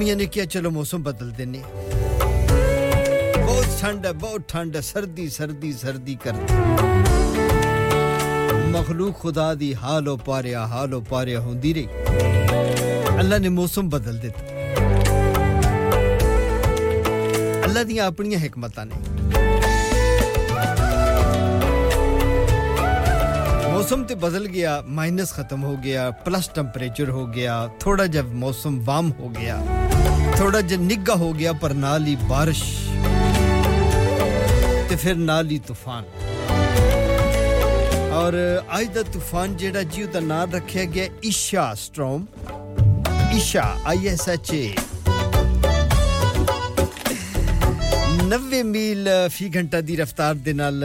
मामिया ने किया, चलो मौसम बदल देने। बहुत ठंड है, बहुत ठंड है, सर्दी सर्दी सर्दी कर मखलूक खुदा दी, हालो पारिया हालो पारिया होंदी रही। अल्लाह ने मौसम बदल दिता। अल्लाह दियाँ अपनी हिकमतां ने। मौसम तो बदल गया, माइनस खत्म हो गया, प्लस टेम्परेचर हो गया, थोड़ा जब मौसम वार्म हो गया। ਥੋੜਾ ਜਿਹਾ ਨਿੱਗਾ ਹੋ ਗਿਆ ਪਰ ਨਾਲ ਹੀ ਬਾਰਿਸ਼ ਤੇ ਫਿਰ ਨਾਲ ਹੀ ਤੂਫਾਨ ਔਰ ਅੱਜ ਦਾ ਤੂਫਾਨ ਜਿਹੜਾ ਜੀ ਉਹਦਾ ਨਾਮ ਰੱਖਿਆ ਗਿਆ Isha storm Isha I S H A 90 ਮੀਲ ਫੀ ਘੰਟਾ ਦੀ ਰਫ਼ਤਾਰ ਦੇ ਨਾਲ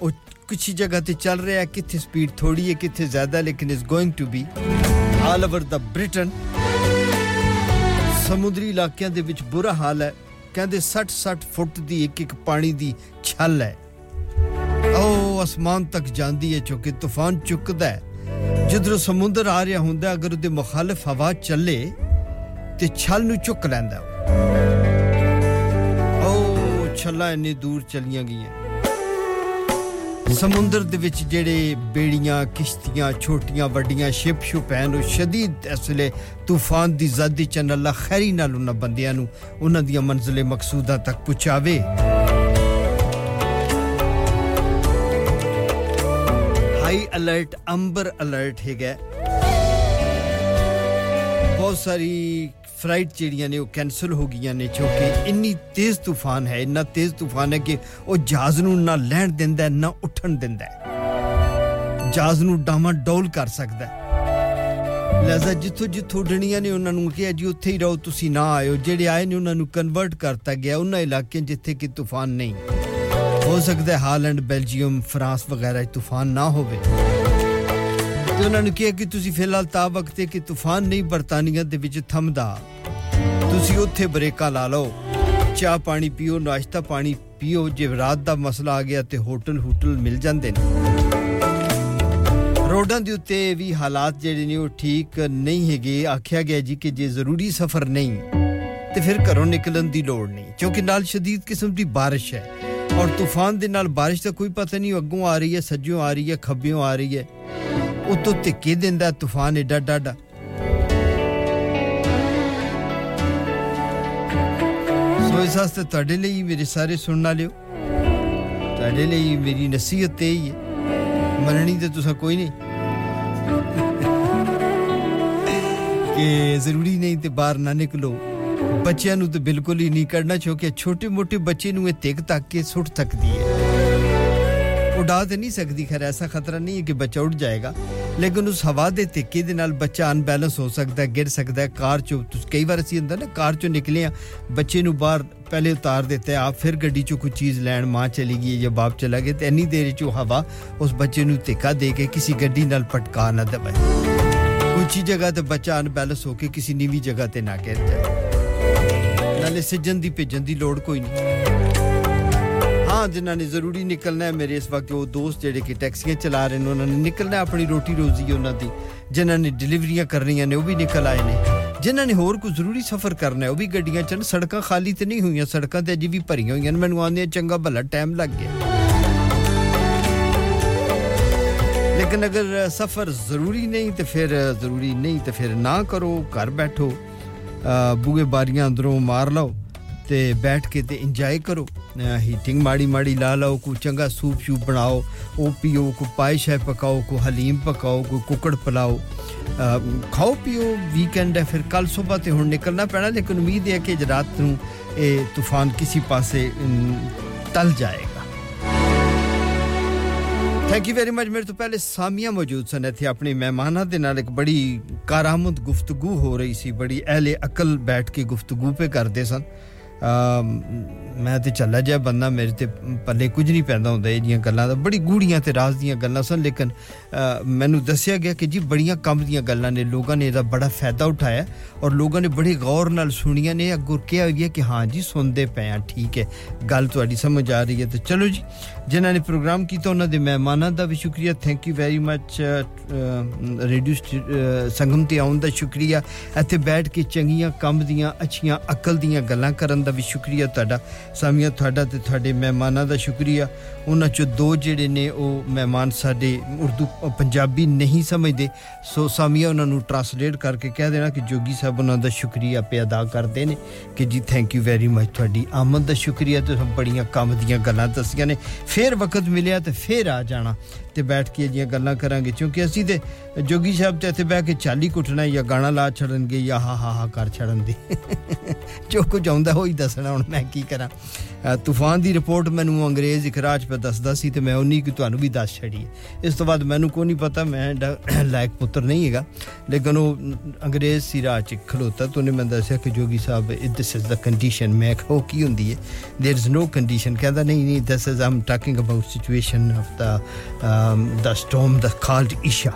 ਉਹ ਕੁਝ ਜਗ੍ਹਾ ਤੇ ਚੱਲ ਰਿਹਾ ਕਿੱਥੇ ਸਪੀਡ ਥੋੜੀ ਹੈ ਕਿੱਥੇ ਜ਼ਿਆਦਾ ਲੇਕਿਨ ਇਸ going to be all over the Britain ਸਮੁੰਦਰੀ ਇਲਾਕਿਆਂ ਦੇ ਵਿੱਚ ਬੁਰਾ ਹਾਲ ਹੈ ਕਹਿੰਦੇ 60 60 ਫੁੱਟ ਦੀ ਇੱਕ ਇੱਕ ਪਾਣੀ ਦੀ ਛੱਲ ਹੈ ਉਹ ਅਸਮਾਨ ਤੱਕ ਜਾਂਦੀ ਹੈ ਕਿਉਂਕਿ ਤੂਫਾਨ ਚੁੱਕਦਾ ਹੈ ਜਿੱਧਰੋਂ ਸਮੁੰਦਰ ਆ ਰਿਹਾ ਹੁੰਦਾ ਅਗਰ ਉਹਦੇ ਮੁਖਾਲਫ ਹਵਾ ਚੱਲੇ ਤੇ ਛੱਲ ਨੂੰ ਚੁੱਕ ਲੈਂਦਾ ਉਹ ਛੱਲਾਂ ਇੰਨੀ ਦੂਰ ਚਲੀਆਂ ਗਈਆਂ ਸਮੁੰਦਰ ਦੇ ਵਿੱਚ ਜਿਹੜੇ ਬੇੜੀਆਂ ਕਿਸ਼ਤੀਆਂ ਛੋਟੀਆਂ ਵੱਡੀਆਂ ਸ਼ਿਪ ਸ਼ੁਪ ਹਨ ਉਹ ਸ਼ਦੀਦ ਅਸਲੇ ਤੂਫਾਨ ਦੀ ਜ਼ਦੀ ਚਨ ਅੱਲਾ ਖੈਰੀ ਨਾਲ ਉਹਨਾਂ ਬੰਦਿਆਂ ਨੂੰ ਉਹਨਾਂ ਦੀਆਂ ਮੰਜ਼ਿਲੇ ਮਕਸੂਦਾ ਤੱਕ ਪਹੁੰਚਾਵੇ ਹਾਈ ਅਲਰਟ ਅੰਬਰ ਅਲਰਟ ਹੈਗਾ ਬਹੁਤ ਸਾਰੀ ਫਲਾਈਟ ਜਿਹੜੀਆਂ ਨੇ ਉਹ ਕੈਨਸਲ ਹੋ ਗਈਆਂ ਨੇ ਕਿਉਂਕਿ ਇੰਨੀ ਤੇਜ਼ ਤੂਫਾਨ ਹੈ ਇੰਨਾ ਤੇਜ਼ ਤੂਫਾਨ ਹੈ ਕਿ ਉਹ ਜਹਾਜ਼ ਨੂੰ ਨਾ ਲੈਣ ਦਿੰਦਾ ਨਾ ਉੱਠਣ ਦਿੰਦਾ ਜਹਾਜ਼ ਨੂੰ ਡਾਮਾ ਡੋਲ ਕਰ ਸਕਦਾ ਲਿਆਜ਼ਾ ਜਿੱਥੋਂ ਜਿੱਥੋਂ ਉੱਡਣੀਆਂ ਨੇ ਉਹਨਾਂ ਨੂੰ ਕਿਹਾ ਜੀ ਉੱਥੇ ਹੀ ਰਹੋ ਤੁਸੀਂ ਨਾ ਆਇਓ ਜਿਹੜੇ ਆਏ ਨੇ ਉਹਨਾਂ ਨੂੰ ਕਨਵਰਟ ਕਰਤਾ ਗਿਆ ਉਹਨਾਂ ਇਲਾਕਿਆਂ ਜਿੱਥੇ ਕਿ ਤੂਫਾਨ ਨਹੀਂ ਹੋ ਸਕਦਾ ਹਾਲੈਂਡ ਬੈਲਜੀਅਮ ਫਰਾਂਸ ਵਗੈਰਾ 'ਚ ਤੂਫਾਨ ਨਾ ਹੋਵੇ ਤੇ ਉਹਨਾਂ ਨੂੰ ਕਿਹਾ ਕਿ ਤੁਸੀਂ ਫਿਲਹਾਲ ਤਾਂ ਵਕਤ ਹੈ ਕਿ ਤੂਫਾਨ ਨਹੀਂ ਬਰਤਾਨੀਆ ਦੇ ਵਿੱਚ ਥੰਮਦਾ ਤੁਸੀਂ ਉੱਥੇ ਬ੍ਰੇਕਾਂ ਲਾ ਲਓ ਚਾਹ ਪਾਣੀ ਪੀਓ ਨਾਸ਼ਤਾ ਪਾਣੀ ਪੀਓ ਜੇ ਰਾਤ ਦਾ ਮਸਲਾ ਆ ਗਿਆ ਤੇ ਹੋਟਲ ਹੋਟਲ ਮਿਲ ਜਾਂਦੇ ਨੇ ਰੋਡਾਂ ਦੇ ਉੱਤੇ ਵੀ ਹਾਲਾਤ ਜਿਹੜੇ ਨੇ ਉਹ ਠੀਕ ਨਹੀਂ ਹੈਗੇ ਆਖਿਆ ਗਿਆ ਜੀ ਕਿ ਜੇ ਜ਼ਰੂਰੀ ਸਫ਼ਰ ਨਹੀਂ ਤੇ ਫਿਰ ਘਰੋਂ ਨਿਕਲਣ ਦੀ ਲੋੜ ਨਹੀਂ ਕਿਉਂਕਿ ਨਾਲ ਸ਼ਦੀਦ ਕਿਸਮ ਦੀ ਬਾਰਿਸ਼ ਹੈ ਔਰ ਤੂਫਾਨ ਦੇ ਨਾਲ ਬਾਰਿਸ਼ ਦਾ ਕੋਈ ਪਤਾ ਨਹੀਂ ਅੱਗੋਂ ਆ ਰਹੀ ਹੈ ਸੱਜੋਂ ਆ ਰਹੀ ਹੈ ਖੱਬਿਓਂ ਆ ਰਹੀ ਹੈ ਉਤੋਂ ਧਿੱਕੇ ਦਿੰਦਾ ਤੂਫਾਨ ਏਡਾ ਡਾਡਾ ਸੋ ਇਸ ਵਾਸਤੇ ਤੁਹਾਡੇ ਲਈ ਮੇਰੇ ਸਾਰੇ ਸੁਣਨ ਵਾਲਿਓ ਤੁਹਾਡੇ ਲਈ ਮੇਰੀ ਨਸੀਹਤ ਇਹ ਹੀ ਹੈ ਮੰਨਣੀ ਤੇ ਤੁਸੀਂ ਕੋਈ ਨਹੀਂ ਕਿ ਜ਼ਰੂਰੀ ਨਹੀਂ ਤੇ ਬਾਹਰ ਨਾ ਨਿਕਲੋ ਬੱਚਿਆਂ ਨੂੰ ਤਾਂ ਬਿਲਕੁਲ ਹੀ ਨਹੀਂ ਕਰਨਾ ਕਿਉਂਕਿ ਛੋਟੇ ਮੋਟੇ ਬੱਚੇ ਨੂੰ ਇਹ ਤਿਕ ਤੱਕ ਕੇ ਸੁੱਟ ਸਕਦੀ ਹੈ ਉਡਾ ਤੇ ਨਹੀਂ ਸਕਦੀ ਖੈਰ ਐਸਾ ਖਤਰਾ ਨਹੀਂ ਹੈ ਕਿ ਬੱਚਾ ਉੱਡ ਜਾਏਗਾ ਲੇਕਿਨ ਉਸ ਹਵਾ ਦੇ ਤਿੱਕੇ ਦੇ ਨਾਲ ਬੱਚਾ ਅਨਬੈਲੈਂਸ ਹੋ ਸਕਦਾ ਹੈ ਗਿਰ ਸਕਦਾ ਹੈ ਕਾਰ ਚੋਂ ਤੁਸੀਂ ਕਈ ਵਾਰ ਅਸੀਂ ਅੰਦਰ ਨਾ ਕਾਰ ਚੋਂ ਨਿਕਲੇ ਆ ਬੱਚੇ ਨੂੰ ਬਾਹਰ ਪਹਿਲੇ ਉਤਾਰ ਦਿੱਤੇ ਆਪ ਫਿਰ ਗੱਡੀ ਚੋਂ ਕੋਈ ਚੀਜ਼ ਲੈਣ ਮਾਂ ਚਲੀ ਗਈ ਜਾਂ ਬਾਪ ਚਲਾ ਗਿਆ ਤੇ ਇੰਨੀ ਦੇਰ ਚ ਹਵਾ ਉਸ ਬੱਚੇ ਨੂੰ ਧਿੱਕਾ ਦੇ ਕੇ ਕਿਸੇ ਗੱਡੀ ਨਾਲ ਪਟਕਾ ਨਾ ਦੇਵੇ ਉੱਚੀ ਜਗ੍ਹਾ ਤੇ ਬੱਚਾ ਅਨਬੈਲੈਂਸ ਹੋ ਕੇ ਕਿਸੇ ਨੀਵੀਂ ਜਗ੍ਹਾ ਤੇ ਨਾ ਗਿਰ ਜਾਏ ਨਾਲੇ ਸਿੱਜਣ ਦੀ ਭੇਜਣ ਦੀ ਲੋੜ ਕੋਈ ਨਹੀਂ ਹਾਂ ਜਿਨ੍ਹਾਂ ਨੇ ਜ਼ਰੂਰੀ ਨਿਕਲਣਾ ਹੈ ਮੇਰੇ ਇਸ ਵਕਤ ਉਹ ਦੋਸਤ ਜਿਹੜੇ ਕਿ ਟੈਕਸੀਆਂ ਚਲਾ ਰਹੇ ਨੇ ਉਹਨਾਂ ਨੇ ਨਿਕਲਣਾ ਆਪਣੀ ਰੋਟੀ ਰੋਜ਼ੀ ਉਹਨਾਂ ਦੀ ਜਿਨ੍ਹਾਂ ਨੇ ਡਿਲੀਵਰੀਆਂ ਕਰਨੀਆਂ ਨੇ ਉਹ ਵੀ ਨਿਕਲ ਆਏ ਨੇ ਜਿਨ੍ਹਾਂ ਨੇ ਹੋਰ ਕੋਈ ਜ਼ਰੂਰੀ ਸਫ਼ਰ ਕਰਨਾ ਹੈ ਉਹ ਵੀ ਗੱਡੀਆਂ ਚੜਨ ਸੜਕਾਂ ਖਾਲੀ ਤੇ ਨਹੀਂ ਹੋਈਆਂ ਸੜਕਾਂ ਤੇ ਅਜੇ ਵੀ ਭਰੀਆਂ ਹੋਈਆਂ ਨੇ ਮੈਨੂੰ ਆਉਂਦੇ ਚੰਗਾ ਭਲਾ ਟਾਈਮ ਲੱਗ ਗਿਆ ਲੇਕਿਨ ਅਗਰ ਸਫ਼ਰ ਜ਼ਰੂਰੀ ਨਹੀਂ ਤੇ ਫਿਰ ਜ਼ਰੂਰੀ ਨਹੀਂ ਤੇ ਫਿਰ ਨਾ ਕਰੋ ਘਰ ਬੈਠੋ ਬੂਗੇ ਬਾਰੀਆਂ ਅੰਦਰੋਂ ਮਾਰ ਲਓ ਤੇ ਬੈਠ ਕੇ ਤੇ ਇੰਜੋਏ ਕਰੋ ਹੀਟਿੰਗ ਮਾੜੀ ਮਾੜੀ ਲਾ ਲਓ ਕੋ ਚੰਗਾ ਸੂਪ ਸ਼ੂਪ ਬਣਾਓ ਉਹ ਪੀਓ ਕੋ ਪਾਇਸ਼ ਹੈ ਪਕਾਓ ਕੋ ਹਲੀਮ ਪਕਾਓ ਕੋ ਕੁਕੜ ਪਲਾਓ ਖਾਓ ਪੀਓ ਵੀਕਐਂਡ ਹੈ ਫਿਰ ਕੱਲ ਸਵੇਰ ਤੇ ਹੁਣ ਨਿਕਲਣਾ ਪੈਣਾ ਲੇਕਿਨ ਉਮੀਦ ਹੈ ਕਿ ਰਾਤ ਨੂੰ ਇਹ ਤੂਫਾਨ ਕਿਸੇ ਪਾਸੇ ਟਲ ਜਾਏਗਾ ਥੈਂਕ ਯੂ ਵੈਰੀ ਮਚ ਮੇਰੇ ਤੋਂ ਪਹਿਲੇ ਸਾਮੀਆਂ ਮੌਜੂਦ ਸਨ ਇੱਥੇ ਆਪਣੇ ਮਹਿਮਾਨਾਂ ਦੇ ਨਾਲ ਇੱਕ ਬੜੀ ਕਾਰਾਮਦ ਗੁਫ਼ਤਗੂ ਹੋ ਰਹੀ ਸੀ ਬੜੀ ਅਹਲੇ ਅਕਲ ਬੈਠ ਕੇ ਗੁਫ਼ਤਗੂ ਪੇ ਕਰਦੇ ਸਨ ਮੈਂ ਤੇ ਚੱਲਾ ਜਾ ਬੰਦਾ ਮੇਰੇ ਤੇ ਪੱਲੇ ਕੁਝ ਨਹੀਂ ਪੈਂਦਾ ਹੁੰਦਾ ਇਹ ਜੀਆਂ ਗੱਲਾਂ ਦਾ ਬੜੀ ਗੂੜੀਆਂ ਤੇ ਰਾਜ਼ ਦੀਆਂ ਗੱਲਾਂ ਸਨ ਲੇਕਿਨ ਮੈਨੂੰ ਦੱਸਿਆ ਗਿਆ ਕਿ ਜੀ ਬੜੀਆਂ ਕੰਮ ਦੀਆਂ ਗੱਲਾਂ ਨੇ ਲੋਕਾਂ ਨੇ ਇਹਦਾ ਬੜਾ ਫਾਇਦਾ ਉਠਾਇਆ ਔਰ ਲੋਕਾਂ ਨੇ ਬੜੇ ਗੌਰ ਨਾਲ ਸੁਣੀਆਂ ਨੇ ਅੱਗੋਂ ਕਿਹਾ ਗਿਆ ਕਿ ਹਾਂ ਜੀ ਸੁਣਦੇ ਪਏ ਆ ਠੀਕ ਹੈ ਗੱਲ ਤੁਹਾਡੀ ਸਮਝ ਆ ਰਹੀ ਹੈ ਤੇ ਚਲੋ ਜੀ ਜਿਨ੍ਹਾਂ ਨੇ ਪ੍ਰੋਗਰਾਮ ਕੀਤਾ ਉਹਨਾਂ ਦੇ ਮਹਿਮਾਨਾਂ ਦਾ ਵੀ ਸ਼ੁਕਰੀਆ thank you very much radio Sangam ਤੇ ਆਉਣ ਦਾ ਸ਼ੁਕਰੀਆ ਇੱਥੇ ਬੈਠ ਕੇ ਚੰਗੀਆਂ ਕੰਮ ਦੀਆਂ ਅੱਛੀਆਂ ਅਕਲ ਦੀਆਂ ਗੱਲਾਂ ਕਰਨ ਦਾ ਵੀ ਸ਼ੁਕਰੀਆ ਤੁਹਾਡਾ ਸਾਮੀਆਂ ਤੁਹਾਡਾ ਤੇ ਤੁਹਾਡੇ ਮਹਿਮਾਨਾਂ ਦਾ ਸ਼ੁਕਰੀਆ ਉਹਨਾਂ ਚੋਂ ਦੋ ਜਿਹੜੇ ਨੇ ਉਹ ਮਹਿਮਾਨ ਸਾਡੇ ਉਰਦੂ ਪੰਜਾਬੀ ਨਹੀਂ ਸਮਝਦੇ ਸੋ ਸਾਮੀਆਂ ਉਹਨਾਂ ਨੂੰ ਟਰਾਂਸਲੇਟ ਕਰਕੇ ਕਹਿ ਦੇਣਾ ਕਿ ਜੋਗੀ ਸਾਹਿਬ ਉਹਨਾਂ ਦਾ ਸ਼ੁਕਰੀਆ ਪੇ ਅਦਾ ਕਰਦੇ ਨੇ ਕਿ ਜੀ ਥੈਂਕ ਯੂ ਵੈਰੀ ਮਚ ਤੁਹਾਡੀ ਆਮਦ ਦਾ ਸ਼ੁਕਰੀਆ ਤੇ ਬੜੀਆਂ ਕੰਮ ਦੀਆਂ ਗੱਲਾਂ ਦੱਸੀਆਂ ਨੇ ਫੇਰ ਵਕਤ ਮਿਲਿਆ ਤੇ ਫੇਰ ਆ ਜਾਣਾ ਤੇ ਬੈਠ ਕੇ ਜੀਆਂ ਗੱਲਾਂ ਕਰਾਂਗੇ ਕਿਉਂਕਿ ਅਸੀਂ ਤੇ ਜੋਗੀ ਸਾਹਿਬ ਤੇ ਇੱਥੇ ਬਹਿ ਕੇ ਚਾਲੀ ਕੁੱਟਣਾ ਜਾਂ ਗਾਣਾ ਲਾ ਛੜਨਗੇ ਜਾਂ ਹਾ ਹਾ ਹਾ ਕਰ ਛੜਨ ਦੇ ਜੋ ਕੁਝ ਆਉਂਦਾ ਹੋਈ ਦੱਸਣਾ ਹੁਣ ਮੈਂ ਕੀ ਕਰਾਂ ਤੂਫਾਨ ਦੀ ਰਿਪੋਰਟ ਮੈਨੂੰ ਅੰਗਰੇਜ਼ ਇਕਰਾਜ ਪੇ ਦੱਸਦਾ ਸੀ ਤੇ ਮੈਂ ਉਨੀ ਕਿ ਤੁਹਾਨੂੰ ਵੀ ਦੱਸ ਛੜੀ ਇਸ ਤੋਂ ਬਾਅਦ ਮੈਨੂੰ ਕੋਈ ਨਹੀਂ ਪਤਾ ਮੈਂ ਲਾਇਕ ਪੁੱਤਰ ਨਹੀਂ ਹੈਗਾ ਲੇਕਿਨ ਉਹ ਅੰਗਰੇਜ਼ ਸੀ ਰਾਹ ਚ ਖਲੋਤਾ ਤੋਂ ਨੇ ਮੈਂ ਦੱਸਿਆ ਕਿ ਜੋਗੀ ਸਾਹਿਬ ਦਿਸ ਇਜ਼ ਦਾ ਕੰਡੀਸ਼ਨ ਮੈਂ ਕਹੋ ਕੀ ਹੁੰਦੀ ਹੈ देयर इज नो ਕੰਡੀਸ਼ਨ ਕਹਿੰਦਾ ਨਹੀਂ ਨਹੀਂ this is I'm talking about situation of the the storm the called Isha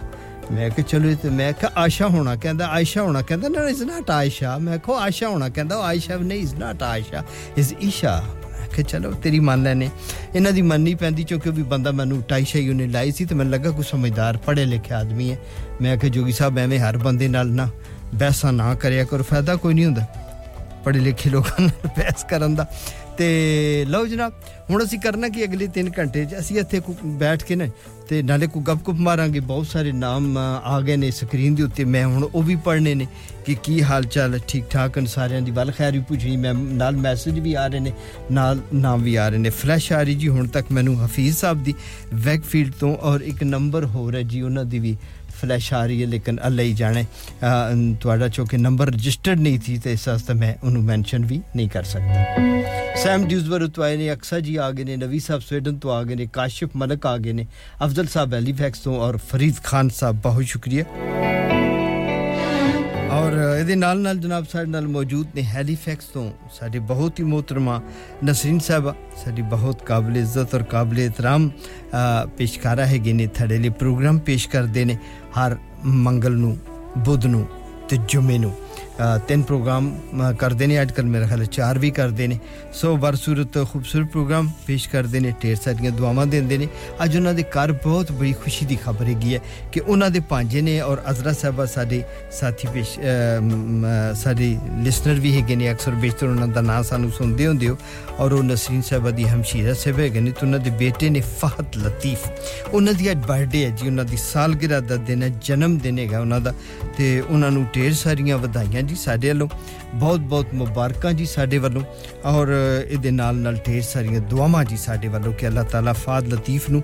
ਮੈਂ ਕਿ ਚਲੋ ਤੇ ਮੈਂ ਕਿ ਆਸ਼ਾ ਹੋਣਾ ਕਹਿੰਦਾ ਆਇਸ਼ਾ ਹੋਣਾ ਕਹਿੰਦਾ ਨਾ ਇਜ਼ ਨਾਟ ਆਇਸ਼ਾ ਮੈਂ ਕੋ ਆਸ਼ਾ ਹੋਣਾ ਕਹਿੰਦਾ ਆਇਸ਼ਾ ਨਹੀਂ is not Aisha is Isha ਕਿ ਚਲੋ ਤੇਰੀ ਮੰਨ ਲੈਨੇ ਇਹਨਾਂ ਦੀ ਮੰਨਣੀ ਪੈਂਦੀ ਕਿਉਂਕਿ ਵੀ ਬੰਦਾ ਮੈਨੂੰ ਟਾਈਸ਼ਾ ਹੀ ਉਹਨੇ ਲਾਈ ਸੀ ਤੇ ਮੈਨੂੰ ਲੱਗਾ ਕੋਈ ਸਮਝਦਾਰ ਪੜ੍ਹੇ ਲਿਖਿਆ ਆਦਮੀ ਹੈ ਮੈਂ ਕਿ ਜੋਗੀ ਸਾਹਿਬ ਐਵੇਂ ਹਰ ਬੰਦੇ ਨਾਲ ਨਾ ਬਹਿਸਾ ਨਾ ਕਰਿਆ ਕਰ ਫਾਇਦਾ ਕੋਈ ਨਹੀਂ ਹੁੰਦਾ ਪੜ੍ਹੇ ਲਿਖੇ ਲੋਕਾਂ ਨਾਲ ਬਹਿਸ ਕਰਨ ਦਾ ਤੇ ਲਓ ਜਨਾਬ ਹੁਣ ਅਸੀਂ ਕਰਨਾ ਕਿ ਅਗਲੇ 3 ਘੰਟੇ 'ਚ ਅਸੀਂ ਇੱਥੇ ਬੈਠ ਕੇ ਨਾ ਤੇ ਨਾਲੇ ਕੋ ਗੱਪ-ਗੁਪ ਮਾਰਾਂਗੇ, ਬਹੁਤ ਸਾਰੇ ਨਾਮ ਆ ਗਏ ਨੇ ਸਕਰੀਨ ਦੇ ਉੱਤੇ। ਮੈਂ ਹੁਣ ਉਹ ਵੀ ਪੜ੍ਹਨੇ ਨੇ ਕਿ ਕੀ ਹਾਲ ਚਾਲ ਠੀਕ ਠਾਕ ਹਨ ਸਾਰਿਆਂ ਦੀ। ਵੱਲ ਖੈਰ ਵੀ ਪੁੱਛਣੀ ਮੈਂ, ਨਾਲ ਮੈਸੇਜ ਵੀ ਆ ਰਹੇ ਨੇ, ਨਾਲ ਨਾਮ ਵੀ ਆ ਰਹੇ ਨੇ। ਫਲੈਸ਼ ਆ ਰਹੀ ਜੀ, ਹੁਣ ਤੱਕ ਮੈਨੂੰ ਹਫੀਜ਼ ਸਾਹਿਬ ਦੀ ਵੈਕਫੀਲਡ ਤੋਂ ਔਰ ਇੱਕ ਨੰਬਰ ਹੋ ਰਿਹਾ ਜੀ, ਉਹਨਾਂ ਦੀ ਵੀ फ्लैश आ रही है लेकिन अल्लाह ही जाने थोड़ा चौके नंबर रजिस्टर्ड नहीं थी तो इस वास्ते मैं उन्होंने मैनशन भी नहीं कर सकता सैम ड्यूजबर तो आए ने अक्सा जी आ गए ने नवी साहब स्वीडन तो आ गए ने काशिफ मलक आ गए ने अफजल साहब एलीफैक्स तो और फरीद खान साहब बहुत शुक्रिया ਔਰ ਇਹਦੇ ਨਾਲ ਨਾਲ ਜਨਾਬ ਸਾਡੇ ਨਾਲ ਮੌਜੂਦ ਨੇ ਹੈਲੀਫੈਕਸ ਤੋਂ ਸਾਡੇ ਬਹੁਤ ਹੀ ਮੋਹਤਰਮਾ ਨਸਰੀਨ ਸਾਹਿਬ ਸਾਡੀ ਬਹੁਤ ਕਾਬਲ ਇੱਜ਼ਤ ਔਰ ਕਾਬਲ ਇਤਰਾਮ ਪੇਸ਼ਕਾਰਾ ਹੈਗੇ ਨੇ ਥੜੇ ਲਈ ਪ੍ਰੋਗਰਾਮ ਪੇਸ਼ ਕਰਦੇ ਨੇ ਹਰ ਮੰਗਲ ਨੂੰ ਬੁੱਧ ਨੂੰ ਤੇ ਜੁਮੇ ਨੂੰ ਤਿੰਨ ਪ੍ਰੋਗਰਾਮ ਕਰਦੇ ਨੇ ਅੱਜ ਕੱਲ ਮੇਰੇ ਖਿਆਲ ਚਾਰ ਵੀ ਕਰਦੇ ਨੇ ਸੋ ਬਰਸੂਰਤ ਖੂਬਸੂਰਤ ਪ੍ਰੋਗਰਾਮ ਪੇਸ਼ ਕਰਦੇ ਨੇ ਢੇਰ ਸਾਰੀਆਂ ਦੁਆਵਾਂ ਦਿੰਦੇ ਨੇ ਅੱਜ ਉਹਨਾਂ ਦੇ ਘਰ ਬਹੁਤ ਬੜੀ ਖੁਸ਼ੀ ਦੀ ਖਬਰ ਹੈਗੀ ਹੈ ਕਿ ਉਹਨਾਂ ਦੇ ਭਾਂਜੇ ਨੇ ਔਰ ਅਜ਼ਰਾ ਸਾਹਿਬਾ ਸਾਡੇ ਸਾਥੀ ਪੇਸ਼ ਸਾਡੇ ਲਿਸਨਰ ਵੀ ਹੈਗੇ ਨੇ ਅਕਸਰ ਬੇਸ਼ਤਰ ਉਹਨਾਂ ਦਾ ਨਾਮ ਸਾਨੂੰ ਸੁਣਦੇ ਹੁੰਦੇ ਹੋ ਔਰ ਉਹ ਨਸਰੀਨ ਸਾਹਿਬਾ ਦੀ ਹਮਸ਼ੀਰਾ ਸਾਹਿਬ ਹੈਗੇ ਨੇ ਤੇ ਉਹਨਾਂ ਦੇ ਬੇਟੇ ਨੇ ਫਹਦ ਲਤੀਫ ਉਹਨਾਂ ਦੀ ਅੱਜ ਬਰਥਡੇ ਹੈ ਜੀ ਉਹਨਾਂ ਦੀ ਸਾਲਗਿਰਾ ਦਾ ਦਿਨ ਹੈ ਜਨਮ ਦਿਨ ਹੈਗਾ ਉਹਨਾਂ ਦਾ ਤੇ ਉਹਨਾਂ ਨੂੰ ਢੇਰ ਸਾਰੀਆਂ ਵਧਾਈਆਂ ਜੀ ਸਾਡੇ ਵੱਲੋਂ ਬਹੁਤ ਬਹੁਤ ਮੁਬਾਰਕਾਂ ਜੀ ਸਾਡੇ ਵੱਲੋਂ ਔਰ ਇਹਦੇ ਨਾਲ ਨਾਲ ਢੇਰ ਸਾਰੀਆਂ ਦੁਆਵਾਂ ਜੀ ਸਾਡੇ ਵੱਲੋਂ ਕਿ ਅੱਲਾਹ ਤਾਲਾ ਫਾਦ ਲਤੀਫ ਨੂੰ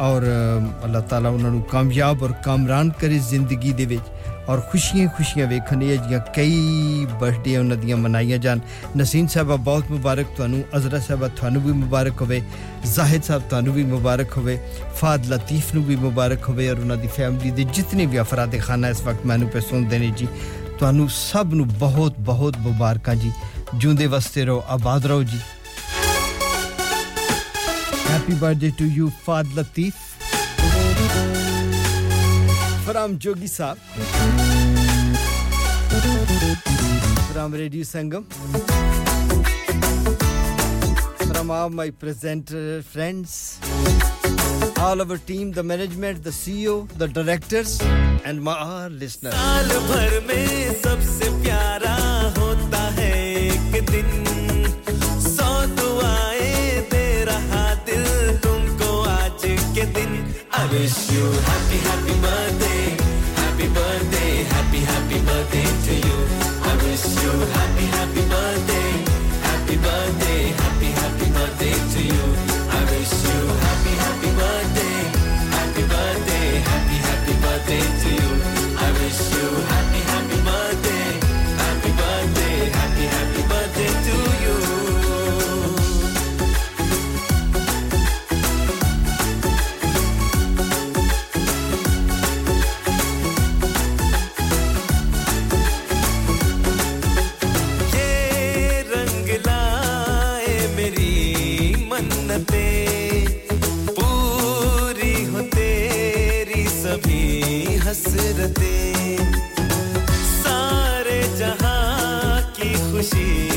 ਔਰ ਅੱਲਾਹ ਤਾਲਾ ਉਹਨਾਂ ਨੂੰ ਕਾਮਯਾਬ ਔਰ ਕਾਮਰਾਨ ਕਰੇ ਜ਼ਿੰਦਗੀ ਦੇ ਵਿੱਚ ਔਰ ਖੁਸ਼ੀਆਂ ਖੁਸ਼ੀਆਂ ਵੇਖਣ ਇਹ ਜੀਆਂ ਕਈ ਬਰਥਡੇ ਉਹਨਾਂ ਦੀਆਂ ਮਨਾਈਆਂ ਜਾਣ ਨਸੀਨ ਸਾਹਿਬਾ ਬਹੁਤ ਮੁਬਾਰਕ ਤੁਹਾਨੂੰ ਅਜ਼ਰਾ ਸਾਹਿਬਾ ਤੁਹਾਨੂੰ ਵੀ ਮੁਬਾਰਕ ਹੋਵੇ ਜ਼ਾਹਿਦ ਸਾਹਿਬ ਤੁਹਾਨੂੰ ਵੀ ਮੁਬਾਰਕ ਹੋਵੇ ਫਾਦ ਲਤੀਫ ਨੂੰ ਵੀ ਮੁਬਾਰਕ ਹੋਵੇ ਔਰ ਉਹਨਾਂ ਦੀ ਫੈਮਿਲੀ ਦੇ ਜਿੰਨੇ ਵੀ ਅਫਰਾਦ ਖਾਨਾ ਇਸ ਵਕਤ ਮੈਨੂੰ ਪੇ ਸੁਣਦੇ ਨੇ ਜੀ ਤੁਹਾਨੂੰ ਸਭ ਨੂੰ ਬਹੁਤ ਬਹੁਤ ਮੁਬਾਰਕਾਂ ਜੀ ਜੂੰਦੇ ਵਸਤੇ ਰਹੋ ਆਬਾਦ ਰਹੋ ਜੀ happy birthday to you Fahad Latif from Jogi Saab from Radio Sangam from all my presenter friends all our team the management the CEO the directors and my listeners साल भर में सबसे प्यारा होता है एक दिन सौ दुआएँ दे रहा दिल तुमको आज के दिन I wish you happy happy to you. I wish you happy, हसरतें सारे जहाँ की खुशी।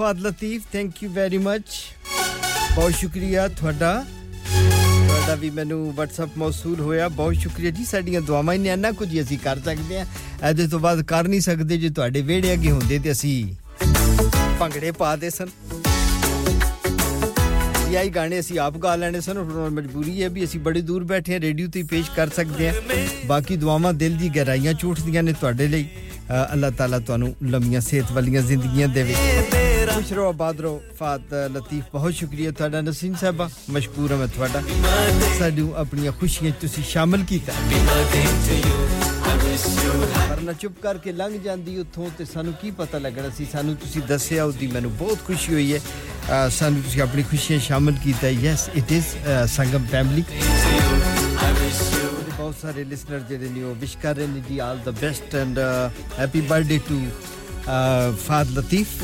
to you Fahad Latif thank you very much ਬਹੁਤ ਸ਼ੁਕਰੀਆ ਤੁਹਾਡਾ ਤੁਹਾਡਾ ਵੀ ਮੈਨੂੰ WhatsApp ਮੌਸੂਲ ਹੋਇਆ ਬਹੁਤ ਸ਼ੁਕਰੀਆ ਜੀ ਸਾਡੀਆਂ ਦੁਆਵਾਂ ਨੇ ਇੰਨਾ ਕੁਝ ਹੀ ਅਸੀਂ ਕਰ ਸਕਦੇ ਆ ਇਹਦੇ ਤੋਂ ਬਾਅਦ ਕਰ ਨਹੀਂ ਸਕਦੇ ਜੇ ਤੁਹਾਡੇ ਵਿਹੜੇ ਅੱਗੇ ਹੁੰਦੇ ਤੇ ਅਸੀਂ ਭੰਗੜੇ ਪਾ ਦੇ ਸਨ ਇਹ ਆਈ ਗਾਣੇ ਅਸੀਂ ਆਪ ਗਾ ਲੈਣੇ ਸਨ ਹੁਣ ਮਜਬੂਰੀ ਹੈ ਵੀ ਅਸੀਂ ਬੜੀ ਦੂਰ ਬੈਠੇ ਹਾਂ ਰੇਡੀਓ ਤੇ ਹੀ ਪੇਸ਼ ਕਰ ਸਕਦੇ ਹਾਂ ਬਾਕੀ ਦੁਆਵਾਂ ਦਿਲ ਦੀ ਗਹਿਰਾਈਆਂ ਝੂਠਦੀਆਂ ਨੇ ਤੁਹਾਡੇ ਲਈ ਅ, ਅੱਲਾਹ ਤਾਲਾ ਤੁਹਾਨੂੰ ਲੰਮੀਆਂ ਸਿਹਤ ਵਾਲੀਆਂ ਜ਼ਿੰਦਗੀਆਂ ਦੇਵੇ ਖੁਸ਼ ਰਹੋ ਆਬਾਦ ਰਹੋ ਫਾਤ ਲਤੀਫ ਬਹੁਤ ਸ਼ੁਕਰੀਆ ਤੁਹਾਡਾ ਨਸੀਨ ਸਾਹਿਬਾ ਮਸ਼ਕੂਰ ਹਾਂ ਮੈਂ ਤੁਹਾਡਾ ਸਾਨੂੰ ਆਪਣੀਆਂ ਖੁਸ਼ੀਆਂ 'ਚ ਤੁਸੀਂ ਸ਼ਾਮਲ ਕੀਤਾ ਵਰਨਾ ਚੁੱਪ ਕਰਕੇ ਲੰਘ ਜਾਂਦੀ ਉੱਥੋਂ ਤੇ ਸਾਨੂੰ ਕੀ ਪਤਾ ਲੱਗਣਾ ਸੀ ਸਾਨੂੰ ਤੁਸੀਂ ਦੱਸਿਆ ਉਹਦੀ ਮੈਨੂੰ ਬਹੁਤ ਖੁਸ਼ੀ ਹੋਈ ਹੈ ਅ, ਸਾਨੂੰ ਤੁਸੀਂ ਆਪਣੀ ਖੁਸ਼ੀਆਂ ਸ਼ਾਮਲ ਕੀਤਾ yes it is Sangam family ਬਹੁਤ ਸਾਰੇ ਲਿਸਨਰ ਜਿਹੜੇ ਨੇ ਉਹ ਵਿਸ਼ ਕਰ ਰਹੇ ਨੇ ਜੀ all the best and happy birthday to Fahad Latif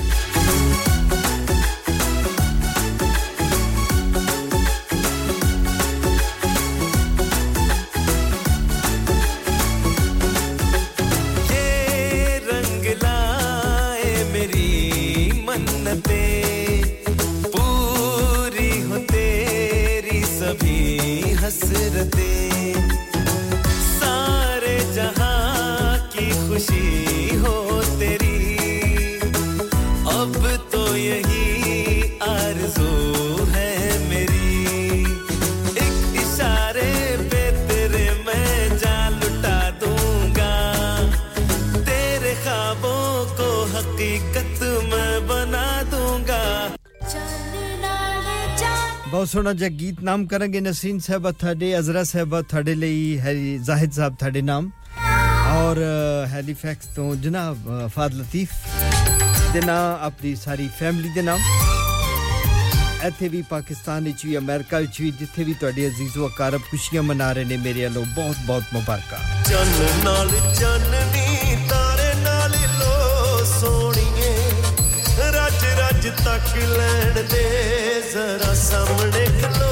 ਬਹੁਤ ਸੋਹਣਾ ਜਿਹਾ ਗੀਤ ਨਾਮ ਕਰਾਂਗੇ ਨਸੀਨ ਸਾਹਿਬਾ ਤੁਹਾਡੇ ਅਜ਼ਰਾ ਸਾਹਿਬਾ ਤੁਹਾਡੇ ਲਈ ਹੈ ਜ਼ਾਹਿਦ ਸਾਹਿਬ ਤੁਹਾਡੇ ਨਾਮ ਔਰ ਅ, ਹੈਲੀਫੈਕਸ ਤੋਂ ਜਨਾਬ ਅ, ਫਾਦ ਲਤੀਫ ਦੇ ਨਾਮ ਆਪਣੀ ਸਾਰੀ ਫੈਮਿਲੀ ਦੇ ਨਾਮ ਇੱਥੇ ਵੀ ਪਾਕਿਸਤਾਨ ਵਿੱਚ ਵੀ ਅਮਰੀਕਾ ਵਿੱਚ ਵੀ ਜਿੱਥੇ ਵੀ ਤੁਹਾਡੇ ਅਜ਼ੀਜ਼ੋ ਅਕਾਰਬ ਖੁਸ਼ੀਆਂ ਮਨਾ ਰਹੇ ਨੇ ਮੇਰੇ ਵੱਲੋਂ ਬਹੁਤ ਬਹੁਤ ਮੁਬਾਰਕਾਂ ਚੰਨ ਨਾਲ ਚੰਨਨੀ ਤੱਕ ਲੈਣ ਦੇ ਜ਼ਰਾ ਸਾਹਮਣੇ ਖਲੋ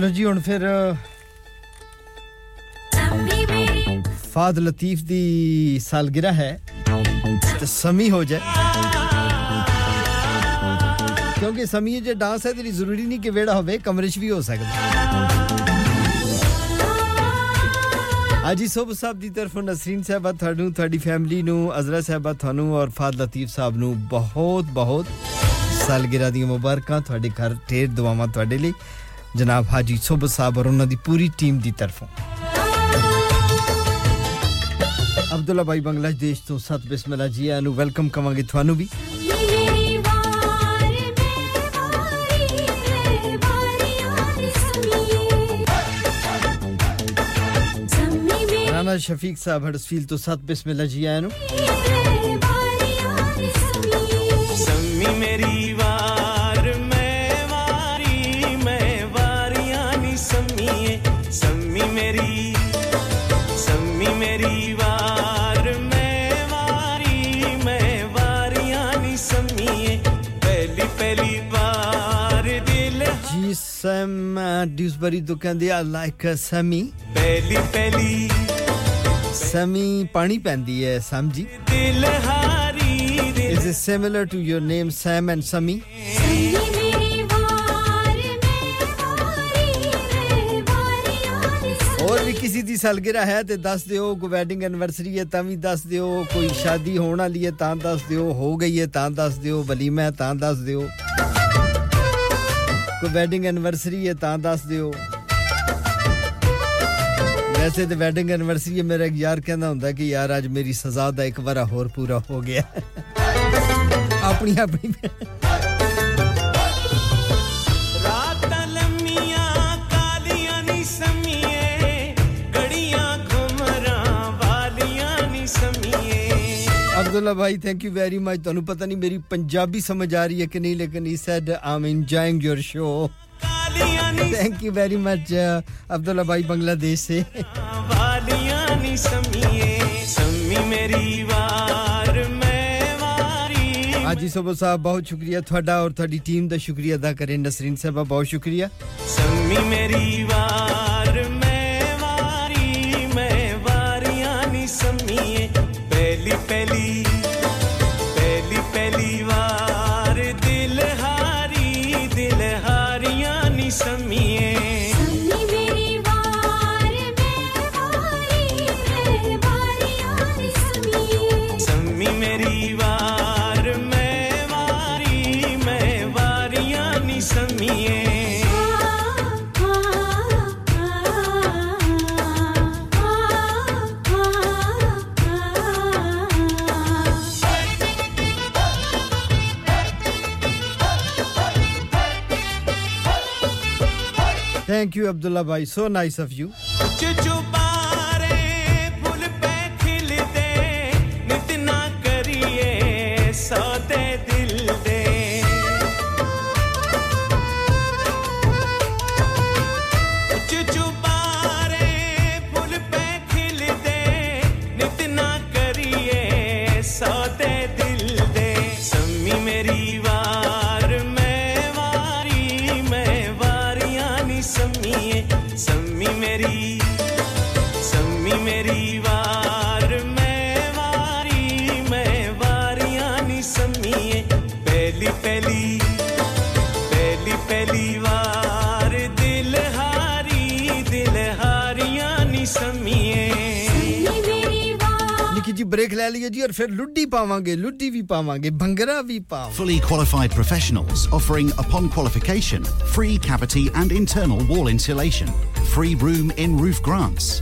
ਚਲੋ ਜੀ ਹੁਣ ਫਿਰ ਫਾਦ ਲਤੀਫ ਦੀ ਸਾਲਗਿਰਾ ਹੈ ਤੇ ਸਮੀ ਹੋ ਜਾਏ ਕਿਉਂਕਿ ਸਮੀ ਜੇ ਡਾਂਸ ਹੈ ਤੇ ਜ਼ਰੂਰੀ ਨਹੀਂ ਕਿ ਵੇੜਾ ਹੋਵੇ ਕਮਰੇ 'ਚ ਵੀ ਹੋ ਸਕਦਾ ਅਜੀ ਸੋਬ ਸਾਹਿਬ ਦੀ ਤਰਫੋਂ ਨਸਰੀਨ ਸਾਹਿਬਾ ਤੁਹਾਨੂੰ ਤੁਹਾਡੀ ਫੈਮਿਲੀ ਨੂੰ ਅਜ਼ਰਾ ਸਾਹਿਬਾ ਤੁਹਾਨੂੰ ਔਰ ਫਾਦ ਲਤੀਫ ਸਾਹਿਬ ਨੂੰ ਬਹੁਤ ਬਹੁਤ ਸਾਲਗਿਰਾ ਦੀਆਂ ਮੁਬਾਰਕਾਂ ਤੁਹਾਡੇ ਘਰ ਢੇਰ ਦੁਆਵਾਂ ਤੁਹਾਡੇ ਲਈ ਜਨਾਬ ਹਾਜੀ ਸੁਬ ਸਾਹਿਬ ਔਰ ਉਹਨਾਂ ਦੀ ਪੂਰੀ ਟੀਮ ਦੀ ਤਰਫੋਂ ਅਬਦੁੱਲਾ ਭਾਈ ਬੰਗਲਾਦੇਸ਼ ਤੋਂ ਸਤ ਬਿਸਮਿਲ੍ਲਾ ਜੀ ਆਨੂੰ ਨੂੰ ਵੈਲਕਮ ਕਵਾਂਗੇ ਤੁਹਾਨੂੰ ਵੀ ਰਾਣਾ ਸ਼ਫੀਕ ਸਾਹਿਬ ਹਡਸਫੀਲ ਤੋਂ ਸਤ ਬਿਸਮਿਲ੍ਲਾ ਜੀ ਆਨੂੰ ਨੂੰ ਸਮ ਡਿਊਸਬਰੀ ਤੋਂ ਕਹਿੰਦੇ ਆ ਲਾਈਕ ਸਮੀ ਪਹਿਲੀ ਪਹਿਲੀ ਸਮੀ ਪਾਣੀ ਪੈਂਦੀ ਹੈ ਸਮਝੀ ਦਿਲ ਹਾਰੀ Is it similar to your name Sam and Sami? ਹੋਰ ਵੀ ਕਿਸੇ ਦੀ ਸਲਗਿਰਾ ਹੈ ਤੇ ਦੱਸ ਦਿਓ ਕੋਈ ਵੈਡਿੰਗ ਐਨਵਰਸਰੀ ਹੈ ਤਾਂ ਵੀ ਦੱਸ ਦਿਓ ਕੋਈ ਸ਼ਾਦੀ ਹੋਣ ਵਾਲੀ ਹੈ ਤਾਂ ਦੱਸ ਦਿਓ ਹੋ ਗਈ ਹੈ ਤਾਂ ਦੱਸ ਦਿਓ ਵਲੀਮਾ ਹੈ ਤਾਂ ਦੱਸ ਦਿਓ ਕੋਈ ਵੈਡਿੰਗ ਐਨਵਰਸਰੀ ਹੈ ਤਾਂ ਦੱਸ ਦਿਓ ਵੈਸੇ ਤੇ ਵੈਡਿੰਗ ਐਨਵਰਸਰੀ ਹੈ ਮੇਰਾ ਇੱਕ ਯਾਰ ਕਹਿੰਦਾ ਹੁੰਦਾ ਕਿ ਯਾਰ ਅੱਜ ਮੇਰੀ ਸਜ਼ਾ ਦਾ ਇੱਕ ਵਾਰ ਹੋਰ ਪੂਰਾ ਹੋ ਗਿਆ ਆਪਣੀ ਆਪਣੀ ਅਬਦੁੱਲਾ ਭਾਈ ਥੈਂਕ ਯੂ ਵੈਰੀ ਮਚ ਤੁਹਾਨੂੰ ਪਤਾ ਨਹੀਂ ਮੇਰੀ ਪੰਜਾਬੀ ਸਮਝ ਆ ਰਹੀ ਹੈ ਕਿ ਨਹੀਂ ਲੇਕਿਨ he said I'm enjoying your show ਕਾਲੀਆਂ ਨੀ thank you very much Abdullah भाई बांग्लादेश से ਵਾਲੀਆਂ ਨੀ ਸਮੀਏ ਸੰਮੀ ਮੇਰੀ ਵਾਰ ਮੈਂ ਵਾਰੀ हाजी सोबो साहब बहुत शुक्रिया थोड़ा और थोड़ी टीम का शुक्रिया अदा करें नसरीन साहब बहुत शुक्रिया ਸੰਮੀ ਮੇਰੀ ਵਾਰ Thank you, Abdullah Bhai. So nice of you. fully qualified professionals offering upon qualification free cavity and internal wall insulation free room in roof grants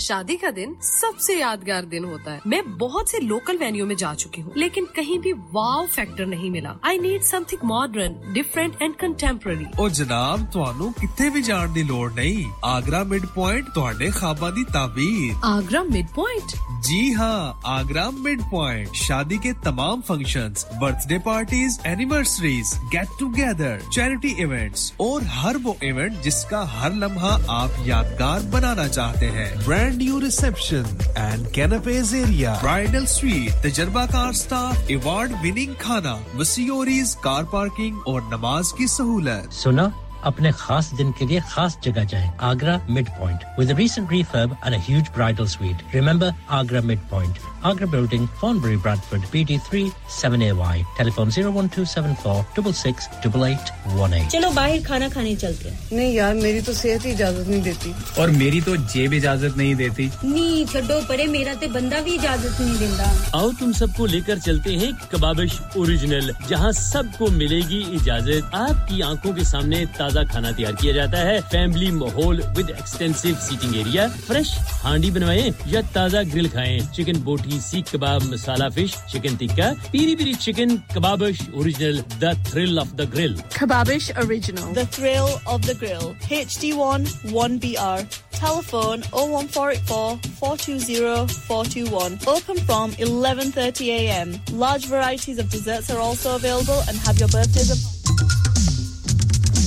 शादी का दिन सबसे यादगार दिन होता है मैं बहुत से लोकल वेन्यू में जा चुकी हूँ लेकिन कहीं भी वाव फैक्टर नहीं मिला I need something modern different and contemporary ਉਹ ਜਨਾਬ ਤੁਹਾਨੂੰ ਕਿੱਥੇ ਵੀ ਜਾਣ ਦੀ ਲੋੜ ਨਹੀਂ ਆਗਰਾ ਮਿਡ ਪੁਆਇੰਟ ਤੁਹਾਡੇ ਖਾਬਾਂ ਦੀ ਤਾਬੀਰ आगरा मिड पॉइंट जी हाँ आगरा मिड पॉइंट शादी के तमाम functions, birthday parties anniversaries get together charity events और हर वो इवेंट जिसका हर लम्हा आप यादगार बनाना चाहते हैं brand new reception and canopy area bridal suite तजर्बाकार staff award winning खाना वसीओरीज कार पार्किंग और नमाज़ की सहूलत सुना अपने खास दिन के लिए खास जगह जाएँ Agra mid point with recent refurb and a huge bridal suite. Remember agra mid point agra building Thornbury bradford bt3 7ay telephone 01274 668818 चलो बाहर खाना खाने चलते हैं। नहीं यार मेरी तो सेहत ही इजाज़त नहीं देती। और मेरी तो जेब इजाज़त नहीं देती। नी छो परे मेरा ते बंदा भी इजाज़त नहीं देता आओ तुम सबको लेकर चलते हैं कबाबिश ओरिजिनल जहाँ सबको मिलेगी इजाज़त। आपकी आँखों के सामने ताज़ा खाना तैयार किया जाता है। फैमिली माहौल with extensive seating area fresh handi बनवाएँ या ताज़ा ग्रिल खाएँ। चिकन बोटी PC kebab masala fish chicken tikka peri peri chicken Kababish original the thrill of the grill Kababish original the thrill of the grill H D one one B R telephone 01484 420 421. Open from 11:30 a.m. Large varieties of desserts are also available and have your birthdays.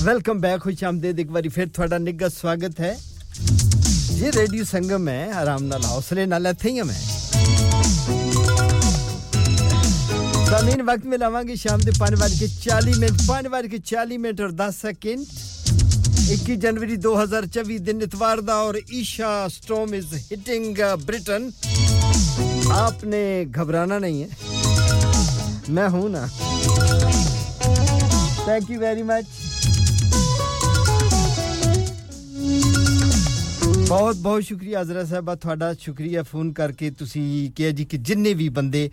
Welcome back खुश आमदेद एक बार फिर थोड़ा निघा स्वागत है ये radio संगम है आराम नाल हौसले नाल इतें ही मैं सामीन वक्त में लावांगे शाम के पाँच बज के चाली मिनट, पाँच बज के चाली मिनट और दस सेकेंड। 21 जनवरी 2024 दिन इतवार दा और Isha storm is hitting Britain. आपने घबराना नहीं है। मैं हूँ ना। थैंक यू वेरी मच ਬਹੁਤ ਬਹੁਤ ਸ਼ੁਕਰੀਆ ਅਜ਼ਰਾ ਸਾਹਿਬਾ ਤੁਹਾਡਾ ਸ਼ੁਕਰੀਆ ਫੋਨ ਕਰਕੇ ਤੁਸੀਂ ਕਿਹਾ ਜੀ ਕਿ ਜਿੰਨੇ ਵੀ ਬੰਦੇ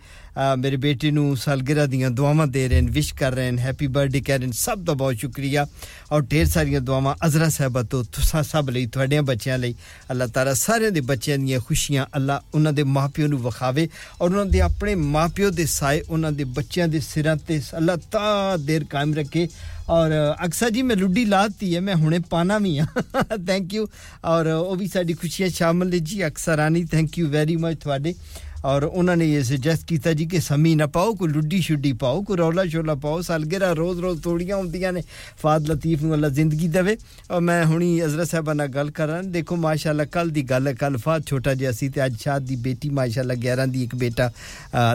ਮੇਰੇ ਬੇਟੇ ਨੂੰ ਸਾਲਗਿਰਾ ਦੀਆਂ ਦੁਆਵਾਂ ਦੇ ਰਹੇ ਨੇ ਵਿਸ਼ ਕਰ ਰਹੇ ਨੇ ਹੈਪੀ ਬਰਥਡੇ ਕਹਿ ਰਹੇ ਨੇ ਸਭ ਦਾ ਬਹੁਤ ਸ਼ੁਕਰੀਆ ਔਰ ਢੇਰ ਸਾਰੀਆਂ ਦੁਆਵਾਂ ਅਜ਼ਰਾ ਸਾਹਿਬਾ ਤੋਂ ਤੁਸੀਂ ਸਭ ਲਈ ਤੁਹਾਡਿਆਂ ਬੱਚਿਆਂ ਲਈ ਅੱਲਾਹ ਤਾਲਾ ਸਾਰਿਆਂ ਦੇ ਬੱਚਿਆਂ ਦੀਆਂ ਖੁਸ਼ੀਆਂ ਅੱਲਾਹ ਉਹਨਾਂ ਦੇ ਮਾਪਿਓ ਨੂੰ ਵਿਖਾਵੇ ਔਰ ਉਹਨਾਂ ਦੇ ਆਪਣੇ ਮਾਪਿਓ ਦੇ ਸਾਏ ਉਹਨਾਂ ਦੇ ਬੱਚਿਆਂ ਦੇ ਸਿਰਾਂ ਤੇ ਅੱਲਾਹ ਤਾ ਦੇਰ ਕਾਇਮ ਰੱਖੇ ਔਰ ਅਕਸਰ ਜੀ ਮੈਂ ਲੁੱਡੀ ਲਾਤੀ ਹੈ, ਮੈਂ ਹੁਣੇ ਪਾਣਾ ਵੀ ਆ ਥੈਂਕ ਯੂ ਔਰ, ਉਹ ਵੀ ਸਾਡੀ ਖੁਸ਼ੀਆਂ ਸ਼ਾਮਲ ਨੇ ਜੀ। ਅਕਸਰਾਨੀ ਥੈਂਕ ਯੂ ਵੈਰੀ ਮਚ ਤੁਹਾਡੇ। ਔਰ ਉਹਨਾਂ ਨੇ ਇਹ ਸੁਜੈਸਟ ਕੀਤਾ ਜੀ ਕਿ ਸਮੀ ਨਾ ਪਾਓ ਕੋਈ ਲੁੱਡੀ ਸ਼ੁੱਡੀ ਪਾਓ ਕੋਈ ਰੌਲਾ ਸ਼ੋਲਾ ਪਾਓ ਸਾਲਗਿਰਾ ਰੋਜ਼ ਰੋਜ਼ ਤੋੜੀਆਂ ਹੁੰਦੀਆਂ ਨੇ ਫਾਦ ਲਤੀਫ ਨੂੰ ਅੱਲਾ ਜ਼ਿੰਦਗੀ ਦੇਵੇ ਔਰ ਮੈਂ ਹੁਣੀ ਅਜ਼ਰਾ ਸਾਹਿਬਾ ਨਾਲ ਗੱਲ ਕਰਾਂ ਦੇਖੋ ਮਾਸ਼ਾਅੱਲਾ ਕੱਲ ਦੀ ਗੱਲ ਹੈ ਕੱਲ ਫਾਦ ਛੋਟਾ ਜਿਹਾ ਸੀ ਤੇ ਅੱਜ ਸ਼ਾਦ ਦੀ ਬੇਟੀ ਮਾਸ਼ਾਅੱਲਾ 11 ਦੀ ਇੱਕ ਬੇਟਾ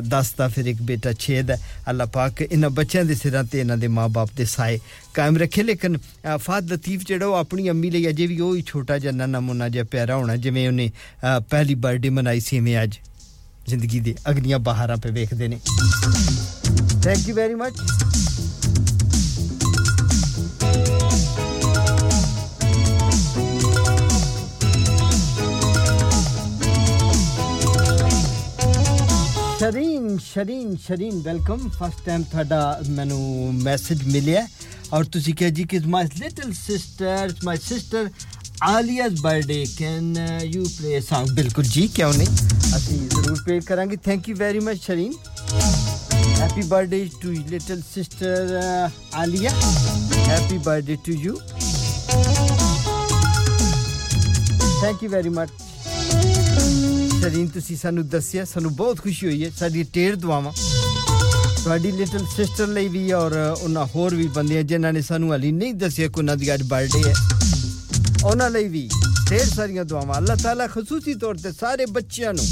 10 ਦਾ ਫਿਰ ਇੱਕ ਬੇਟਾ 6 ਦਾ ਅੱਲਾ ਪਾਕ ਇਹਨਾਂ ਬੱਚਿਆਂ ਦੇ ਸਿਰਾਂ ਤੇ ਇਹਨਾਂ ਦੇ ਮਾਪੇ ਦੇ ਸਾਏ ਕਾਇਮ ਰੱਖੇ ਲੇਕਿਨ ਫਾਦ ਲਤੀਫ ਜਿਹੜਾ ਉਹ ਆਪਣੀ ਅੰਮੀ ਲਈ ਅਜੇ ਵੀ ਉਹ ਹੀ ਛੋਟਾ ਜਿਹਾ ਨੰਨਾ ਮੁੰਨਾ ਜਿਹਾ ਪਿਆਰਾ ਹੋਣਾ ਜਿਵੇਂ ਉਹਨੇ ਪਹਿਲੀ ਬਰਥਡੇ ਮਨਾਈ ਸੀ ਮੈਂ ਅੱਜ ਜ਼ਿੰਦਗੀ ਦੇ ਅਗਲੀਆਂ ਬਹਾਰਾਂ ਤੇ ਵੇਖਦੇ ਨੇ। Thank you very much Shireen Shireen Shireen welcome first time ਤੁਹਾਡਾ ਮੈਨੂੰ ਮੈਸੇਜ ਮਿਲਿਆ। ਔਰ ਤੁਸੀਂ ਕਿਹਾ ਜੀ ਕਿ my little sister my sister Aliya's birthday can you play song ਬਿਲਕੁਲ ਜੀ ਕਿਉਂ ਨਹੀਂ ਅਸੀਂ ਜ਼ਰੂਰ ਪਲੇ ਕਰਾਂਗੇ thank you very much Shireen happy birthday to little sister Aliya happy birthday to you thank you very much Shireen ਤੁਸੀਂ ਸਾਨੂੰ ਦੱਸਿਆ ਸਾਨੂੰ ਬਹੁਤ ਖੁਸ਼ੀ ਹੋਈ ਹੈ ਸਾਡੀ ਟੇਰ ਦੁਆਵਾਂ ਤੁਹਾਡੀ ਲਿਟਲ ਸਿਸਟਰ ਲਈ ਵੀ ਔਰ ਉਹਨਾਂ ਹੋਰ ਵੀ ਬੰਦੇ ਜਿਨ੍ਹਾਂ ਨੇ ਸਾਨੂੰ ਹਲੀ ਨਹੀਂ ਦੱਸਿਆ ਕਿ ਉਹਨਾਂ ਦੀ ਅੱਜ ਬਰਥਡੇ ਹੈ ਉਹਨਾਂ ਲਈ ਵੀ ਢੇਰ ਸਾਰੀਆਂ ਦੁਆਵਾਂ ਅੱਲਾਹ ਤਾਲਾ ਖਸੂਸੀ ਤੌਰ ਤੇ ਸਾਰੇ ਬੱਚਿਆਂ ਨੂੰ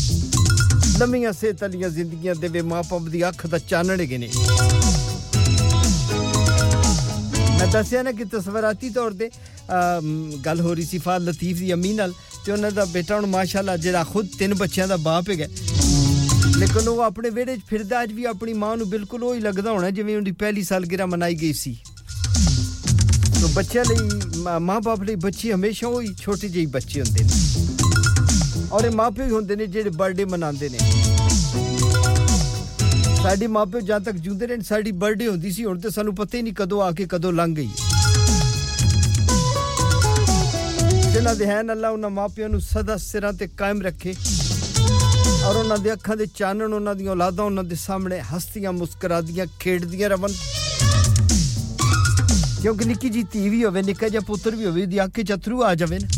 ਲੰਮੀਆਂ ਸਿਹਤ ਵਾਲੀਆਂ ਜ਼ਿੰਦਗੀਆਂ ਦੇਵੇ ਮਾਪੇ ਦੀ ਅੱਖ ਦਾ ਚਾਨਣ ਹੈਗੇ ਨੇ ਮੈਂ ਦੱਸਿਆ ਨਾ ਕਿ ਤਸਵਰਾਤੀ ਤੌਰ ਤੇ ਗੱਲ ਹੋ ਰਹੀ ਸੀ ਫਾਲ ਲਤੀਫ ਦੀ ਅਮੀ ਨਾਲ ਤੇ ਉਹਨਾਂ ਦਾ ਬੇਟਾ ਹੁਣ ਮਾਸ਼ਾਅੱਲਾ ਜਿਹੜਾ ਖੁਦ ਤਿੰਨ ਬੱਚਿਆਂ ਦਾ ਬਾਪ ਹੈਗਾ ਲੇਕਿਨ ਉਹ ਆਪਣੇ ਵਿਹੜੇ 'ਚ ਫਿਰਦਾ ਅੱਜ ਵੀ ਆਪਣੀ ਮਾਂ ਨੂੰ ਬਿਲਕੁਲ ਉਹ ਹੀ ਲੱਗਦਾ ਹੋਣਾ ਜਿਵੇਂ ਉਹਦੀ ਪਹਿਲੀ ਸਾਲਗਿਰਾ ਮਨਾਈ ਗਈ ਸੀ ਤੋ ਬੱਚਿਆਂ ਲਈ ਮਾਂ-ਬਾਪ ਲਈ ਬੱਚੇ ਹਮੇਸ਼ਾ ਉਹ ਹੀ ਛੋਟੇ ਜਿਹੇ ਬੱਚੇ ਹੁੰਦੇ ਨੇ ਔਰ ਇਹ ਮਾਪੇ ਹੀ ਹੁੰਦੇ ਨੇ ਜਿਹੜੇ ਬਰਥਡੇ ਮਨਾਉਂਦੇ ਨੇ ਸਾਡੀ ਮਾਪੇ ਜਦ ਤੱਕ ਜਿਉਂਦੇ ਰਹੇ ਸਾਡੀ ਬਰਥਡੇ ਹੁੰਦੀ ਸੀ ਹੁਣ ਤੇ ਸਾਨੂੰ ਪਤਾ ਹੀ ਨਹੀਂ ਕਦੋਂ ਆ ਕੇ ਕਦੋਂ ਲੰਘ ਗਈ ਜਿਨ੍ਹਾਂ ਦੇ ਹਨ ਅੱਲਾ ਉਹਨਾਂ ਮਾਪਿਆਂ ਨੂੰ ਸਦਾ ਸਿਰਾਂ ਤੇ ਕਾਇਮ ਰੱਖੇ ਔਰ ਉਹਨਾਂ ਦੇ ਅੱਖਾਂ ਦੇ ਚਾਨਣ ਉਹਨਾਂ ਦੀਆਂ ਔਲਾਦਾਂ ਉਹਨਾਂ ਦੇ ਸਾਹਮਣੇ ਹਸਤੀਆਂ ਮੁਸਕਰਾਦੀਆਂ ਖੇਡਦੀਆਂ ਰਵਨ ਕਿਉਂਕਿ ਨਿੱਕੀ ਜੀ ਧੀ ਵੀ ਹੋਵੇ ਨਿੱਕਾ ਜਿਹਾ ਪੁੱਤਰ ਵੀ ਹੋਵੇ ਦੀ ਅੱਖ 'ਚ ਅਥਰੂ ਆ ਜਾਵੇ ਨਾ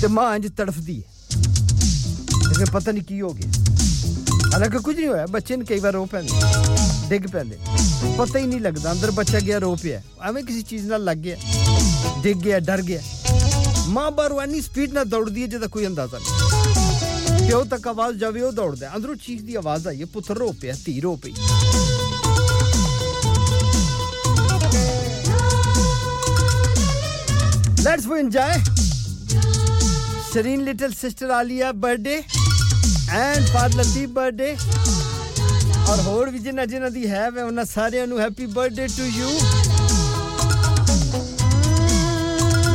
ਤੇ ਮਾਂ ਇੰਜ ਤੜਫਦੀ ਹੈ ਲੇਕਿਨ ਪਤਾ ਨਹੀਂ ਕੀ ਹੋ ਗਿਆ ਹਾਲਾਂਕਿ ਕੁਝ ਨਹੀਂ ਹੋਇਆ ਬੱਚੇ ਨੇ ਕਈ ਵਾਰ ਰੋ ਪੈਂਦੇ ਡਿੱਗ ਪੈਂਦੇ ਪਤਾ ਹੀ ਨਹੀਂ ਲੱਗਦਾ ਅੰਦਰ ਬੱਚਾ ਗਿਆ ਰੋ ਪਿਆ ਐਵੇਂ ਕਿਸੇ ਚੀਜ਼ ਨਾਲ ਲੱਗ ਗਿਆ ਡਿੱਗ ਗਿਆ ਡਰ ਗਿਆ ਮਾਂ ਬਾਹਰੋਂ ਇੰਨੀ ਸਪੀਡ ਨਾਲ ਦੌੜਦੀ ਹੈ ਜਿਹਦਾ ਕੋਈ ਅੰਦਾਜ਼ਾ ਨਹੀਂ ਪਿਓ ਤੱਕ ਆਵਾਜ਼ ਜਾਵੇ ਉਹ ਦੌੜਦਾ ਅੰਦਰੋਂ ਚੀਜ਼ ਦੀ ਆਵਾਜ਼ ਆਈ ਹੈ ਪੁੱਤਰ ਰੋ ਪਿਆ ਧੀ ਰੋ ਪਈ Let's enjoy Shireen little sister Alia birthday and Father Latif birthday ਔਰ ਹੋਰ ਵੀ ਜਿਨ੍ਹਾਂ ਜਿਨ੍ਹਾਂ ਦੀ ਹੈ ਵੇ ਉਹਨਾਂ ਸਾਰਿਆਂ ਨੂੰ happy birthday to you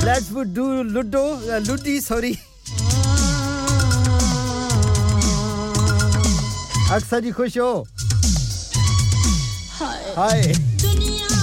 let's we do ludo ਲੁੱਡੀ ਸੌਰੀ ਅਕਸਰ ਜੀ ਖੁਸ਼ ਹੋ ਹਾਏ ਹਾਏ ਥੈਂਕ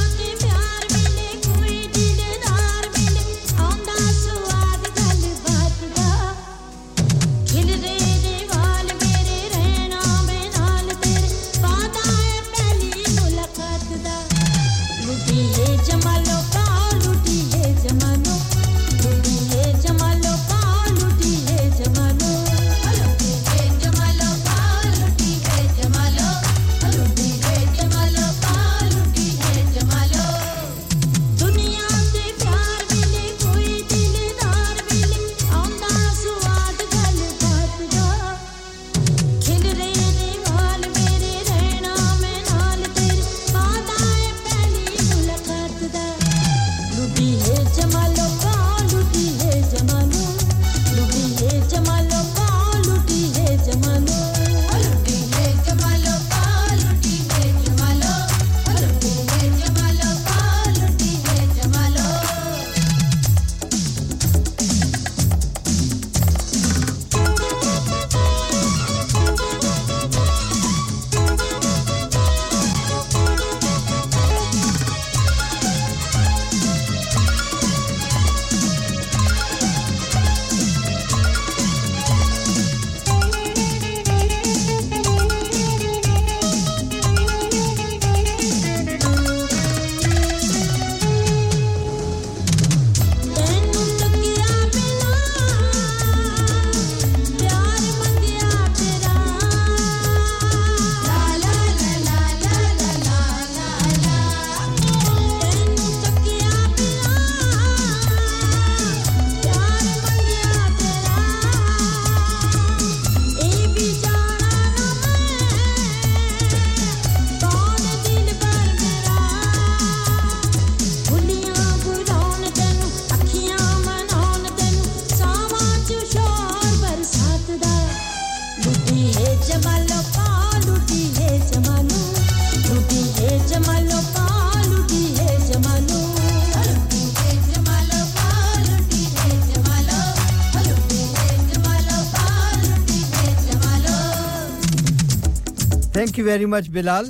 ਯੂ ਵੈਰੀ ਮੱਚ ਬਿਲਾਲ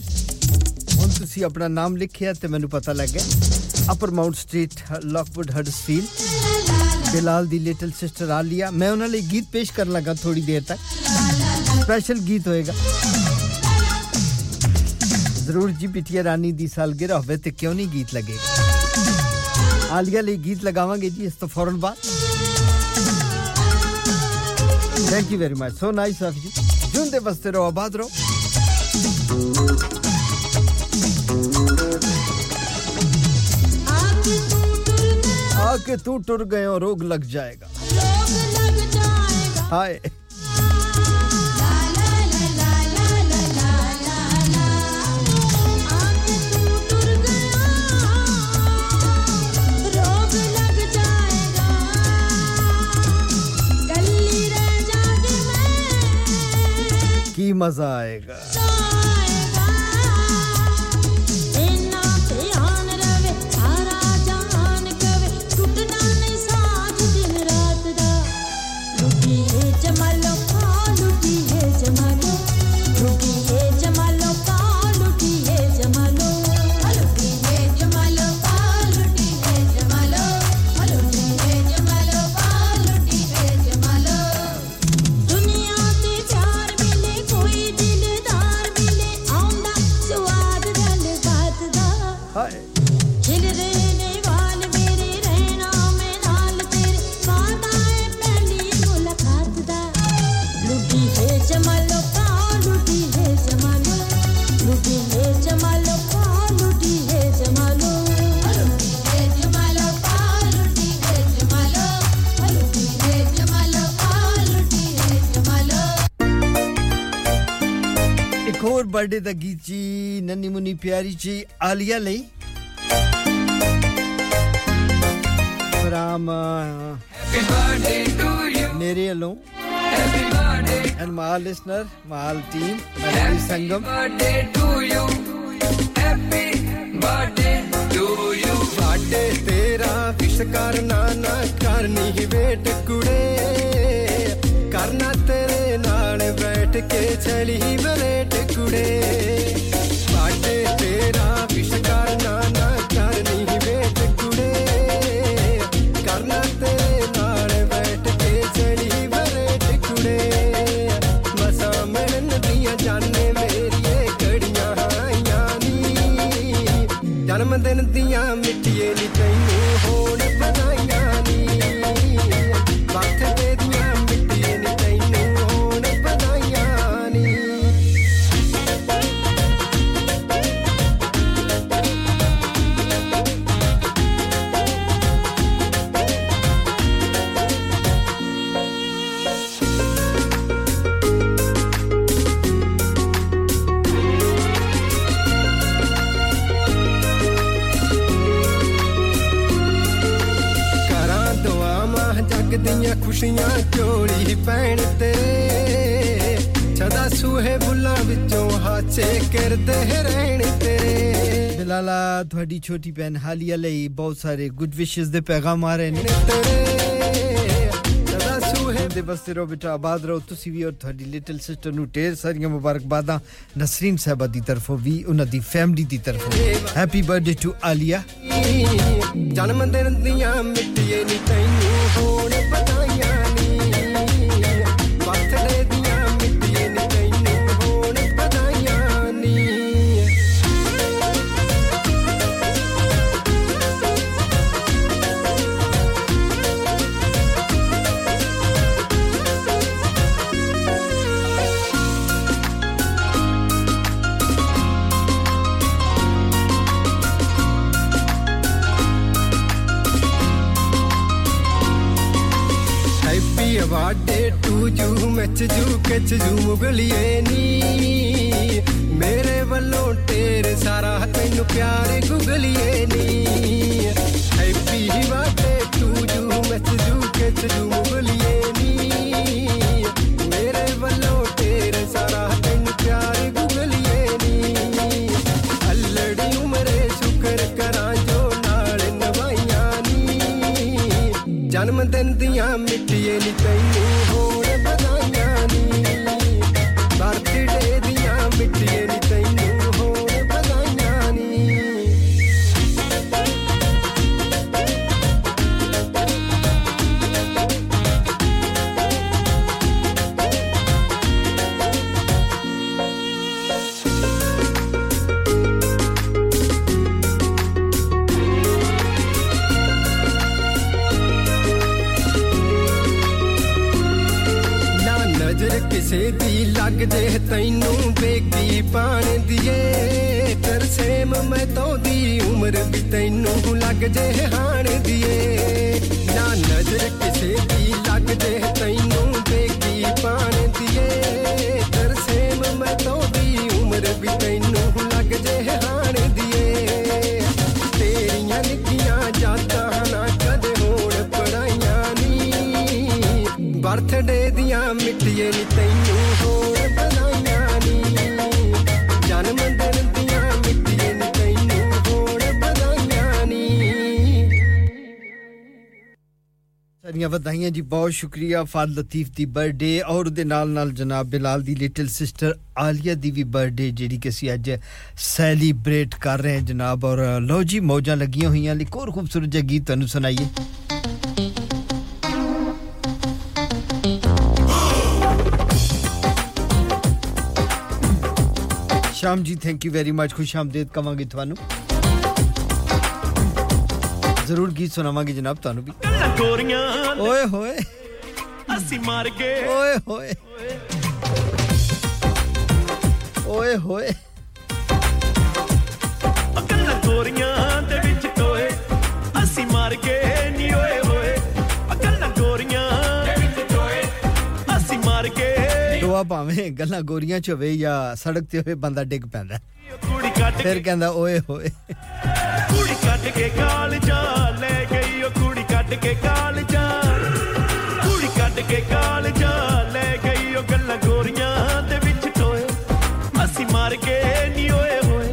ਹੁਣ ਤੁਸੀਂ ਆਪਣਾ ਨਾਮ ਲਿਖਿਆ ਤੇ ਮੈਨੂੰ ਪਤਾ ਲੱਗ ਗਿਆ Upper Mount Street Lockwood Huddersfield Bilal ਦੀ ਲਿਟਲ ਸਿਸਟਰ ਆਲੀਆ ਮੈਂ ਉਹਨਾਂ ਲਈ ਗੀਤ ਪੇਸ਼ ਕਰਨ ਲੱਗਾ ਥੋੜੀ ਦੇਰ ਤੱਕ ਸਪੈਸ਼ਲ ਗੀਤ ਹੋਏਗਾ ਜ਼ਰੂਰ ਜੀ ਬਿਟਿਆ ਰਾਨੀ ਦੀ ਸਾਲਗਿਰਾ ਹੋਵੇ ਤੇ ਕਿਉਂ ਨਹੀਂ ਗੀਤ ਲੱਗੇਗਾ ਆਲੀਆ ਲਈ ਗੀਤ ਲਗਾਵਾਂਗੇ ਜੀ ਇਸ ਤੋਂ ਫੌਰਨ ਬਾਅਦ thank you very much so nice of you ਜੁੰਦੇ ਬਸਤੇ ਰਹੋ ਆਬਾਦ ਰਹੋ आके तू टुर गए और रोग लग जाएगा। हाय। की मज़ा आएगा। बर्थडे दा गीत जी नन्नी मुन्नी प्यारी जी आलिया लई फ्रॉम मेरे अलों listener my team my name is Sangam birthday to you happy birthday to you birthday ਤੇਰਾ ਵਿਸ਼ ਕਰਨਾ ਨਾ ਕਰਨੀ ਵੇਟ ਕੁੜੇ ਕਰਨਾ ਤੇਰੇ ਨਾਲ ਬੈਠ ਕੇ ਚਲੀ ਬਲੇਟ ਕੁੜੇ ਬਾਟੇ ਤੇਰਾ ਵਿਸ਼ ਕਰਨਾ ਨਾ ਕਰਨੀ ਵੇਟ ਕੁੜੇ ਕਰਨਾ ਤੇਰੇ ਨਾਲ ਬੈਠ ਕੇ ਚਲੀ ਬਲੇਟ ਕੁੜੇ ਮਸਾ ਮਿਲਣ ਦੀਆਂ ਜਾਣੇ ਮੇਰੀਏ ਕੜੀਆਂ ਆਈਆਂ ਨੀ ਜਨਮ ਦਿਨ ਦੀਆਂ ਮਿੱਠੀਏ ਨੀ ਦੀਆਂ ਖੁਸ਼ੀਆਂ ਝੋਲੀ ਪੈਣ ਤੇਰੇ ਸਦਾ ਸੂਹੇ ਬੁੱਲਾਂ ਵਿੱਚੋਂ ਹਾਸੇ ਕਰਦੇ ਰਹਿਣ ਤੇਰੇ ਬਿਲਾਲਾ ਤੁਹਾਡੀ ਛੋਟੀ ਭੈਣ ਹਾਲੀਆ ਲਈ ਬਹੁਤ ਸਾਰੇ ਗੁੱਡ ਵਿਸ਼ੇਸ ਦੇ ਪੈਗਾਮ ਆ ਰਹੇ ਨੇ ਸਦਾ ਸੂਹੇ ਦੇ ਬਸਤੇ ਰਹੋ ਬੇਟਾ ਆਬਾਦ ਰਹੋ ਤੁਸੀਂ ਵੀ ਔਰ ਤੁਹਾਡੀ ਲਿਟਲ ਸਿਸਟਰ ਨੂੰ ਢੇਰ ਸਾਰੀਆਂ ਮੁਬਾਰਕਬਾਦਾਂ ਨਸਰੀਨ ਸਾਹਿਬਾ ਦੀ ਤਰਫੋਂ ਵੀ ਉਹਨਾਂ ਦੀ ਫੈਮਿਲੀ ਦੀ ਤਰਫੋਂ ਹੈਪੀ ਬਰਥਡੇ ਟੂ ਆਲੀਆ ਜਨਮ ਦਿਨ ਦੀਆਂ ਮਿੱਟੀਏ ਨੀ ਤੈਨੂੰ ਹੋਣ ਮੈਚ ਜੂ ਕਿਚ ਜੂ ਮੁਗਲੀਏ ਨੀ ਮੇਰੇ ਵੱਲੋਂ ਢੇਰ ਸਾਰਾ ਤੈਨੂੰ ਪਿਆਰ ਗੁਗਲੀਏ ਬਹੁਤ ਸ਼ੁਕਰੀਆ ਫਾਦ ਲਤੀਫ ਦੀ ਬਰਥਡੇ ਔਰ ਉਹਦੇ ਨਾਲ ਨਾਲ ਜਨਾਬ ਬਿਲਾਲ ਦੀ ਲਿਟਲ ਸਿਸਟਰ ਆਲੀਆ ਦੀ ਵੀ ਬਰਥਡੇ ਜਿਹੜੀ ਕਿ ਅਸੀਂ ਅੱਜ ਸੈਲੀਬ੍ਰੇਟ ਕਰ ਰਹੇ ਹਾਂ ਜਨਾਬ ਔਰ ਲੋ ਜੀ ਮੌਜਾਂ ਲੱਗੀਆਂ ਹੋਈਆਂ ਲਈ ਹੋਰ ਖੂਬਸੂਰਤ ਜਿਹਾ ਗੀਤ ਤੁਹਾਨੂੰ ਸੁਣਾਈਏ ਸ਼ਾਮ ਜੀ ਥੈਂਕ ਯੂ ਵੈਰੀ ਮਚ ਖੁਸ਼ ਆਮਦੇਦ ਕਵਾਂਗੇ ਤੁਹਾਨੂੰ ਜ਼ਰੂਰ ਗੀਤ ਸੁਣਾਵਾਂਗੇ ਜਨਾਬ ਤੁਹਾਨੂੰ ਵੀ ਗੋਰੀਆਂ ਓਏ ਹੋਏ ਅਸੀਂ ਮਰ ਗਏ ਓਏ ਹੋਏ ਓਏ ਹੋਏ ਅਕਲਾਂ ਗੋਰੀਆਂ ਗਏ ਦੁਆ ਭਾਵੇਂ ਗੱਲਾਂ ਗੋਰੀਆਂ ਚ ਹੋਵੇ ਜਾਂ ਸੜਕ ਤੇ ਹੋਵੇ ਬੰਦਾ ਡਿੱਗ ਪੈਂਦਾ ਕੁੜੀ ਕੱਟ ਫਿਰ ਕਹਿੰਦਾ ਓਏ ਹੋਏ ਕੁੜੀ ਕੱਟ ਕੇ ਕਾਲ ਜਾ ਲੈ ਗਈ ਉਹ ਕੁੜੀ ਕੱਟ ਕੇ ਕਾਲ ਜਾ ਕੁੜੀ ਕੱਟ ਕੇ ਕਾਲ ਜਾ ਲੈ ਗਈ ਉਹ ਗੱਲਾਂ ਗੋਰੀਆਂ ਦੇ ਵਿੱਚ ਟੋਏ ਅਸੀਂ ਮਰ ਗਏ ਨੀ ਓਏ ਹੋਏ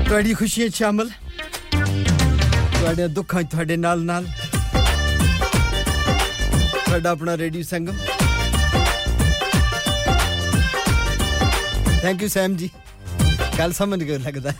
ਤੁਹਾਡੀ ਖੁਸ਼ੀਆਂ 'ਚ ਸ਼ਾਮਲ ਤੁਹਾਡੇ ਦੁੱਖਾਂ 'ਚ ਤੁਹਾਡੇ ਨਾਲ ਨਾਲ ਸਾਡਾ ਆਪਣਾ radio Sangam thank you Sam ji ਗੱਲ ਸਮਝ ਗਏ ਲੱਗਦਾ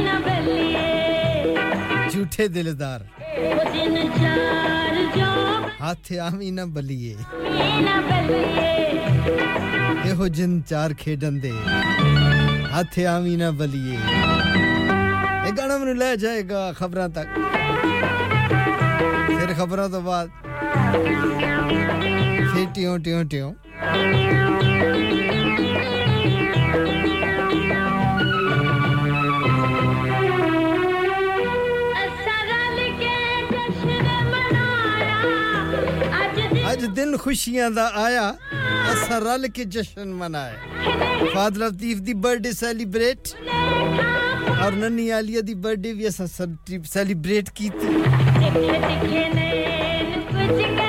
ਨਾ ਬੱਲੀਏ ਝੂਠੇ ਦਿਲਦਾਰ ਉਹ ਦਿਨ ਚਾਰ ਜੋ ਹੱਥ ਆਵੀ ਨਾ ਬਲੀਏ ਵੀ ਨਾ ਬੱਲੀਏ ਇਹੋ ਜਿੰਨ ਚਾਰ ਖੇਡਣ ਦੇ ਹੱਥ ਆਵੀ ਨਾ ਬਲੀਏ ਇਹ ਗਾਣਾ ਮੈਨੂੰ ਲੈ ਜਾਏਗਾ ਖਬਰਾਂ ਤੱਕ ਫਿਰ ਖਬਰਾਂ ਤੋਂ ਬਾਅਦ ਫਿਰ ਟਿਉ ਟਿਉ ਟਿਉ ਅਸਾਂ ਰਲ ਕੇ ਜਸ਼ਨ ਮਨਾਇਆ ਅੱਜ ਦਿਨ ਅੱਜ ਦਿਨ ਖੁਸ਼ੀਆਂ ਦਾ ਆਇਆ ਅਸਾਂ ਰਲ ਕੇ ਜਸ਼ਨ ਮਨਾਏ ਫਾਦ ਲਤੀਫ ਦੀ ਬਰਥਡੇ ਸੈਲੀਬ੍ਰੇਟ ਔਰ ਨੰਨੀ ਆਲੀਆ ਦੀ ਬਰਥਡੇ ਵੀ ਅਸਾਂ ਸੈਲੀਬ੍ਰੇਟ ਕੀਤੀ chica.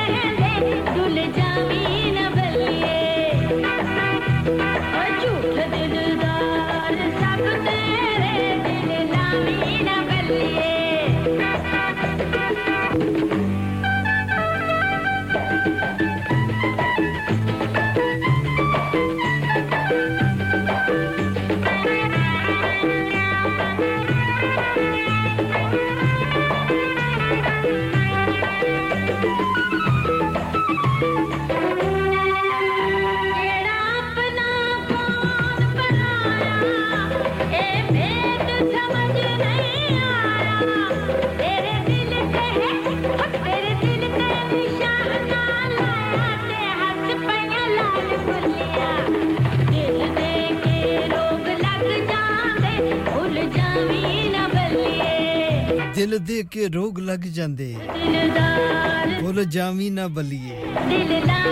बलिए के रोग लग जाते बोल जामी ना बलिए।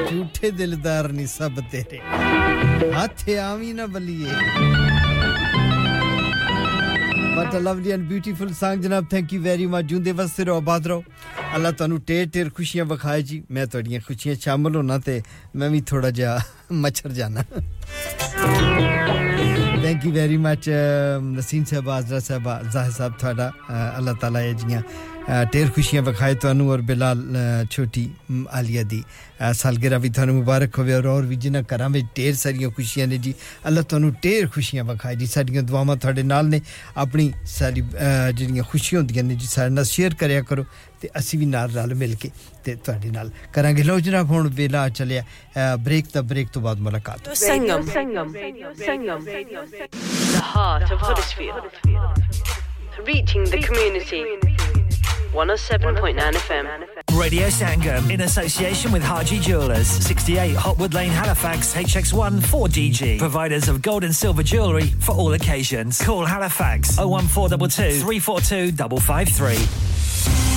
झूठे दिलदार नहीं सब तेरे। हाथे आवी ना बलिए। But a lovely and beautiful song जनाब। थैंक यू वेरी मच जूंदे वस्ते रहो, आबाद रहो। अल्लाह तुहानू ढेर ढेर खुशियाँ बखाए जी। मैं तुहाडियाँ खुशियाँ शामिल होना ते मैं भी थोड़ा जा मच्छर जाना। thank you very much Naseem sahib Azra sahib Zahir sahib ਤੁਹਾਡਾ ਅ, ਅੱਲਾਹ ਤਾਲਾ ਇਹ ਜੀਆਂ ਅ, ਢੇਰ ਖੁਸ਼ੀਆਂ ਵਿਖਾਏ ਤੁਹਾਨੂੰ ਔਰ ਬਿਲਾਲ ਅ, ਛੋਟੀ ਮ, ਆਲੀਆ ਦੀ ਅ, ਸਾਲਗਿਰਾ ਵੀ ਤੁਹਾਨੂੰ ਮੁਬਾਰਕ ਹੋਵੇ ਔਰ ਹੋਰ ਵੀ ਜਿਨ੍ਹਾਂ ਘਰਾਂ ਵਿੱਚ ਢੇਰ ਸਾਰੀਆਂ ਖੁਸ਼ੀਆਂ ਨੇ ਜੀ ਅੱਲਾਹ ਤੁਹਾਨੂੰ ਢੇਰ ਖੁਸ਼ੀਆਂ ਵਿਖਾਏ ਜੀ ਸਾਡੀਆਂ ਦੁਆਵਾਂ ਤੁਹਾਡੇ ਨਾਲ ਨੇ ਆਪਣੀ ਸਾਰੀ ਅ, ਜਿਹੜੀਆਂ ਖੁਸ਼ੀਆਂ ਹੁੰਦੀਆਂ ਨੇ ਜੀ ਸਾਡੇ ਨਾਲ ਸ਼ੇਅਰ ਕਰਿਆ ਕਰੋ ਤੇ ਅਸੀਂ ਵੀ ਨਾਲ ਰਲ ਮਿਲ ਕੇ ਤੇ ਤੁਹਾਡੇ ਨਾਲ ਕਰਾਂਗੇ ਲੋ ਜਨਾਬ ਹੁਣ ਵੇਲਾ ਚੱਲਿਆ ਬ੍ਰੇਕ ਤਾਂ ਬ੍ਰੇਕ ਤੋਂ ਬਾਅਦ ਮੁਲਾਕਾਤ Sangam. Sangam. Sangam. The heart of Huddersfield. Reaching the community. 107.9 FM. Radio Sangam in association with Haji Jewelers, 68 Hotwood Lane, Halifax, HX1 4DG. Providers of gold and silver jewellery for all occasions. Call Halifax 01422 342 553.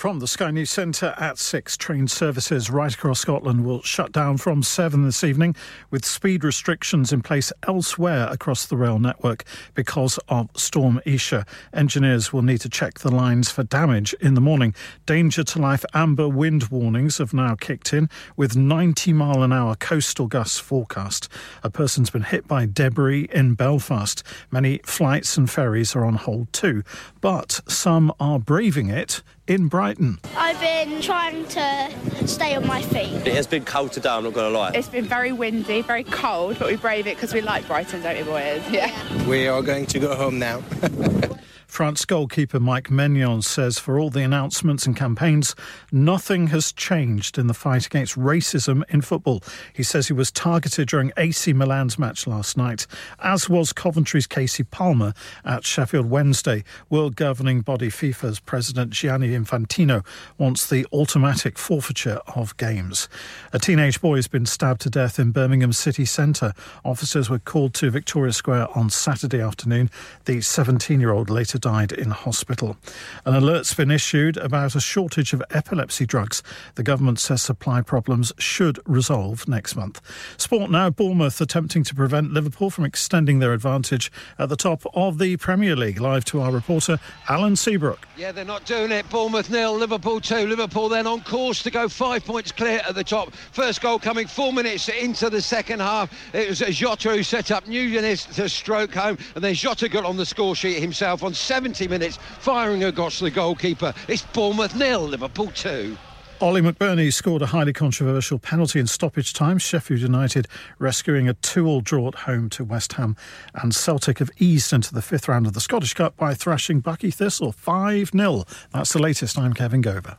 From the Sky News Centre at 6, train services right across Scotland will shut down from 7 this evening with speed restrictions in place elsewhere across the rail network because of Storm Isha. Engineers will need to check the lines for damage in the morning. Danger to life amber wind warnings have now kicked in with 90 mile an hour coastal gusts forecast. A person's been hit by debris in Belfast. Many flights and ferries are on hold too, but some are braving it in Brighton. I've been trying to stay on my feet. It has been cold today, I'm not going to lie. It's been very windy, very cold, but we brave it because we like Brighton, don't we, boys? Yeah. We are going to go home now. France goalkeeper Mike Maignan says for all the announcements and campaigns, nothing has changed in the fight against racism in football. He says he was targeted during AC Milan's match last night, as was Coventry's Casey Palmer at Sheffield Wednesday. World governing body FIFA's president Gianni Infantino wants the automatic forfeiture of games. A teenage boy has been stabbed to death in Birmingham city centre. Officers were called to Victoria Square on Saturday afternoon. The 17 year old later died in hospital. An alert's been issued about a shortage of epilepsy drugs. The government says supply problems should resolve next month. Sport now, Bournemouth attempting to prevent Liverpool from extending their advantage at the top of the Premier League. Live to our reporter, Alan Seabrook. Yeah, they're not doing it. Bournemouth nil, Liverpool two. Liverpool then on course to go five points clear at the top. First goal coming four minutes into the second half. It was Jota who set up Nunez to stroke home, and then Jota got on the score sheet himself on 70 minutes, firing across the goalkeeper. It's Bournemouth nil, Liverpool two. Ollie McBurney scored a highly controversial penalty in stoppage time. Sheffield United rescuing a two-all draw at home to West Ham, and Celtic have eased into the fifth round of the Scottish Cup by thrashing Bucky Thistle five 0 That's the latest. I'm Kevin Gover.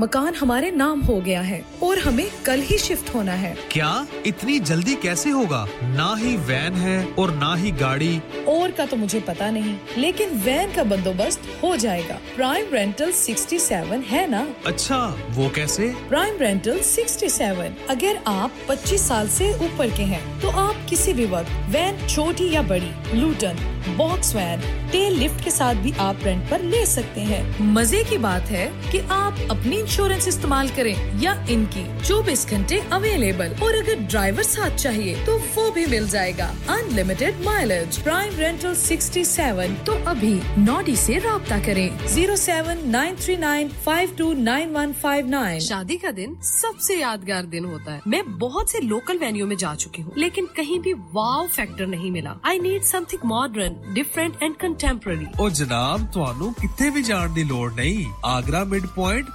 मकान हमारे नाम हो गया है और हमें कल ही shift होना है। क्या इतनी जल्दी कैसे होगा? ना ही वैन है और ना ही गाड़ी। और का तो मुझे पता नहीं लेकिन वैन का बंदोबस्त हो जाएगा। प्राइम रेंटल 67 है ना? अच्छा वो कैसे? प्राइम रेंटल 67 अगर आप 25 साल से ऊपर के हैं तो आप किसी भी वक्त वैन छोटी या बड़ी Luton box van tail lift के साथ भी आप रेंट पर ले सकते हैं। मज़े की बात है कि आप अपनी इंश्योरेंस इस्तेमाल करें या इनकी 24 घंटे अवेलेबल और अगर ड्राइवर साथ चाहिए तो वो भी मिल जाएगा। अनलिमिटेड माइलेज प्राइम रेंटल 67 तो अभी नोडी से रहा करें। Zero seven nine three nine five two nine one five nine शादी का दिन सबसे यादगार दिन होता है। मैं बहुत से लोकल वेन्यू में जा चुकी हूँ लेकिन कहीं भी वाव फैक्टर नहीं मिला। I need something modern different and contemporary और जनाब तुम कितने भी जान की लड़ नहीं। आगरा मिड पॉइंट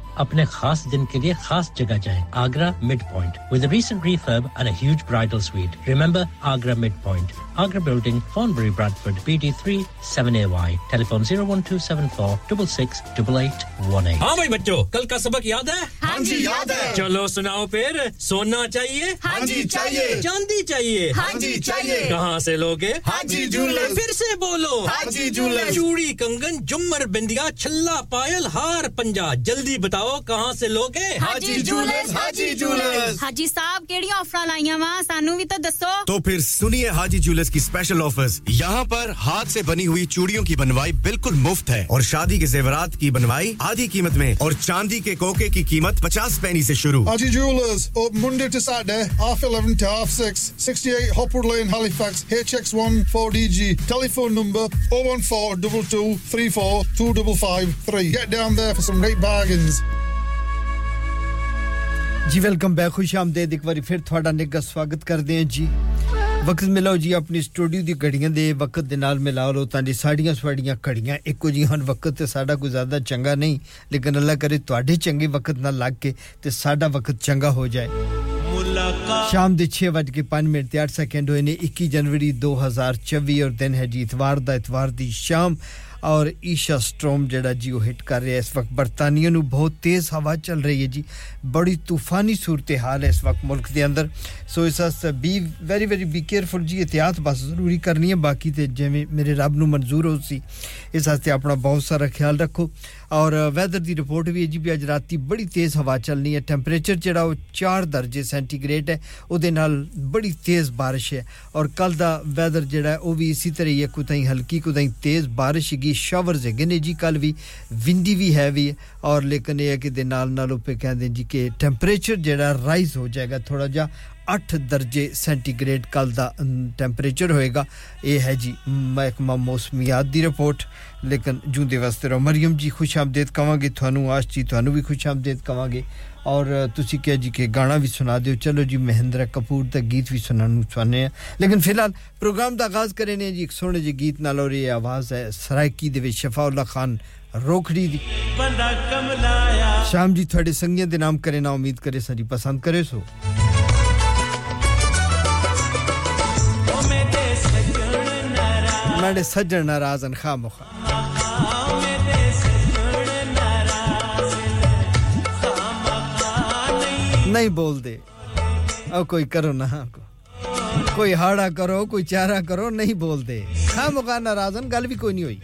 अपने खास दिन के लिए खास जगह जाएं Agra mid point with recent refurb and a huge bridal suite remember agra mid point Agra building Thornbury bradford bt3 7ay telephone 01274 668818 हाँ भाई बच्चों कल का सबक याद है हाँ जी, याद है। चलो सुनाओ फिर सोना चाहिए हाँ जी, चाहिए। चांदी चाहिए हाँ जी, चाहिए। कहाँ से लोगे हाजी जूलर्स। फिर से बोलो हाजी जूलर्स। चूड़ी कंगन जुमर बिंदिया छल्ला पायल हार पंजा जल्दी बताओ कहाँ से लोगे हाजी जूलर्स, हाजी जूलर्स। हाजी साहब केड़ी ऑफ़र लाइया वा सानू भी तो दसो तो फिर सुनिए हाजी ज्वेलर्स की स्पेशल ऑफर्स यहाँ पर हाथ से बनी हुई चूड़ियों की बनवाई बिल्कुल मुफ्त है और शादी के जेवरात की बनवाई आधी कीमत में और चांदी के कोके की कीमत पचास पैनी से शुरू Haji Jewelers, open Monday to Saturday, half 11 to half 6, 68 Hopwood Lane, Halifax, HX1 4DG. Telephone number 014 34 2553. Get down there for some great bargains. ਜੀ ਵੈਲਕਮ ਬੈਕ ਖੁਸ਼ ਆਮਦੇਦ ਇੱਕ ਵਾਰੀ ਫਿਰ ਤੁਹਾਡਾ ਨਿੱਘਾ ਸਵਾਗਤ ਕਰਦੇ ਹਾਂ ਜੀ ਵਕਤ ਮਿਲਾਓ ਜੀ ਆਪਣੀ ਸਟੂਡੀਓ ਦੀ ਘੜੀਆਂ ਦੇ ਵਕਤ ਦੇ ਨਾਲ ਮਿਲਾਓ ਲੋ ਤਾਂ ਜੀ ਸਾਡੀਆਂ ਸਵਾਡੀਆਂ ਘੜੀਆਂ ਇੱਕੋ ਜੀ ਹਨ ਵਕਤ ਤੇ ਸਾਡਾ ਕੋਈ ਜ਼ਿਆਦਾ ਚੰਗਾ ਨਹੀਂ ਲੇਕਿਨ ਅੱਲਾ ਕਰੇ ਤੁਹਾਡੇ ਚੰਗੇ ਵਕਤ ਨਾਲ ਲੱਗ ਕੇ ਤੇ ਸਾਡਾ ਵਕਤ ਚੰਗਾ ਹੋ ਜਾਏ ਸ਼ਾਮ ਦੇ 6:05 ਮਿੰਟ ਤੇ 8 ਸੈਕਿੰਡ ਹੋਏ ਨੇ 21 ਜਨਵਰੀ 2024 ਔਰ ਦਿਨ ਹੈ ਜੀ ਇਤਵਾਰ ਦਾ ਇਤਵਾਰ ਦੀ ਸ਼ਾਮ ਔਰ ਈਸ਼ਾ ਸਟ੍ਰੋਮ ਜਿਹੜਾ ਜੀ ਉਹ ਹਿੱਟ ਕਰ ਰਿਹਾ ਇਸ ਵਕਤ ਬਰਤਾਨੀਆ ਨੂੰ ਬਹੁਤ ਤੇਜ਼ ਹਵਾ ਚੱਲ ਰਹੀ ਹੈ ਜੀ। ਬੜੀ ਤੂਫਾਨੀ ਸੂਰਤ ਹਾਲ ਹੈ ਇਸ ਵਕਤ ਮੁਲਕ ਦੇ ਅੰਦਰ। ਸੋ ਇਸ ਵਾਸਤੇ be very very be careful ਜੀ ਇhtiyat ਬਸ ਜ਼ਰੂਰੀ ਕਰਨੀ ਹੈ। ਬਾਕੀ ਤੇ ਜਿਵੇਂ ਮੇਰੇ ਰੱਬ ਨੂੰ ਮਨਜ਼ੂਰ ਹੋ ਸੀ ਇਸ ਵਾਸਤੇ ਆਪਣਾ ਬਹੁਤ ਸਾਰਾ ਖਿਆਲ ਰੱਖੋ। ਔਰ ਵੈਦਰ ਦੀ ਰਿਪੋਰਟ ਵੀ ਹੈ ਜੀ ਵੀ ਅੱਜ ਰਾਤੀ ਬੜੀ ਤੇਜ਼ ਹਵਾ ਚੱਲਣੀ ਹੈ ਟੈਂਪਰੇਚਰ ਜਿਹੜਾ ਉਹ 4 ਦਰਜੇ ਸੈਂਟੀਗ੍ਰੇਡ ਹੈ ਉਹਦੇ ਨਾਲ ਬੜੀ ਤੇਜ਼ ਬਾਰਿਸ਼ ਹੈ ਔਰ ਕੱਲ ਦਾ ਵੈਦਰ ਜਿਹੜਾ ਉਹ ਵੀ ਇਸੇ ਤਰ੍ਹਾਂ ਹੀ ਹੈ ਕੁਤਾਈ ਹਲਕੀ ਕੁਤਾਈ ਤੇਜ਼ ਬਾਰਿਸ਼ ਹੈਗੀ ਸ਼ਾਵਰਸ ਹੈਗੇ ਨੇ ਜੀ ਕੱਲ ਵੀ ਵਿੰਡੀ ਵੀ ਹੈ ਵੀ ਔਰ ਲੇਕਿਨ ਇਹ ਹੈ ਕਿ ਦੇ ਨਾਲ ਨਾਲ ਉਪੇ ਕਹਿੰਦੇ ਜੀ ਕਿ ਟੈਂਪਰੇਚਰ ਜਿਹੜਾ ਰਾਈਜ਼ ਹੋ ਜਾਏਗਾ ਥੋੜਾ ਜਿਹਾ 8 ਦਰਜੇ ਸੈਂਟੀਗ੍ਰੇਡ ਕੱਲ ਦਾ ਟੈਂਪਰੇਚਰ ਹੋਏਗਾ ਇਹ ਹੈ ਜੀ ਮਹਿਕਮਾ ਮੌਸਮੀਆਤ ਦੀ ਰਿਪੋਰਟ ਲੇਕਿਨ ਜੂੰਦੇ ਵਾਸਤੇ ਰੋ ਮਰੀਮ ਜੀ ਖੁਸ਼ ਆਮਦੀਦ ਕਵਾਂਗੇ ਤੁਹਾਨੂੰ ਆਸ਼ ਜੀ ਤੁਹਾਨੂੰ ਵੀ ਖੁਸ਼ ਆਮਦੀਦ ਕਵਾਂਗੇ ਔਰ ਤੁਸੀਂ ਕਿਹਾ ਜੀ ਕਿ ਗਾਣਾ ਵੀ ਸੁਣਾ ਦਿਓ ਚਲੋ ਜੀ ਮਹਿੰਦਰਾ ਕਪੂਰ ਦਾ ਗੀਤ ਵੀ ਸੁਣਨ ਨੂੰ ਸੁਣਨੇ ਆ ਲੇਕਿਨ ਫਿਲਹਾਲ ਪ੍ਰੋਗਰਾਮ ਦਾ ਆਗਾਜ਼ ਕਰਨੇ ਜੀ ਇੱਕ ਸੋਹਣੇ ਜਿਹੇ ਗੀਤ ਨਾਲ ਔਰ ਇਹ ਆਵਾਜ਼ ਹੈ ਸਰਾਇਕੀ ਦੇ ਵਿੱਚ ਸ਼ਫਾਉਲਾ ਖਾਨ ਰੋਖੜੀ ਦੀ ਬੰਦਾ ਕਮਲਾਇਆ ਸ਼ਾਮ ਜੀ ਤੁਹਾਡੇ ਸੰਗੀਆਂ ਦੇ ਨਾਮ ਕਰੇ ਨਾ ਉਮੀਦ ਕਰੇ ਸਾਡੀ ਪਸੰਦ ਕਰੇ ਸੋ मेरे सज्जन नाराजन खामोखा नहीं बोल दे और कोई करो ना को कोई हाड़ा करो कोई चारा करो नहीं बोल दे खामोखा नाराजन गल भी कोई नहीं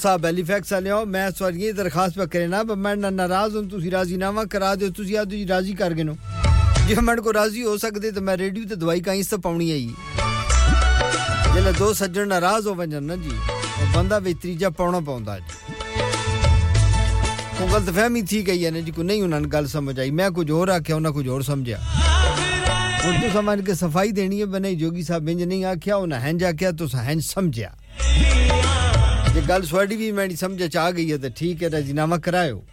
ਸਾਹਿਬ ਹੈਲੀਫੈਕਸ ਵਾਲਿਓ ਮੈਂ ਸਵਾਰੀ ਇਹ ਦਰਖਾਸਤ ਪਾ ਕਰੇ ਨਾ ਮੈਂ ਨਾ ਨਾਰਾਜ਼ ਹਾਂ ਤੁਸੀਂ ਰਾਜ਼ੀਨਾਮਾ ਕਰਾ ਦਿਓ ਤੁਸੀਂ ਆ ਤੁਸੀਂ ਰਾਜ਼ੀ ਕਰ ਗਏ ਨੋ ਜੇ ਮੈਂ ਕੋ ਰਾਜ਼ੀ ਹੋ ਸਕਦੇ ਤਾਂ ਮੈਂ ਰੇਡੀਓ ਤੇ ਦਵਾਈ ਕਾਈ ਸ ਪਾਉਣੀ ਆਈ ਜਿਹੜੇ ਦੋ ਸੱਜਣ ਨਾਰਾਜ਼ ਹੋ ਵੰਜਨ ਨਾ ਜੀ ਉਹ ਬੰਦਾ ਵੀ ਤੀਜਾ ਪਾਉਣਾ ਪਾਉਂਦਾ ਜੀ ਕੋ ਗਲਤਫਹਿਮੀ ਥੀ ਗਈ ਹੈ ਨਾ ਜੀ ਕੋ ਨਹੀਂ ਉਹਨਾਂ ਨੂੰ ਗੱਲ ਸਮਝ ਆਈ ਮੈਂ ਕੁਝ ਹੋਰ ਆਖਿਆ ਉਹਨਾਂ ਕੁਝ ਹੋਰ ਸਮਝਿਆ ਹੁਣ ਤੂੰ ਸਮਝ ਕੇ ਸਫਾਈ ਦੇਣੀ ਹੈ ਬਨੇ ਜੋਗੀ ਸਾਹਿਬ ਇੰਜ ਨਹੀਂ ਆਖਿਆ ਉਹਨਾਂ ਹੰਜ ਆਖਿਆ ਤੂੰ ਹੰਜ ਸਮਝਿਆ गल सोडी भी मैंने समझ आ गई है तो ठीक है राजीनामा करायो।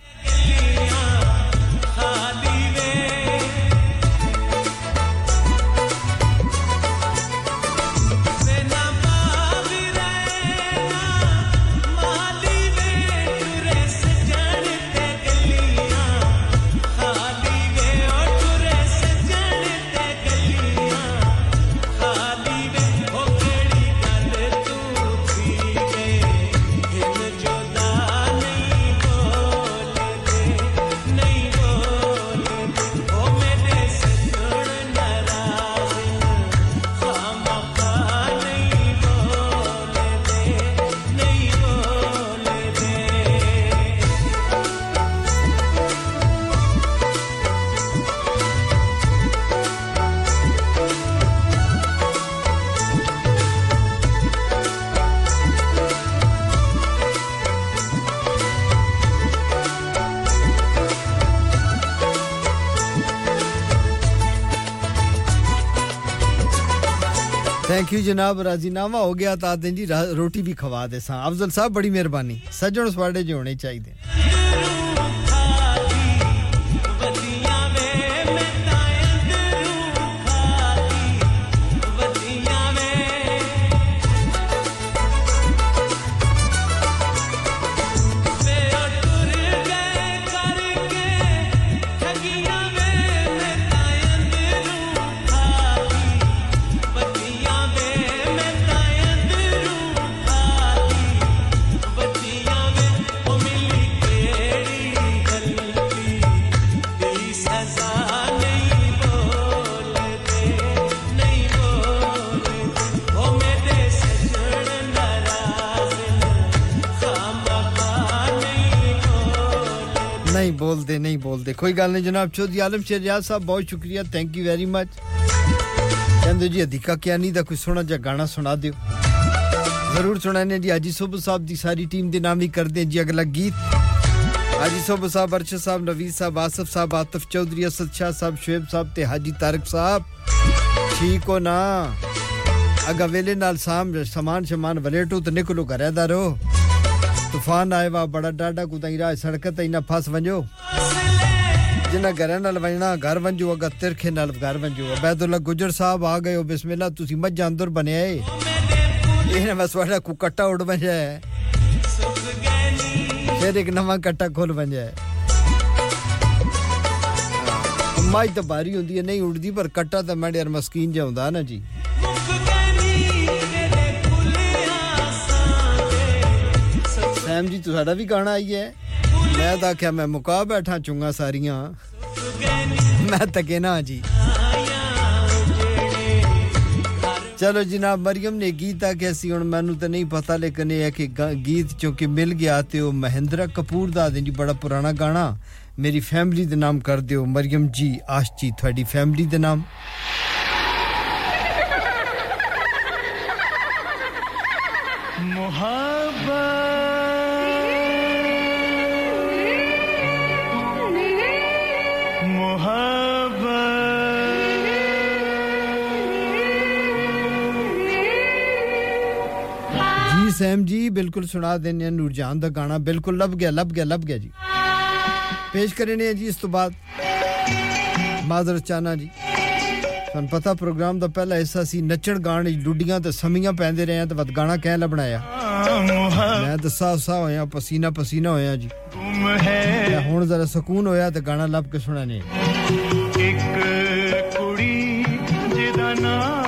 देखियो जनाब, राजीनामा हो गया ताते जी रोटी भी खवा दे सा। अफजल साहब, बड़ी मेहरबानी। सजन सवाड़े जो होने चाहिए गल नहीं जनाब। चौधरी आलम शहजाद साहब, बहुत शुक्रिया थैंक यू वेरी मच कहते जी, अधिका क्या नहीं था कोई सोना जा गाना सुना दियो। ज़रूर सुनाने जी, हाजी सुबह साहब की सारी टीम के नाम ही कर दें जी अगला गीत। हाजी सुबह साहब, अरशद साहब, नवीद साहब, आसफ साहब, आतफ चौधरी, असद शाह साहब, शुएब साहब ते हाजी तारक साहब। ठीक हो ना? अगा वेले नाल साम सामान शमान वलेटो तो निकलो, घरे दा रहो। तूफ़ान आए वा, बड़ा डाडा कुताई राह सड़क ते इना फस वंजो जिन्ना घर नाल वजना घर वंजो अगा तिरखे नाल घर वंजो अबैदुल्ला गुजर साहब आ गए हो बिस्मिल्लाह तुसी मज्जा अंदर बने आए ਇਹਨੇ ਬਸ ਵਾੜਾ ਕੋ ਕੱਟਾ ਉੜ ਵੰਜਾ ਹੈ ਫਿਰ ਇੱਕ ਨਵਾਂ ਕੱਟਾ ਖੋਲ ਵੰਜਾ ਹੈ ਮਾਈ ਤਾਂ ਬਾਰੀ ਹੁੰਦੀ ਹੈ ਨਹੀਂ ਉੜਦੀ ਪਰ ਕੱਟਾ ਤਾਂ ਮੈਂ ਯਾਰ ਮਸਕੀਨ ਜਿਹਾ ਹੁੰਦਾ ਨਾ ਜੀ ਸੈਮ ਜੀ ਤੁਹਾਡਾ ਵੀ ਗਾਣਾ ਆਈ ਹੈ ਮੈਂ ਤਾਂ ਆਖਿਆ ਮੈਂ ਮੁਕਾ ਬੈਠਾ ਚੁੰਗਾ ਸਾਰੀਆਂ ਮੈਂ ਤੱਕੇ ਨਾ ਜੀ ਚਲੋ ਜਨਾਬ ਮਰੀਮ ਨੇ ਗੀਤ ਆ ਕਿ ਅਸੀਂ ਹੁਣ ਮੈਨੂੰ ਤਾਂ ਨਹੀਂ ਪਤਾ ਲੇਕਿਨ ਇਹ ਹੈ ਕਿ ਗੀਤ ਚੋਂ ਮਿਲ ਗਿਆ ਤੇ ਉਹ ਮਹਿੰਦਰਾ ਕਪੂਰ ਦਾ ਜੀ ਬੜਾ ਪੁਰਾਣਾ ਗਾਣਾ ਮੇਰੀ ਫੈਮਿਲੀ ਦੇ ਨਾਮ ਕਰ ਦਿਓ ਮਰੀਮ ਜੀ ਆਸ਼ ਜੀ ਤੁਹਾਡੀ ਫੈਮਿਲੀ ਦੇ ਨਾਮ ਸੈਮ ਜੀ ਬਿਲਕੁਲ ਸੁਣਾ ਦਿੰਨੇ ਆ ਨੂਰਜਾਨ ਦਾ ਗਾਣਾ ਬਿਲਕੁਲ ਲੱਭ ਗਿਆ ਲੱਭ ਗਿਆ ਲੱਭ ਗਿਆ ਜੀ ਪੇਸ਼ ਕਰਨੇ ਜੀ ਇਸ ਤੋਂ ਬਾਅਦ ਮਾਦਰ ਚਾਨਾ ਜੀ ਤੁਹਾਨੂੰ ਪਤਾ ਪ੍ਰੋਗਰਾਮ ਦਾ ਪਹਿਲਾ ਹਿੱਸਾ ਸੀ ਨੱਚਣ ਗਾਣ ਡੁੱਡੀਆਂ ਤੇ ਸਮੀਆਂ ਪੈਂਦੇ ਰਹੇ ਆ ਤੇ ਵਦ ਗਾਣਾ ਕਹਿ ਲੱਭਣਾਇਆ ਮੈਂ ਤਾਂ ਸਾਹ ਸਾਹ ਹੋਇਆ ਪਸੀਨਾ ਪਸੀਨਾ ਹੋਇਆ ਜੀ ਹੁਣ ਜ਼ਰਾ ਸਕੂਨ ਹੋਇਆ ਤੇ ਗਾਣਾ ਲੱਭ ਕੇ ਸੁਣਾਣੇ ਇੱਕ ਕੁੜੀ ਜਿਹਦਾ ਨਾਮ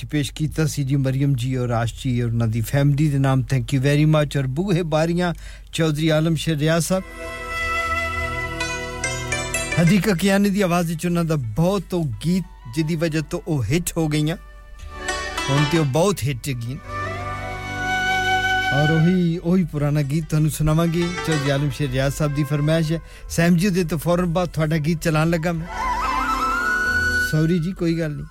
ਗੀ- ਗੀਤ ਅਸੀਂ ਪੇਸ਼ ਕੀਤਾ ਸੀ ਜੀ ਮਰੀਮ ਜੀ ਔਰ ਆਸ਼ ਜੀ ਔਰ ਉਹਨਾਂ ਦੀ ਫੈਮਿਲੀ ਦੇ ਨਾਮ ਥੈਂਕ ਯੂ ਵੈਰੀ ਮੱਚ ਔਰ ਬੂਹੇ ਬਾਰੀਆਂ ਚੌਧਰੀ ਆਲਮ ਸ਼ੇਰ ਰਿਆਜ਼ ਸਾਹਿਬ ਹਦੀਕਾ ਕਿਆਨੀ ਦੀ ਆਵਾਜ਼ ਵਿੱਚ ਉਹਨਾਂ ਦਾ ਬਹੁਤ ਉਹ ਗੀਤ ਜਿਹਦੀ ਵਜ੍ਹਾ ਤੋਂ ਉਹ ਹਿੱਟ ਹੋ ਗਈਆਂ ਹੁਣ ਤੇ ਉਹ ਬਹੁਤ ਹਿੱਟ ਗਈ ਔਰ ਉਹੀ ਉਹੀ ਪੁਰਾਣਾ ਗੀਤ ਤੁਹਾਨੂੰ ਸੁਣਾਵਾਂਗੇ ਚੌਧਰੀ ਆਲਮ ਸ਼ੇਰ ਰਿਆਜ਼ ਸਾਹਿਬ ਦੀ ਫਰਮਾਇਸ਼ ਹੈ ਸੈਮ ਜੀ ਦੇ ਤੋਂ ਫੌਰਨ ਬਾਅਦ ਤੁਹਾਡਾ ਗੀਤ ਚਲਾਉਣ ਲੱਗਾ ਮੈਂ ਸੌਰੀ ਜੀ ਕੋਈ ਗੱਲ ਨਹੀਂ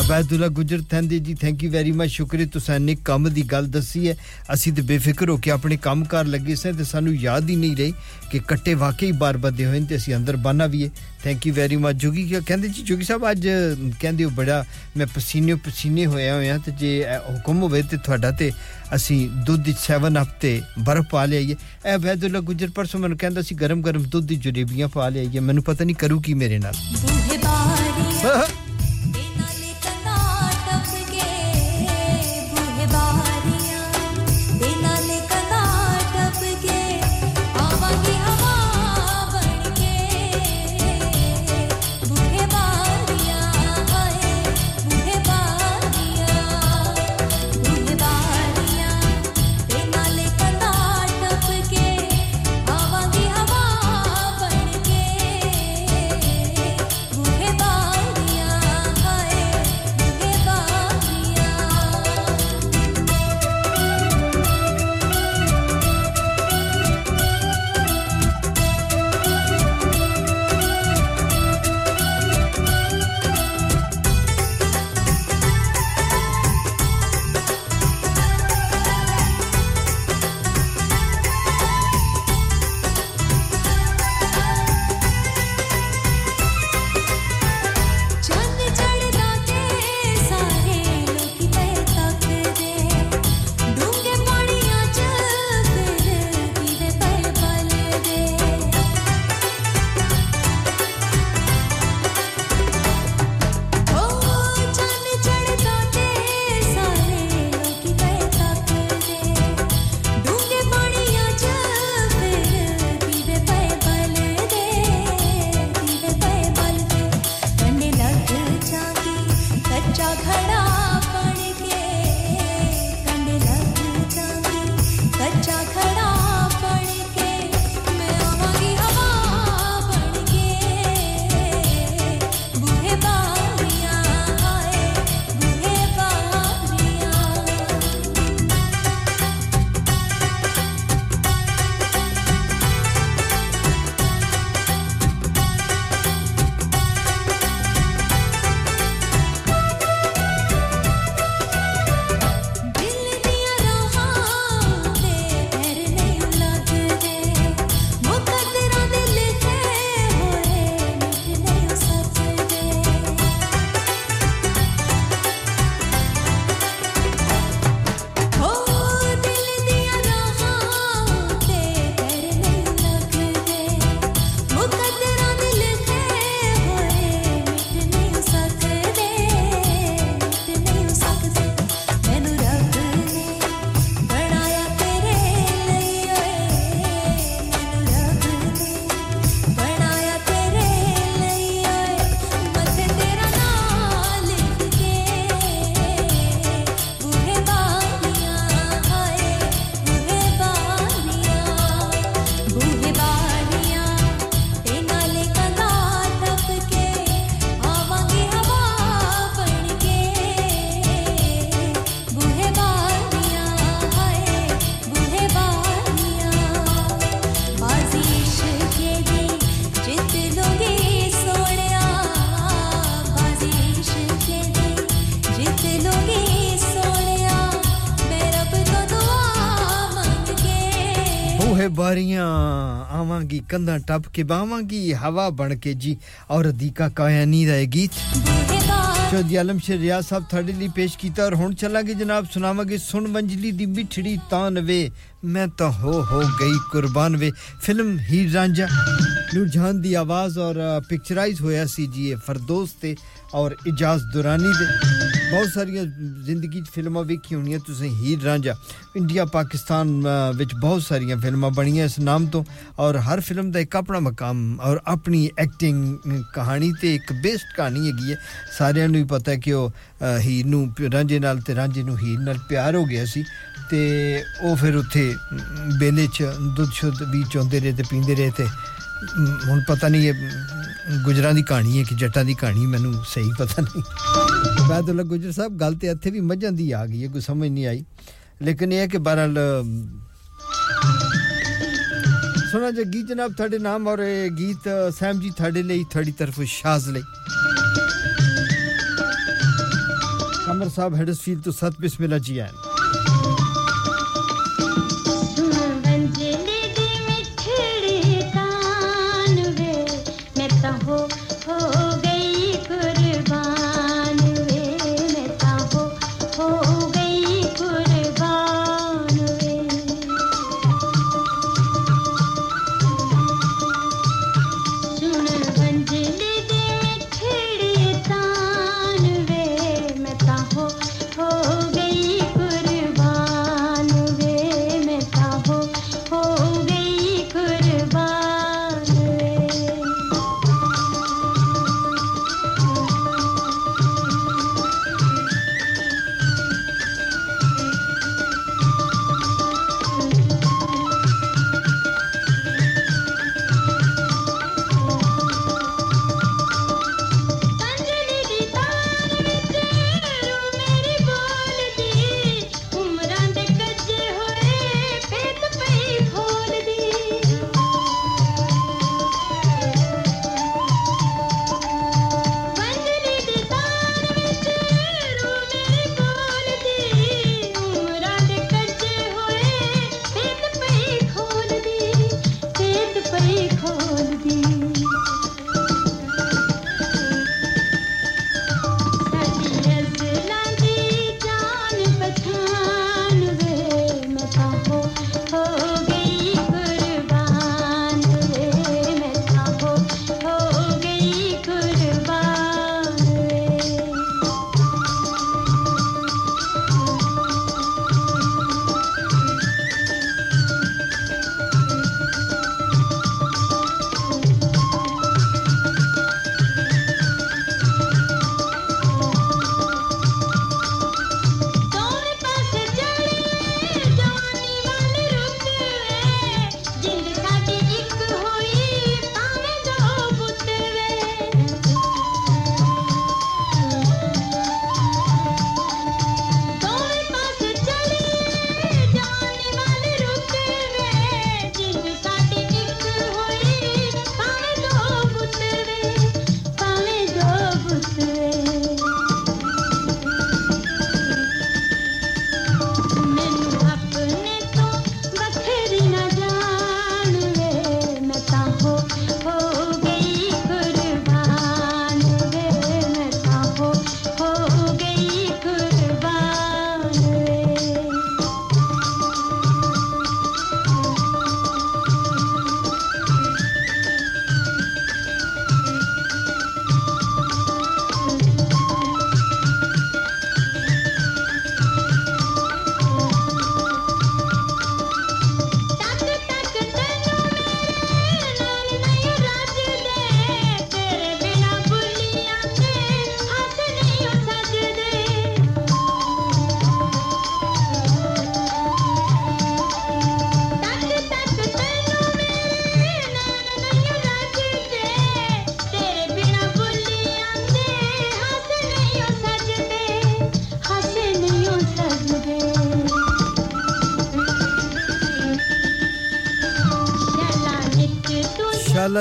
ਅਬੈਦੁੱਲਾ ਗੁਜਰ ਥੈਂਦੀ ਜੀ ਥੈਂਕ ਯੂ ਵੈਰੀ ਮਚ ਸ਼ੁਕਰੀਆ ਤੁਸੀਂ ਨੇ ਕੰਮ ਦੀ ਗੱਲ ਦੱਸੀ ਹੈ ਅਸੀਂ ਤੇ ਬੇਫਿਕਰ ਹੋ ਕੇ ਆਪਣੇ ਕੰਮ ਕਾਰ ਲੱਗੇ ਸੇ ਤੇ ਸਾਨੂੰ ਯਾਦ ਹੀ ਨਹੀਂ ਰਹੀ ਕਿ ਕੱਟੇ ਵਾਕਈ ਬਾਰ ਬੱਦੇ ਹੋਏ ਨੇ ਤੇ ਅਸੀਂ ਅੰਦਰ ਬਾਨਾ ਵੀ ਹੈ ਥੈਂਕ ਯੂ ਵੈਰੀ ਮਚ ਜੋਗੀ ਕੀ ਕਹਿੰਦੇ ਜੀ ਜੋਗੀ ਸਾਹਿਬ ਅੱਜ ਕਹਿੰਦੇ ਹੋ ਬੜਾ ਮੈਂ ਪਸੀਨੇ ਪਸੀਨੇ ਹੋਇਆ ਹੋਇਆ ਤੇ ਜੇ ਇਹ ਹੁਕਮ ਹੋਵੇ ਤੇ ਤੁਹਾਡਾ ਤੇ ਅਸੀਂ ਦੁੱਧ ਵਿੱਚ 7 ਹਫਤੇ ਬਰਫ਼ ਪਾ ਲਿਆਈਏ ਇਹ ਅਬੈਦੁੱਲਾ ਗੁਜਰ ਪਰਸੋਂ ਮੈਨੂੰ ਕਹਿੰਦਾ ਸੀ ਗਰਮ ਗਰਮ ਦੁੱਧ ਦੀ ਜਲੇਬੀਆਂ ਪਾ ਲਿਆਈਏ ਮੈਨੂੰ ਪਤਾ ਨਹੀਂ ਕਰੂ ਕੀ ਮੇਰੇ ਨਾਲ ਆਵਾਂਗੀ ਕੰਧਾਂ ਟੱਪ ਕੇ ਬਾਵਾਂਗੀ ਹਵਾ ਬਣ ਕੇ ਜੀ ਔਰ ਅਦੀਕਾ ਕਾਇਆਨੀ ਦਾ ਇਹ ਗੀਤ ਚੌਧਰੀ ਆਲਮ ਸ਼ੇਰ ਰਿਆਜ਼ ਸਾਹਿਬ ਤੁਹਾਡੇ ਲਈ ਪੇਸ਼ ਕੀਤਾ ਔਰ ਹੁਣ ਚੱਲਾਂਗੇ ਜਨਾਬ ਸੁਣਾਵਾਂਗੇ ਸੁਣ ਮੰਜਲੀ ਦੀ ਮਿੱਠੜੀ ਤਾਨ ਵੇ ਮੈਂ ਤਾਂ ਹੋ ਹੋ ਗਈ ਕੁਰਬਾਨ ਵੇ ਫਿਲਮ ਹੀਰ ਰਾਂਝਾ ਨੂਰ ਜਹਾਨ ਦੀ ਆਵਾਜ਼ ਔਰ ਪਿਕਚਰਾਈਜ਼ ਹੋਇਆ ਸੀ ਜੀ ਇਹ ਫਰਦੋਸ ਤੇ ਔਰ ਇਜਾਜ਼ ਦੁਰਾਨੀ ਦੇ ਬਹੁਤ ਸਾਰੀਆਂ ਜ਼ਿੰਦਗੀ 'ਚ ਫਿਲਮਾਂ ਵੇਖੀ ਹੋਣੀਆਂ ਤੁਸੀਂ ਹੀਰ ਰਾਂਝਾ ਇੰਡੀਆ ਪਾਕਿਸਤਾਨ ਵਿੱਚ ਬਹੁਤ ਸਾਰੀਆਂ ਫਿਲਮਾਂ ਬਣੀਆਂ ਇਸ ਨਾਮ ਤੋਂ ਔਰ ਹਰ ਫਿਲਮ ਦਾ ਇੱਕ ਆਪਣਾ ਮਕਾਮ ਔਰ ਆਪਣੀ ਐਕਟਿੰਗ ਕਹਾਣੀ ਤੇ ਇੱਕ ਬੇਸਟ ਕਹਾਣੀ ਹੈਗੀ ਹੈ ਸਾਰਿਆਂ ਨੂੰ ਹੀ ਪਤਾ ਹੈ ਕਿ ਉਹ ਹੀਰ ਨੂੰ ਰਾਂਝੇ ਨਾਲ ਤੇ ਰਾਂਝੇ ਨੂੰ ਹੀਰ ਨਾਲ ਪਿਆਰ ਹੋ ਗਿਆ ਸੀ ਤੇ ਉਹ ਫਿਰ ਉੱਥੇ ਬੇਲੇ 'ਚ ਦੁੱਧ ਸ਼ੁੱਧ ਵੀ ਚੋਂਦੇ ਰਹੇ ਤੇ ਪੀਂਦੇ ਰਹੇ ਤੇ ਹੁਣ ਪਤਾ ਨਹੀਂ ਇਹ ਗੁਜਰਾਂ ਦੀ ਕਹਾਣੀ ਹੈ ਕਿ ਜੱਟਾਂ ਦੀ ਕਹਾਣੀ ਮੈਨੂੰ ਸਹੀ ਪਤਾ ਨਹੀਂ ਬਾਦੁੱਲਾ ਗੁਜਰ ਸਾਹਿਬ ਗੱਲ ਤੇ ਇੱਥੇ ਵੀ ਮੱਝਾਂ ਦੀ ਆ ਗਈ ਹੈ ਕੋਈ ਸਮਝ ਨਹੀਂ ਆਈ ਲੇਕਿਨ ਇਹ ਹੈ ਕਿ ਬਹਰਲ ਸੁਣਾ ਜੇ ਗੀਤ ਜਨਾਬ ਤੁਹਾਡੇ ਨਾਮ ਔਰ ਇਹ ਗੀਤ ਸੈਮ ਜੀ ਤੁਹਾਡੇ ਲਈ ਤੁਹਾਡੀ ਤਰਫ ਸ਼ਾਜ਼ ਲਈ ਕਮਰ ਸਾਹਿਬ ਹੈਡਸਫੀਲਡ ਤੋਂ ਸਤ ਬਿਸਮਿਲ੍ਲਾ ਜੀ ਆਨ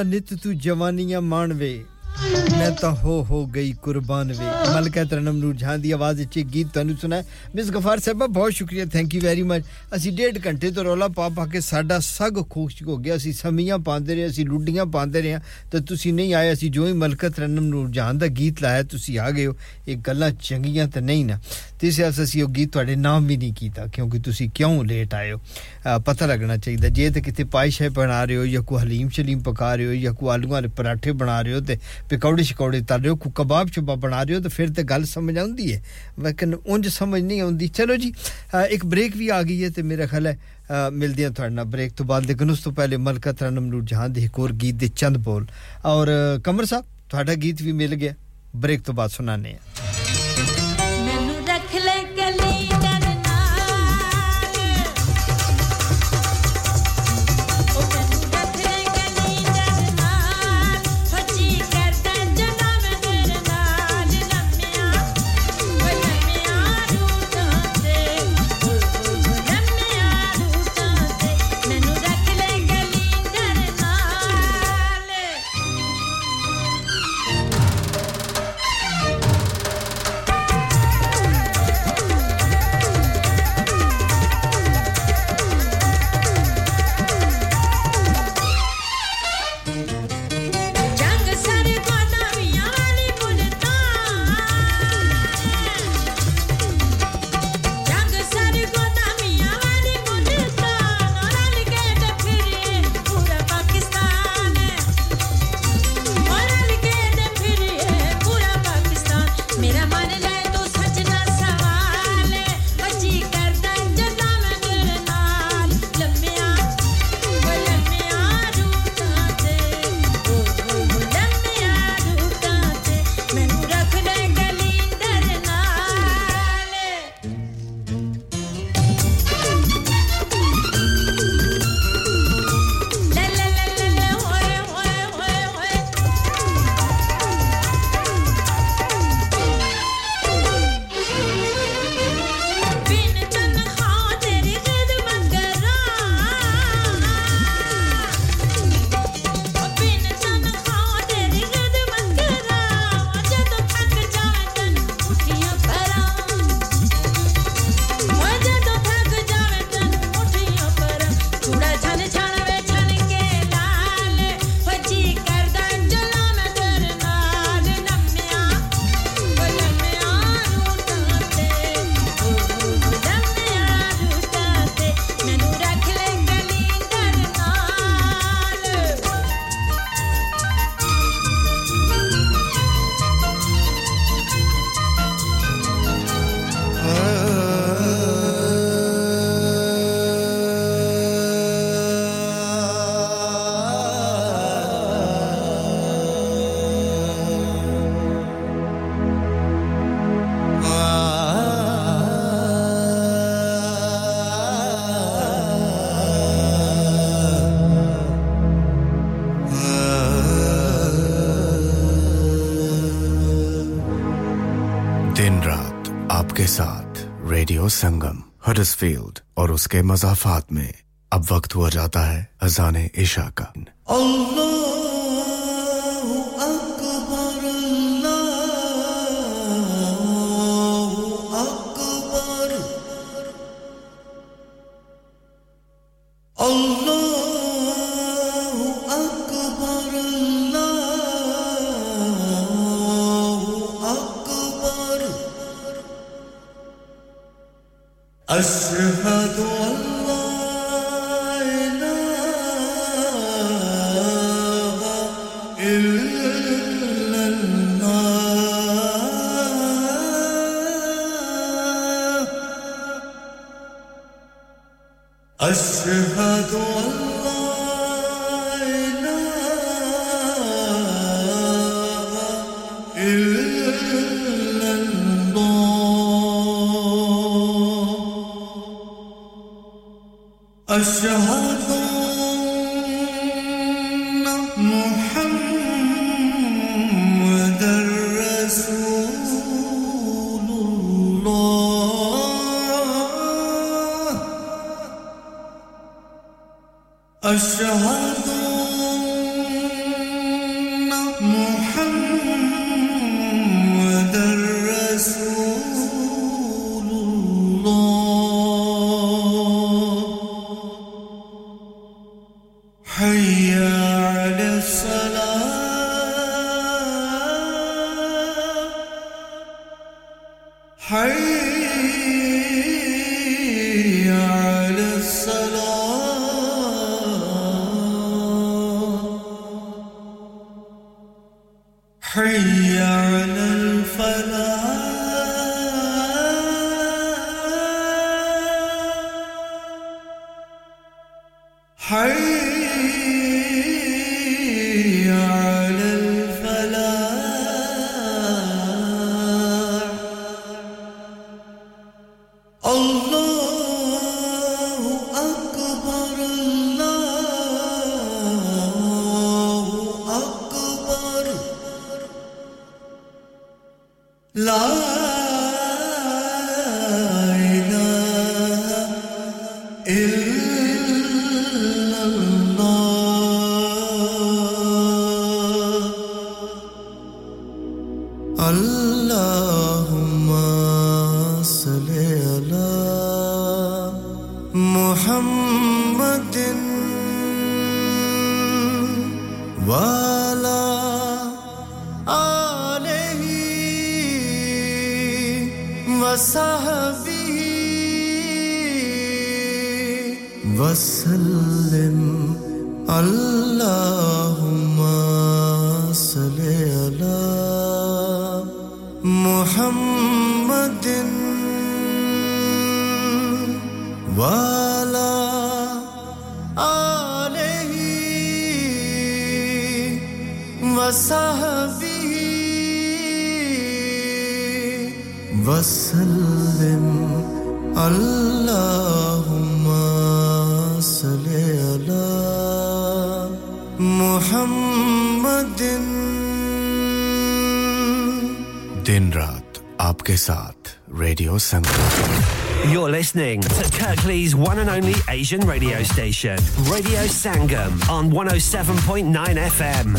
ਨਿਤ ਤੂੰ ਜਵਾਨੀਆਂ ਮਾਣਵੇ। ਮੈਂ ਤਾਂ ਹੋ ਹੋ ਗਈ ਕੁਰਬਾਨ ਵੇ। ਮਲਕਾ ਤਰਨਮ ਨੂਰ ਜਹਾਂ ਦੀ ਆਵਾਜ਼ ਵਿੱਚ ਇਹ ਗੀਤ ਤੁਹਾਨੂੰ ਸੁਣਾ ਮਿਸ ਗਫਾਰ ਸਾਹਿਬਾ, ਬਹੁਤ ਸ਼ੁਕਰੀਆ। ਥੈਂਕ ਯੂ ਵੈਰੀ ਮਚ ਅਸੀਂ ਡੇਢ ਘੰਟੇ ਤੋਂ ਰੌਲਾ ਪਾ ਪਾ ਕੇ ਸਾਡਾ ਸਗ ਖੋਸ਼ ਹੋ ਗਿਆ। ਅਸੀਂ ਸਮੀਆਂ ਪਾਉਂਦੇ ਰਹੇ, ਅਸੀਂ ਲੁੱਡੀਆਂ ਪਾਉਂਦੇ ਰਹੇ। ਤੇ ਤੁਸੀਂ ਨਹੀਂ ਆਏ, ਅਸੀਂ ਜੋ ਹੀ ਮਲਕਾ ਤਰਨਮ ਨੂਰ ਜਹਾਂ ਦਾ ਗੀਤ ਲਾਇਆ, ਤੁਸੀਂ ਆ ਗਏ ਹੋ। ਇਹ ਗੱਲਾਂ ਚੰਗੀਆਂ ਤਾਂ ਨਹੀਂ ਨਾ। ਤੇ ਇਸ ਵਾਸਤੇ ਅਸੀਂ ਉਹ ਗੀਤ ਤੁਹਾਡੇ ਨਾਮ ਵੀ ਨਹੀਂ ਕੀਤਾ, ਕਿਉਂਕਿ ਤੁਸੀਂ ਕਿਉਂ ਲੇਟ ਆਏ ਹੋ? ਪਤਾ ਲੱਗਣਾ ਚਾਹੀਦਾ। ਜੇ ਤੇ ਕਿਤੇ ਪਾਇਸ਼ ਬਣਾ ਰਹੇ ਹੋ ਜਾਂ ਕੋ ਹਲੀਮ ਸ਼ਲੀਮ ਪਕਾ ਰਹੇ ਹੋ ਜਾਂ ਕੋ ਆਲੂਆਂ ਦੇ ਪਰਾਠੇ ਬਣਾ ਰਹੇ ਹੋ ਤੇ ਪਕੌੜੇ ਸ਼ਕੌੜੇ ਤਲ ਰਹੇ ਹੋ ਕੋ ਕਬਾਬ ਚੁਬਾ ਬਣਾ ਰਹੇ ਹੋ ਤਾਂ ਫਿਰ ਤੇ ਗੱਲ ਸਮਝ ਆਉਂਦੀ ਹੈ ਲੇਕਿਨ ਉਂਝ ਸਮਝ ਨਹੀਂ ਆਉਂਦੀ ਚਲੋ ਜੀ ਇੱਕ ਬ੍ਰੇਕ ਵੀ ਆ ਗਈ ਹੈ ਤੇ ਮੇਰਾ ਖਿਆਲ ਹੈ ਮਿਲਦੇ ਹਾਂ ਤੁਹਾਡੇ ਨਾਲ ਬ੍ਰੇਕ ਤੋਂ ਬਾਅਦ ਲੇਕਿਨ ਉਸ ਤੋਂ ਪਹਿਲੇ ਮਲਕਾ ਤਰਨਮ ਨੂਰ ਜਹਾਂ ਦੇ ਇੱਕ ਹੋਰ ਗੀਤ ਦੇ ਚੰਦ ਬੋਲ ਔਰ ਕਮਰ ਸਾਹਿਬ ਤੁਹਾਡਾ ਗੀਤ ਵੀ ਮਿਲ ਗਿਆ ਬ੍ਰੇਕ ਤੋਂ ਬਾਅਦ ਸੁਣਾਣੇ ਆ उसके मजाफात में अब वक्त हुआ जाता है अजान ईशा का and only Asian radio station, Radio Sangam on 107.9 FM.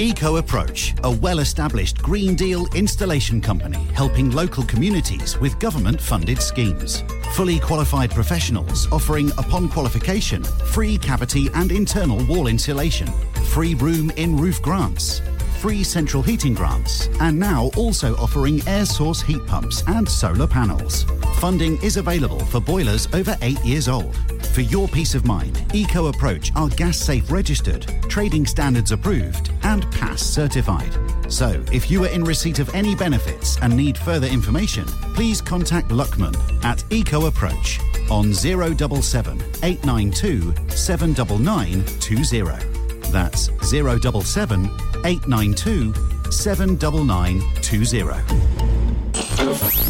Eco Approach, a well established Green Deal installation company helping local communities with government funded schemes. Fully qualified professionals offering, upon qualification, free cavity and internal wall insulation, free room in roof grants, free central heating grants, and now also offering air source heat pumps and solar panels. Funding is available for boilers over eight years old. For your peace of mind, Eco Approach are gas safe registered, trading standards approved, and pass certified. So, if you are in receipt of any benefits and need further information, please contact Luckman at Eco Approach on 077 892 79920. That's 077 892 79920.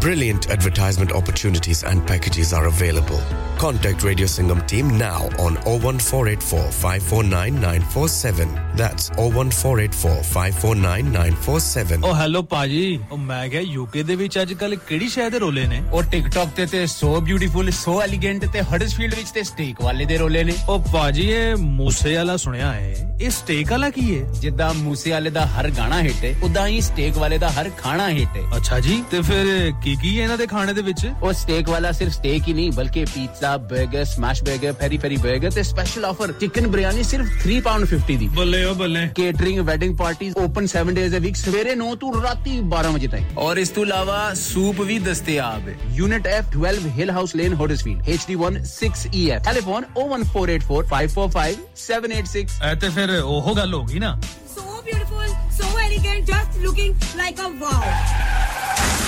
Brilliant advertisement opportunities and packages are available. Contact Radio Singham team now on 01484 549947. That's 01484549947. ਓ hello ਪਾਜੀ ਓ ਮੈਂ ਕਿਹਾ UK ਦੇ ਵਿੱਚ ਅੱਜ ਕੱਲ ਕਿਹੜੀ ਸ਼ਹਿਰ ਦੇ ਰੋਲੇ ਨੇ ਉਹ ਟਿਕਟੌਕ ਤੇ ਤੇ ਸੋ ਬਿਊਟੀਫੁਲ ਸੋ ਐਲੀਗੈਂਟ ਤੇ ਹਡਸਫੀਲਡ ਵਿੱਚ ਤੇ ਸਟੇਕ ਵਾਲੇ ਦੇ ਰੋਲੇ ਨੇ ਓ ਪਾਜੀ ਇਹ ਮੂਸੇ ਵਾਲਾ ਸੁਣਿਆ ਹੈ ਇਹ ਸਟੇਕ ਵਾਲਾ ਕੀ ਹੈ ਜਿੱਦਾਂ ਮੂਸੇ ਵਾਲੇ ਦਾ ਹਰ ਗਾਣਾ ਹਿੱਟ ਹੈ ਉਦਾਂ ਹੀ ਸਟੇਕ ਵਾਲੇ ਦਾ ਹਰ ਖਾਣਾ ਹਿੱਟ ਹੈ ਅੱਛਾ ਜੀ ਤੇ ਫਿਰ ਕੀ ਕੀ ਹੈ ਇਹਨਾਂ ਦੇ ਖਾਣੇ ਦੇ ਵਿੱਚ ਉਹ ਸਟੇਕ ਵਾਲਾ ਸਿਰਫ ਸਟੇਕ ਹੀ ਨਹੀਂ ਬਲਕਿ ਪੀਜ਼ਾ 버ਗਰ ਸਮੈਸ਼ 버ਗਰ ਪੈਰੀ ਪੈਰੀ 버ਗਰ ਤੇ ਸਪੈਸ਼ਲ ਆਫਰ ਚਿਕਨ ਬਿਰਿਆਨੀ ਸਿਰਫ 3 ਪਾਉਂਡ 50 ਦੀ ਬੱਲੇ ਓ ਬੱਲੇ ਕੇਟਰਿੰਗ ਵੈਡਿੰਗ ਪਾਰਟੀਆਂ ਓਪਨ 7 ਡੇਜ਼ ਅ ਵੀਕ ਸਵੇਰੇ 9 ਤੋਂ ਰਾਤੀ 12 ਵਜੇ ਤੱਕ ਔਰ ਇਸ ਤੋਂ ਇਲਾਵਾ ਸੂਪ ਵੀ ਦਸਤਿਆਬ ਹੈ unit F 12 Hill House Lane Huddersfield HD1 6EF telephone 01484545786 ਐ ਤੇ ਫਿਰ ਉਹ ਗੱਲ ਹੋ ਗਈ ਨਾ so beautiful so elegant just looking like a wow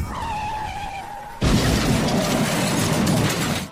Amen.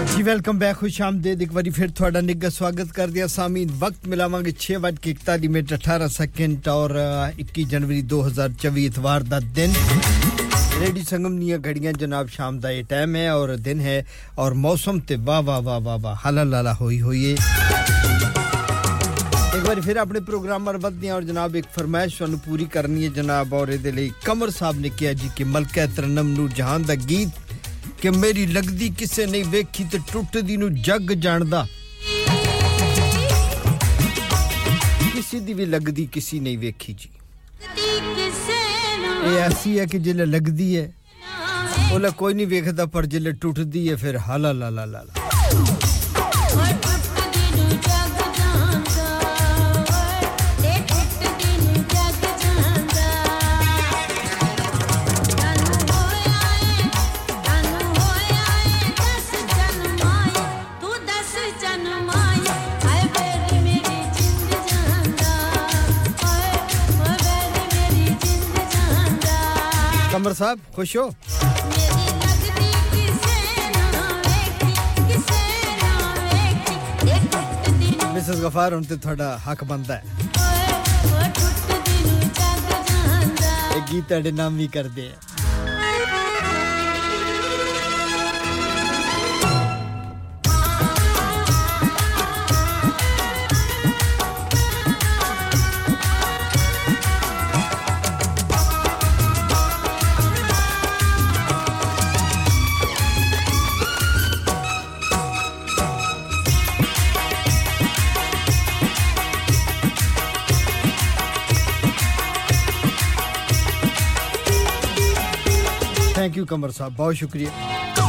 ਜੀ ਵੈਲਕਮ ਬੈਕ ਖੁਸ਼ ਆਮਦੇਦ ਇੱਕ ਵਾਰੀ ਫਿਰ ਤੁਹਾਡਾ ਨਿੱਘਾ ਸਵਾਗਤ ਕਰਦੇ ਹਾਂ ਸਾਮੀਨ ਵਕਤ ਮਿਲਾਵਾਂਗੇ 6:41 ਮਿੰਟ 18 ਸੈਕਿੰਡ ਔਰ 21 ਜਨਵਰੀ 2024 ਇਤਵਾਰ ਦਾ ਦਿਨ रेडियो संगम ਦੀਆਂ ਘੜੀਆਂ ਜਨਾਬ ਸ਼ਾਮ ਦਾ ਇਹ ਟਾਈਮ ਹੈ ਔਰ ਦਿਨ ਹੈ ਔਰ ਮੌਸਮ ਤੇ ਵਾਹ ਵਾਹ ਵਾਹ ਵਾਹ ਵਾਹ ਹਲਾ ਲਾਲਾ ਹੋਈ ਹੋਈ ਹੈ ਇੱਕ ਵਾਰੀ ਫਿਰ ਆਪਣੇ ਪ੍ਰੋਗਰਾਮ ਵੱਲ ਵਧਦੇ ਹਾਂ ਔਰ ਜਨਾਬ ਇੱਕ ਫਰਮਾਇਸ਼ ਤੁਹਾਨੂੰ ਪੂਰੀ ਕਰਨੀ ਹੈ ਜਨਾਬ ਔਰ ਇਹਦੇ ਲਈ ਕਮਰ ਸਾਹਿਬ ਨੇ ਕਿਹਾ ਜੀ ਕਿ ਮਲਕਾ ਤਰਨਮ ਨੂਰ ਜਹਾਨ ਦਾ ਗੀਤ ਕਿ ਮੇਰੀ ਲੱਗਦੀ ਕਿਸੇ ਨਹੀਂ ਵੇਖੀ ਤੇ ਟੁੱਟਦੀ ਨੂੰ ਜੱਗ ਜਾਣਦਾ ਕਿਸੇ ਦੀ ਵੀ ਲੱਗਦੀ ਕਿਸੇ ਨਹੀਂ ਵੇਖੀ ਜੀ ਇਹ ਐਸੀ ਹੈ ਕਿ ਜਿਲੇ ਲੱਗਦੀ ਹੈ ਉਹਲਾ ਕੋਈ ਨਹੀਂ ਵੇਖਦਾ ਪਰ ਜਿਲੇ ਟੁੱਟਦੀ ਹੈ ਫਿਰ ਹਾਲਾ ਲਾ ਲਾ ਲਾ कमर साहब, खुश हो? मिसेस गफार उनते थोड़ा हक बनता है। गीत नाम ही कर दे कमर साहब बहुत शुक्रिया।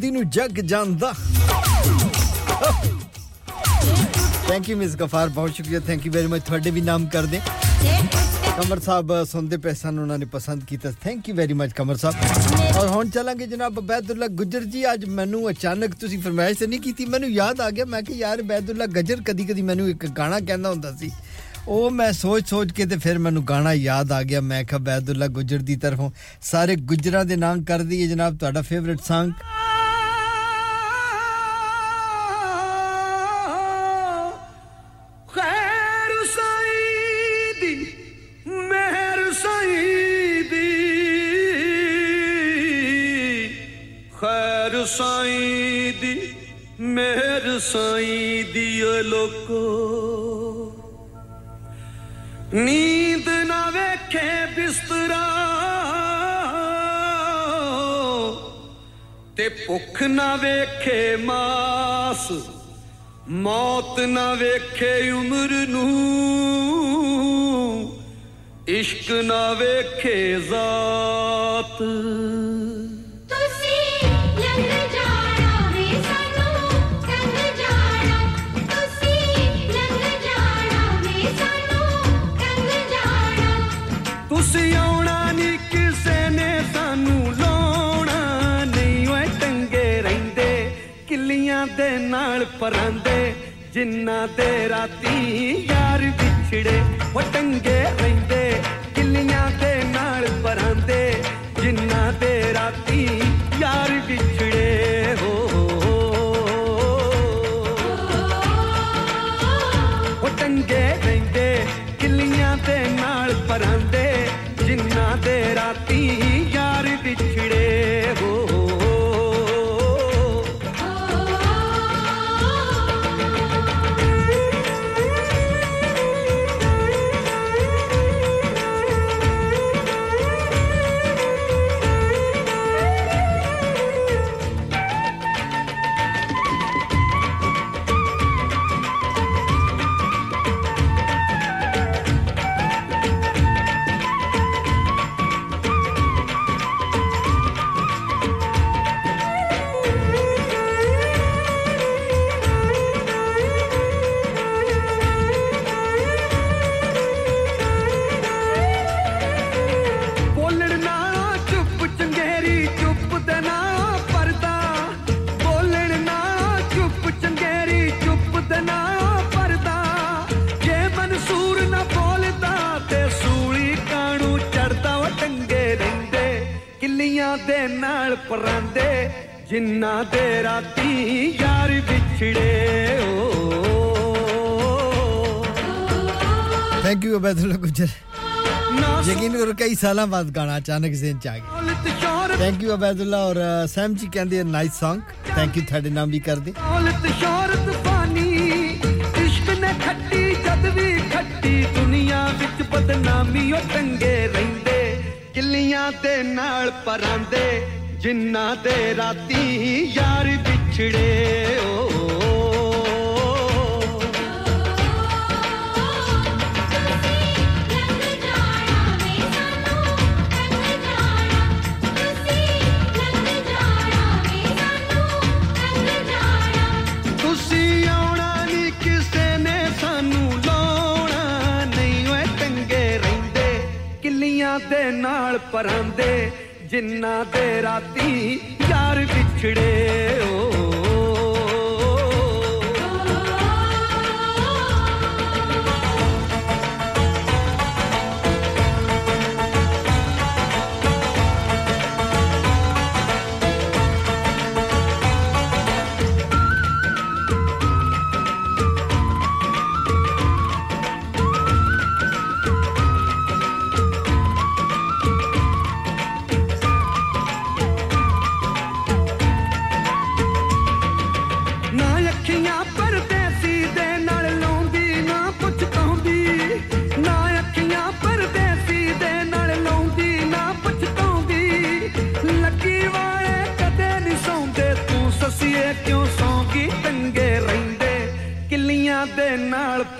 ਟੁੱਟਦੀ ਨੂੰ ਜੱਗ ਜਾਂਦਾ ਥੈਂਕ ਯੂ ਮਿਸ ਗਫਾਰ ਬਹੁਤ ਸ਼ੁਕਰੀਆ ਥੈਂਕ ਯੂ ਵੈਰੀ ਮਚ ਤੁਹਾਡੇ ਵੀ ਨਾਮ ਕਰ ਦੇ ਕਮਰ ਸਾਹਿਬ ਸੁਣਦੇ ਪਏ ਸਨ ਉਹਨਾਂ ਨੇ ਪਸੰਦ ਕੀਤਾ thank you very much Qamar sahib ਔਰ ਹੁਣ ਚਲਾਂਗੇ ਜਨਾਬ ਬੈਦੁੱਲਾ ਗੁਜਰ ਜੀ ਅੱਜ ਮੈਨੂੰ ਅਚਾਨਕ ਤੁਸੀਂ ਫਰਮਾਇਸ਼ ਤੇ ਨਹੀਂ ਕੀਤੀ ਮੈਨੂੰ ਯਾਦ ਆ ਗਿਆ ਮੈਂ ਕਿ ਯਾਰ ਬੈਦੁੱਲਾ ਗਜਰ ਕਦੀ ਕਦੀ ਮੈਨੂੰ ਇੱਕ ਗਾਣਾ ਕਹਿੰਦਾ ਹੁੰਦਾ ਸੀ ਉਹ ਮੈਂ ਸੋਚ ਸੋਚ ਕੇ ਤੇ ਫਿਰ ਮੈਨੂੰ ਗਾਣਾ ਯਾਦ ਆ ਗਿਆ ਮੈਂ ਕਿਹਾ ਬੈਦੁੱਲਾ ਗੁਜਰ ਦੀ ਤਰਫੋਂ ਸਾਰੇ ਗੁਜਰਾਂ ਦੇ ਨਾਮ ਕਰ ਦਈਏ ਜਨਾਬ ਤੁਹਾਡਾ ਫੇਵਰਿਟ Song ਭੁੱਖ ਨਾ ਵੇਖੇ ਮਾਸ ਮੌਤ ਨਾ ਵੇਖੇ ਉਮਰ ਨੂੰ ਇਸ਼ਕ ਨਾ ਵੇਖੇ ਜ਼ਾਤ ਨਾਲ ਪਰਾਂਦੇ ਜਿੰਨਾ ਦੇ ਰਾਤੀ ਯਾਰ ਵਿਛੜੇ ਉਹ थैंक यू अबैदुल्ला गुजर यकीन करो कई साल बाद गाना अचानक जेन च आ गया थैंक यू अबैदुल्ला और अ, सैम जी कहते नाइस सॉन्ग थैंक यू ਤੁਹਾਡੇ ਨਾਮ ਵੀ ਕਰਦੇ ਦੌਲਤ ਸ਼ੋਹਰਤ ਫਾਨੀ ਇਸ਼ਕ ਨੇ ਖੱਟੀ ਜਦ ਵੀ ਖੱਟੀ ਦੁਨੀਆ ਵਿੱਚ ਬਦਨਾਮੀ ਉਹ ਟੰਗੇ ਰਹਿੰਦੇ ਕਿੱਲੀਆਂ ਦੇ ਨਾਲ ਪਰਾਂਦੇ ਜਿੰਨਾ ਦੇ ਰਾਤੀ ਯਾਰ ਵਿਛੜੇ ਓ ਪਰਾਂਦੇ ਜਿੰਨਾ ਦੇ ਰਾਤੀ ਯਾਰ ਵਿਛੜੇ ਓ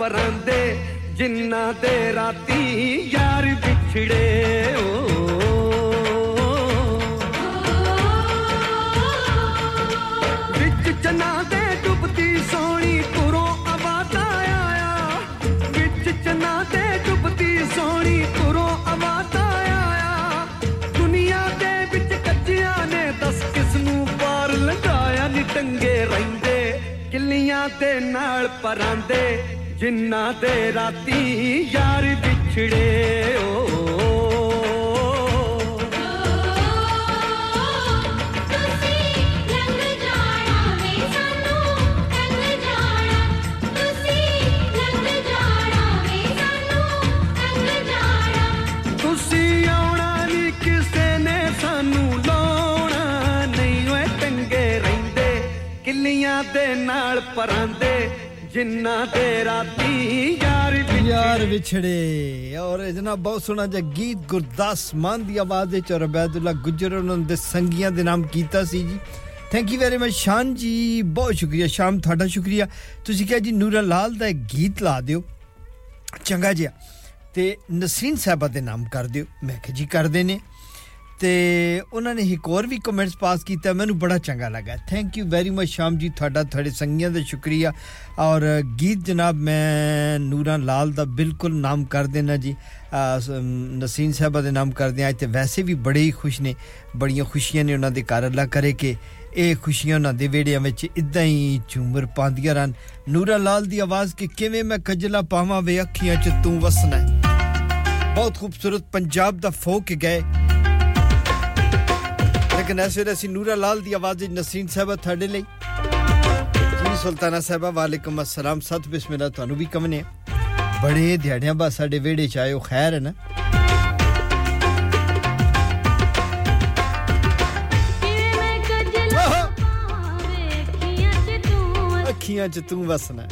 ਪਰਾਂਦੇ ਜਿੰਨਾ ਦੇ ਰਾਤੀ ਯਾਰ ਵਿਛੜੇ ਓ। ਵਿੱਚ ਚਨਾ ਦੇ ਡੁੱਬਦੀ ਸੋਹਣੀ ਤੁਰੋਂ ਆਵਾਜ਼ ਆਇਆ। ਵਿੱਚ ਚਨਾ ਦੇ ਡੁੱਬਦੀ ਸੋਹਣੀ ਤੁਰੋਂ ਆਵਾਜ਼ ਆਇਆ। ਦੁਨੀਆ ਦੇ ਵਿੱਚ ਕੱਚਿਆਂ ਨੇ ਦੱਸ ਕਿਸ ਨੂੰ ਪਾਰ ਲੰਘਾਇਆ। ਨੀ ਟੰਗੇ ਰਹਿੰਦੇ ਕਿੱਲੀਆਂ ਦੇ ਨਾਲ ਪਰਾਂਦੇ ਜਿੰਨਾ ਦੇ ਰਾਤੀ ਯਾਰ ਵਿਛੜੇ ਓ ਤੁਸੀਂ ਆਉਣਾ ਨਹੀਂ ਕਿਸੇ ਨੇ, ਸਾਨੂੰ ਲਾਉਣਾ ਨਹੀਂ। ਓਏ ਟੰਗੇ ਰਹਿੰਦੇ ਕਿੱਲੀਆਂ ਦੇ ਨਾਲ ਪਰਾਂਦੇ। ਜਿੰਨਾ ਦੇ ਰਾਤੀ ਯਾਰ ਯਾਰ ਵਿਛੜੇ ਔਰ ਇਹ ਜਨਾਬ ਬਹੁਤ ਸੋਹਣਾ ਜਿਹਾ ਗੀਤ ਗੁਰਦਾਸ ਮਾਨ ਦੀ ਆਵਾਜ਼ ਵਿੱਚ ਔਰ ਅਬੈਦੁੱਲਾ ਗੁਜਰ ਉਹਨਾਂ ਦੇ ਸੰਗੀਆਂ ਦੇ ਨਾਮ ਕੀਤਾ ਸੀ ਜੀ thank you very much Shaan ji ਬਹੁਤ ਸ਼ੁਕਰੀਆ ਸ਼ਾਮ ਤੁਹਾਡਾ ਸ਼ੁਕਰੀਆ ਤੁਸੀਂ ਕਿਹਾ ਜੀ ਨੂਰਾ ਲਾਲ ਦਾ ਇੱਕ ਗੀਤ ਲਾ ਦਿਓ ਚੰਗਾ ਜਿਹਾ ਤੇ ਨਸਰੀਨ ਸਾਹਿਬਾ ਦੇ ਨਾਮ ਕਰ ਦਿਓ ਮੈਂ ਕਿਹਾ ਜੀ ਕਰਦੇ ਨੇ ਤੇ ਉਹਨਾਂ ਨੇ ਇੱਕ ਹੋਰ ਵੀ ਕਮੈਂਟਸ ਪਾਸ ਕੀਤਾ ਮੈਨੂੰ ਬੜਾ ਚੰਗਾ ਲੱਗਾ ਥੈਂਕ ਯੂ ਵੈਰੀ ਮਚ ਸ਼ਾਮ ਜੀ ਤੁਹਾਡਾ ਤੁਹਾਡੇ ਸੰਗੀਆਂ ਦਾ ਸ਼ੁਕਰੀਆ ਔਰ ਗੀਤ ਜਨਾਬ ਮੈਂ ਨੂਰਾਂ ਲਾਲ ਦਾ ਬਿਲਕੁਲ ਨਾਮ ਕਰ ਦੇਣਾ ਜੀ ਅਹ, ਸ- ਨਸੀਨ ਸਾਹਿਬਾ ਦੇ ਨਾਮ ਕਰਦੇ ਅੱਜ ਤੇ ਵੈਸੇ ਵੀ ਬੜੇ ਹੀ ਖੁਸ਼ ਨੇ ਬੜੀਆਂ ਖੁਸ਼ੀਆਂ ਨੇ ਉਹਨਾਂ ਦੇ ਘਰ ਅੱਲਾ ਕਰੇ ਕਿ ਇਹ ਖੁਸ਼ੀਆਂ ਉਹਨਾਂ ਦੇ ਵੇੜਿਆਂ ਵਿੱਚ ਇਦਾਂ ਹੀ ਝੂਮਰ ਪਾਉਂਦੀਆਂ ਰਹਿਣ ਨੂਰਾ ਲਾਲ ਦੀ ਆਵਾਜ਼ ਕਿ ਕਿਵੇਂ ਮੈਂ ਖਜਲਾ ਪਾਵਾਂ ਵੇ ਅੱਖੀਆਂ 'ਚ ਤੂੰ ਵਸਣਾ ਹੈ। ਬਹੁਤ ਖੂਬਸੂਰਤ ਪੰਜਾਬ ਦਾ ਫੋਕ ਗਏ ਲੇਕਿਨ ਇਸ ਵੇਲੇ ਅਸੀਂ ਨੂਰਾ ਲਾਲ ਦੀ ਆਵਾਜ਼ ਵਿੱਚ ਨਸੀਨ ਸਾਹਿਬਾ ਤੁਹਾਡੇ ਲਈ ਜੀ ਸੁਲਤਾਨਾ ਸਾਹਿਬਾ ਵਾਲੇਕੁਮ ਅਸਲਾਮ ਸਤ ਬਿਸਮਿਲ੍ਲਾ ਤੁਹਾਨੂੰ ਵੀ ਕਮਨੇ ਬੜੇ ਦਿਹਾੜਿਆਂ ਬਾਅਦ ਸਾਡੇ ਵਿਹੜੇ ਚ ਆਇਓ ਖੈਰ ਹੈ ਨਾ ਅੱਖੀਆਂ 'ਚ ਤੂੰ ਵਸਣਾ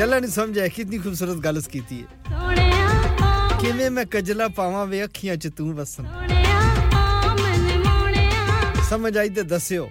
ਗੱਲਾਂ ਨਹੀਂ ਸਮਝਿਆ ਕਿੰਨੀ ਖੂਬਸੂਰਤ ਗੱਲ ਕੀਤੀ ਹੈ ਕਿਵੇਂ ਮੈਂ ਕਜਲਾ ਪਾਵਾਂ ਵੇ ਅੱਖੀਆਂ 'ਚ ਤੂੰ ਵਸਣਾ? ਸਮਝ ਆਈ ਤੇ ਦੱਸਿਓ।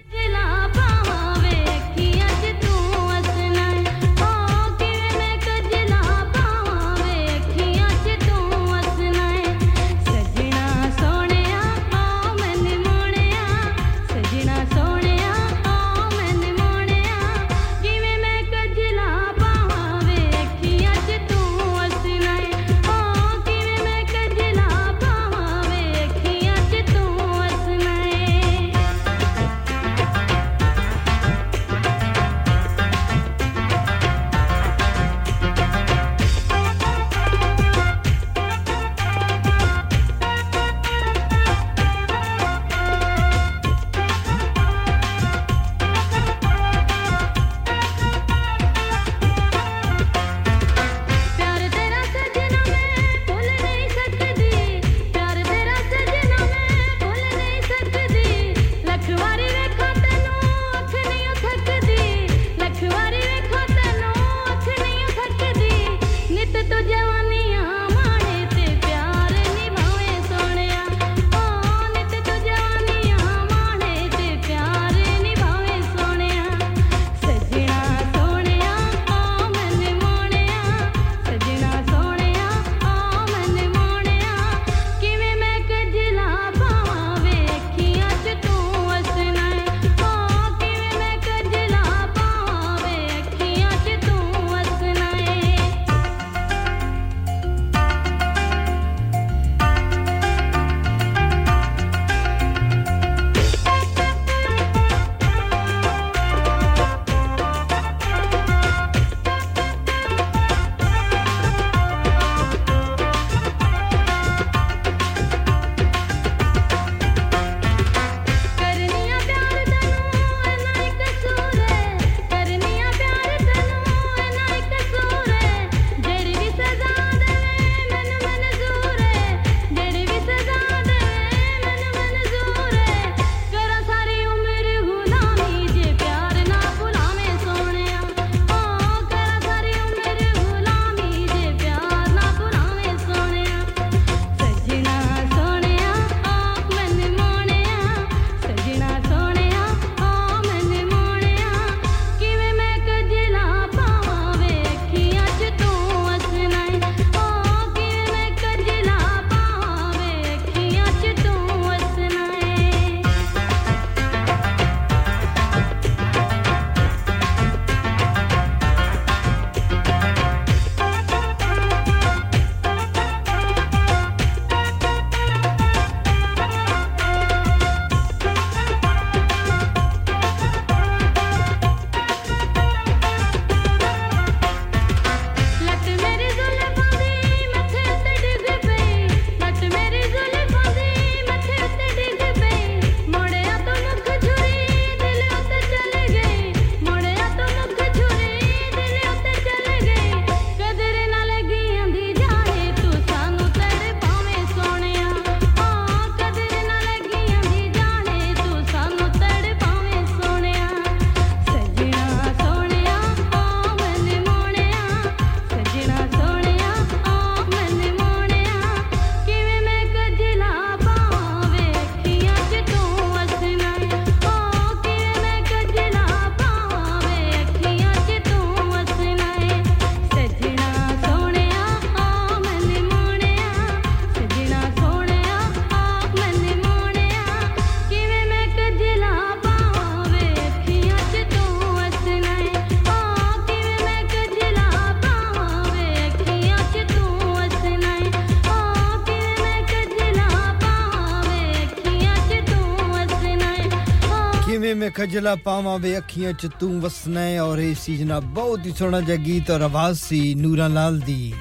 ਖਜਲਾ ਪਾਵਾਂ ਵੇ ਅੱਖੀਆਂ ਚ ਤੂੰ ਵਸਣਾ ਹੈ ਔਰ ਇਹ ਸੀ ਜਨਾਬ ਬਹੁਤ ਹੀ ਸੋਹਣਾ ਜਿਹਾ ਗੀਤ ਔਰ ਆਵਾਜ਼ ਸੀ ਨੂਰਾਂ ਲਾਲ ਦੀ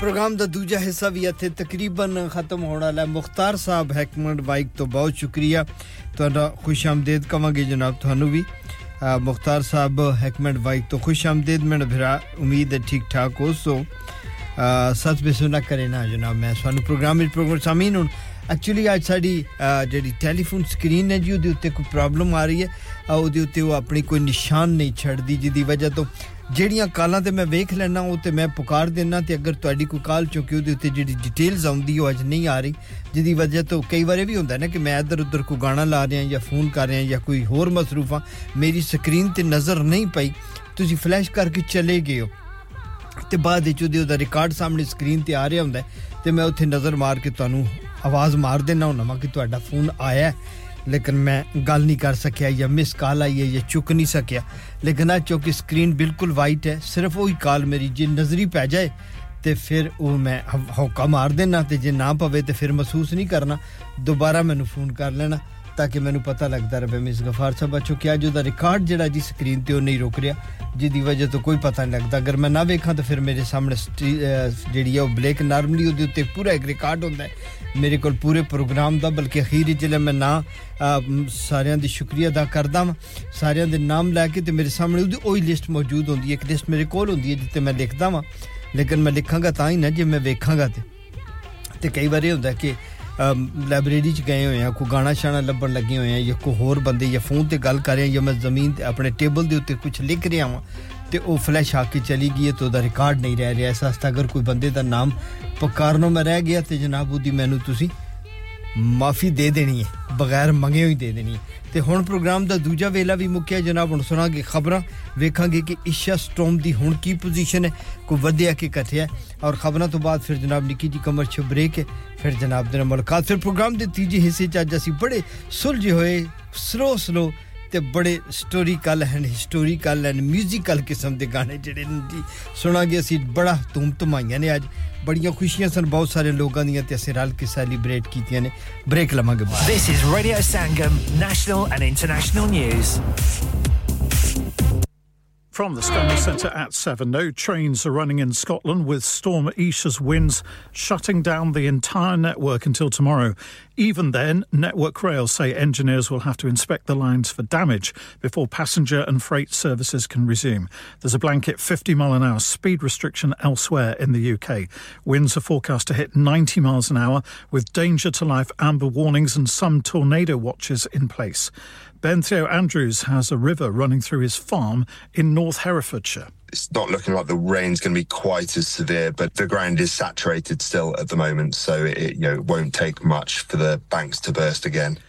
ਪ੍ਰੋਗਰਾਮ ਦਾ ਦੂਜਾ ਹਿੱਸਾ ਵੀ ਇੱਥੇ ਤਕਰੀਬਨ ਖਤਮ ਹੋਣ ਵਾਲਾ ਹੈ ਮੁਖਤਾਰ ਸਾਹਿਬ ਹੈਕਮੰਡ ਬਾਈਕ ਤੋਂ ਬਹੁਤ ਸ਼ੁਕਰੀਆ ਤੁਹਾਡਾ ਖੁਸ਼ ਆਮਦੇਦ ਕਵਾਂਗੇ ਜਨਾਬ ਤੁਹਾਨੂੰ ਵੀ ਅ, ਮੁਖਤਾਰ ਸਾਹਿਬ ਹੈਕਮੰਡ ਬਾਈਕ ਤੋਂ ਖੁਸ਼ ਆਮਦੇਦ ਮੇਰਾ ਭਰਾ ਉਮੀਦ ਹੈ ਠੀਕ ਠਾਕ ਹੋ ਸੋ ਅ, ਸੱਚ ਬਿਸੁਨਾ ਕਰੇ ਨਾ ਜਨਾਬ ਮੈਂ ਤੁਹਾਨੂੰ ਪ੍ਰੋਗਰਾਮ ਵਿੱਚ ਪ੍ਰੋਗਰਾਮ ਸਾਮੀਨ ਹੁਣ ਐਕਚੁਅਲੀ ਅੱਜ ਸਾਡੀ ਅ, ਜਿਹੜੀ ਟੈਲੀਫੋਨ ਸਕਰੀਨ ਹੈ ਜੀ ਉਹਦੇ ਉੱਤੇ ਕੋਈ ਪ੍ਰੋਬਲਮ ਆ ਰਹੀ ਹੈ ਅ, ਉਹਦੇ ਉੱਤੇ ਉਹ ਆਪਣੀ ਕੋਈ ਨਿਸ਼ਾਨ ਨਹੀਂ ਛੱਡਦੀ ਜਿਹਦੀ ਵਜ੍ਹਾ ਤੋਂ ਜਿਹੜੀਆਂ ਕਾਲਾਂ ਤੇ ਮੈਂ ਵੇਖ ਲੈਣਾ ਉਹ ਤੇ ਮੈਂ ਪੁਕਾਰ ਦੇਣਾ ਤੇ ਅਗਰ ਤੁਹਾਡੀ ਕੋਈ ਕਾਲ ਚੁੱਕੀ ਉਹਦੇ ਉੱਤੇ ਜਿਹੜੀ ਡਿਟੇਲਸ ਆਉਂਦੀ ਉਹ ਅੱਜ ਨਹੀਂ ਆ ਰਹੀ ਜਿਹਦੀ ਵਜ੍ਹਾ ਤੋਂ ਕਈ ਵਾਰ ਇਹ ਵੀ ਹੁੰਦਾ ਨਾ ਕਿ ਮੈਂ ਇੱਧਰ ਉੱਧਰ ਕੋਈ ਗਾਣਾ ਲਾ ਰਿਹਾ ਜਾਂ ਫੋਨ ਕਰ ਰਿਹਾ ਜਾਂ ਕੋਈ ਹੋਰ ਮਸਰੂਫਾਂ ਮੇਰੀ ਸਕਰੀਨ ਤੇ ਨਜ਼ਰ ਨਹੀਂ ਪਈ ਤੁਸੀਂ ਫਲੈਸ਼ ਕਰਕੇ ਚਲੇ ਗਏ ਹੋ ਤੇ ਬਾਅਦ ਵਿੱਚ ਉਹਦੇ ਉਹਦਾ ਰਿਕਾਰਡ ਸਾਹਮਣੇ ਸਕਰੀਨ ਤੇ ਆ ਰਿਹਾ ਹੁੰਦਾ ਹੈ ਤੇ ਮੈਂ ਉੱਥੇ ਨਜ਼ਰ ਮਾਰ ਕੇ ਤੁਹਾਨੂੰ ਆਵਾਜ਼ ਮਾਰ ਦੇਣਾ ਹੁੰਦਾ ਕਿ ਤੁਹਾਡਾ ਫੋਨ ਆਇਆ ਹੈ, ਲੇਕਿਨ ਮੈਂ ਗੱਲ ਨਹੀਂ ਕਰ ਸਕਿਆ ਜਾਂ ਮਿਸ ਕਾਲ ਆਈ ਹੈ ਜਾਂ ਚੁੱਕ ਨਹੀਂ ਸਕਿਆ ਲੇਕਿਨ ਅੱਜ ਚੁੱਕੀ ਸਕਰੀਨ ਬਿਲਕੁਲ ਵਾਈਟ ਹੈ ਸਿਰਫ ਉਹੀ ਕਾਲ ਮੇਰੀ ਜੇ ਨਜ਼ਰੀ ਪੈ ਜਾਏ ਤੇ ਫਿਰ ਉਹ ਮੈਂ ਹ- ਹੌਕਾ ਮਾਰ ਦੇਣਾ ਤੇ ਜੇ ਨਾ ਪਵੇ ਤੇ ਫਿਰ ਮਹਿਸੂਸ ਨਹੀਂ ਕਰਨਾ ਦੁਬਾਰਾ ਮੈਨੂੰ ਫੋਨ ਕਰ ਲੈਣਾ ਤਾਂ ਕਿ ਮੈਨੂੰ ਪਤਾ ਲੱਗਦਾ ਰਹੇ ਮਿਸ ਗਫਾਰ ਸਾਹਿਬ ਅਚੋ ਕਿ ਅੱਜ ਉਹਦਾ ਰਿਕਾਰਡ ਜਿਹੜਾ ਜੀ ਸਕਰੀਨ ਤੇ ਉਹ ਨਹੀਂ ਰੁਕ ਰਿਹਾ ਜਿਹਦੀ ਵਜ੍ਹਾ ਤੋਂ ਕੋਈ ਪਤਾ ਨਹੀਂ ਲੱਗਦਾ ਅਗਰ ਮੈਂ ਨਾ ਵੇਖਾਂ ਤਾਂ ਫਿਰ ਮੇਰੇ ਸਾਹਮਣੇ ਸਟੀ- ਅਹ ਜਿਹੜੀ ਹੈ ਉਹ ਬਲੈਕ ਨਾਰਮਲੀ ਉਹਦੇ ਉੱਤੇ ਪੂਰਾ ਇੱਕ ਰਿਕਾਰਡ ਹੁੰਦਾ ਹੈ ਮੇਰੇ ਕੋਲ ਪੂਰੇ ਪ੍ਰੋਗਰਾਮ ਦਾ ਬਲਕਿ ਅਖੀਰ ਵਿੱਚ ਜਦੋਂ ਮੈਂ ਨਾ ਅਹ, ਮ, ਸਾਰਿਆਂ ਦੀ ਸ਼ੁਕਰੀਆ ਅਦਾ ਕਰਦਾ ਹਾਂ ਸਾਰਿਆਂ ਦੇ ਨਾਮ ਲੈ ਕੇ ਤੇ ਮੇਰੇ ਸਾਹਮਣੇ ਉਹਦੀ ਉਹੀ ਲਿਸਟ ਮੌਜੂਦ ਹੁੰਦੀ ਹੈ ਇੱਕ ਲਿਸਟ ਮੇਰੇ ਕੋਲ ਹੁੰਦੀ ਹੈ ਜਿੱਤੇ ਮੈਂ ਲਿਖਦਾ ਵਾਂ ਲੇਕਿਨ ਮੈਂ ਲਿਖਾਂਗਾ ਤਾਂ ਹੀ ਨਾ ਜੇ ਮੈਂ ਵੇਖਾਂਗਾ ਤੇ ਤੇ ਕਈ ਵਾਰ ਇਹ ਹੁੰਦਾ ਕਿ ਲਾਇਬ੍ਰੇਰੀ ਚ ਗਏ ਹੋਏ ਆ ਕੋਈ ਗਾਣਾ ਸ਼ਾਣਾ ਲੱਭਣ ਲੱਗੇ ਹੋਏ ਆ ਜਾਂ ਕੋਈ ਹੋਰ ਬੰਦੇ ਜਾਂ ਫੋਨ ਤੇ ਗੱਲ ਕਰ ਰਹੇ ਆ ਜਾਂ ਮੈਂ ਜ਼ਮੀਨ ਤੇ ਆਪਣੇ ਟੇਬਲ ਦੇ ਉੱਤੇ ਕੁਝ ਲਿਖ ਰਿਹਾ ਵਾਂ ਤੇ ਉਹ ਫਲੈਸ਼ ਆ ਕੇ ਚਲੀ ਗਈ ਹੈ ਤੇ ਉਹਦਾ ਰਿਕਾਰਡ ਨਹੀਂ ਰਹਿ ਰਿਹਾ ਇਸ ਵਾਸਤੇ ਅਗਰ ਕੋਈ ਬੰਦੇ ਦਾ ਨਾਮ ਪੁਕਾਰਨੋਂ ਮੈਂ ਰਹਿ ਗਿਆ ਤੇ ਜਨਾਬ ਉਹਦੀ ਮੈਨੂੰ ਤੁਸੀਂ ਮਾਫੀ ਦੇ ਦੇਣੀ ਹੈ ਬਗੈਰ ਮੰਗੇ ਹੋਈ ਦੇ ਦੇਣੀ ਹੈ ਤੇ ਹੁਣ ਪ੍ਰੋਗਰਾਮ ਦਾ ਦੂਜਾ ਵੇਲਾ ਵੀ ਮੁੱਕਿਆ ਜਨਾਬ ਹੁਣ ਸੁਣਾਂਗੇ ਖਬਰਾਂ ਵੇਖਾਂਗੇ ਕਿ ਈਸ਼ਾ ਸਟੋਮ ਦੀ ਹੁਣ ਕੀ ਪੋਜੀਸ਼ਨ ਹੈ ਕੋਈ ਵਧਿਆ ਕਿ ਘਟਿਆ ਔਰ ਖਬਰਾਂ ਤੋਂ ਬਾਅਦ ਫਿਰ ਜਨਾਬ ਨਿੱਕੀ ਜੀ ਕਮਰ ਚ ਬ੍ਰੇਕ ਹੈ ਫਿਰ ਜਨਾਬ ਦੇ ਨਾਲ ਮੁਲਾਕਾਤ ਫਿਰ ਪ੍ਰੋਗਰਾਮ ਦੇ ਤੀਜੇ ਹਿੱਸੇ ਚ ਅੱਜ ਅਸੀਂ ਬੜੇ ਸੁਲਝੇ ਹੋਏ ਸਲੋ ਸਲੋ ਤੇ ਬੜੇ historical and historical and musical ਕਿਸਮ ਦੇ ਗਾਣੇ ਜਿਹੜੇ ਨੇ ਜੀ ਸੁਣਾਂਗੇ ਅਸੀਂ ਬੜਾ ਧੂਮ ਧਮਾਈਆਂ ਨੇ ਅੱਜ ਬੜੀਆਂ ਖੁਸ਼ੀਆਂ ਸਨ ਬਹੁਤ ਸਾਰੇ ਲੋਕਾਂ ਦੀਆਂ ਤੇ ਅਸੀਂ ਰਲ ਕੇ ਸੈਲੀਬ੍ਰੇਟ ਕੀਤੀਆਂ ਨੇ ਬ੍ਰੇਕ ਲਵਾਂਗੇ ਬਾਅਦ This is Radio Sangam, national and international news. From the Standard Centre at 7, no trains are running in Scotland with Storm Isha's winds shutting down the entire network until tomorrow. Even then, Network Rail say engineers will have to inspect the lines for damage before passenger and freight services can resume. There's a blanket 50 mile an hour speed restriction elsewhere in the UK. Winds are forecast to hit 90 miles an hour with danger to life amber warnings and some tornado watches in place. Ben Theo Andrews has a river running through his farm in North Herefordshire. It's not looking like the rain's going to be quite as severe, but the ground is saturated still at the moment, so it you know it won't take much for the banks to burst again.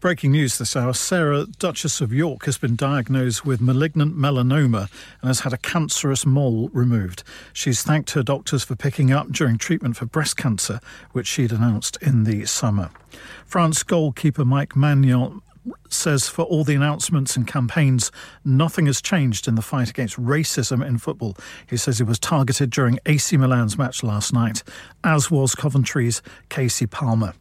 Breaking news this hour Sarah, Duchess of York, has been diagnosed with malignant melanoma and has had a cancerous mole removed. She's thanked her doctors for picking up during treatment for breast cancer, which she'd announced in the summer. France goalkeeper Mike Magnon says for all the announcements and campaigns, nothing has changed in the fight against racism in football. He says he was targeted during AC Milan's match last night, as was Coventry's Casey Palmer.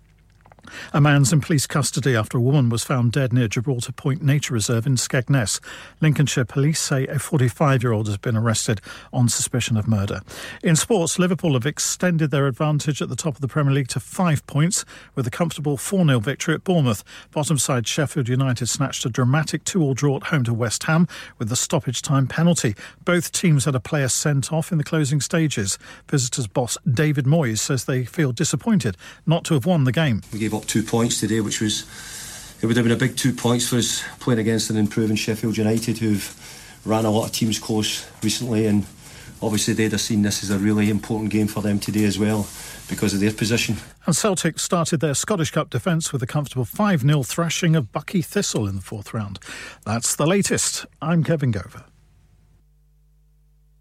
A man's in police custody after a woman was found dead near Gibraltar Point Nature Reserve in Skegness. Lincolnshire police say a 45 year old has been arrested on suspicion of murder. In sports, Liverpool have extended their advantage at the top of the Premier League to five points with a comfortable 4 0 victory at Bournemouth. Bottom side Sheffield United snatched a dramatic 2 all draw at home to West Ham with the stoppage time penalty. Both teams had a player sent off in the closing stages. Visitors boss David Moyes says they feel disappointed not to have won the game. We gave up two points today, which was it would have been a big two points for us playing against an improving Sheffield United who've ran a lot of teams close recently, and obviously they'd have seen this as a really important game for them today as well because of their position. And Celtic started their Scottish Cup defence with a comfortable 5 0 thrashing of Bucky Thistle in the fourth round. That's the latest. I'm Kevin Gover.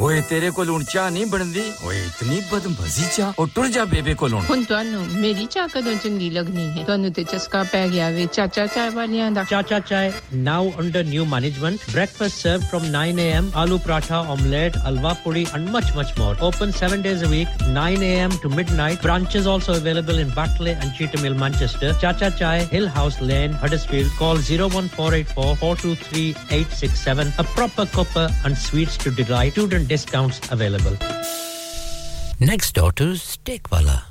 ਓਏ ਤੇਰੇ ਕੋਲ ਹੁਣ ਚਾਹ ਨਹੀਂ ਬਣਦੀ ਓਏ ਇਤਨੀ ਬਦਮਜ਼ੀ ਚਾਹ ਉਹ ਟੁਰ ਜਾ ਬੇਬੇ ਕੋਲ ਹੁਣ ਹੁਣ ਤੁਹਾਨੂੰ ਮੇਰੀ ਚਾਹ ਕਦੋਂ ਚੰਗੀ ਲੱਗਣੀ ਹੈ ਤੁਹਾਨੂੰ ਤੇ ਚਸਕਾ ਪੈ ਗਿਆ ਵੇ ਚਾਚਾ ਚਾਹ ਵਾਲਿਆਂ ਦਾ Chacha Chai, now under new management. Breakfast served from 9 a.m. Aloo paratha, omelette, alwa puri, and much, much more. Open seven days a week, 9 a.m. to midnight. Branches also available in Batley and Cheetham Hill, Manchester. Chacha Chai, Hill House Lane, Huddersfield. Call 01484 423 867. A proper cuppa and sweets to delight. Student discounts available. Next door to Steakwala.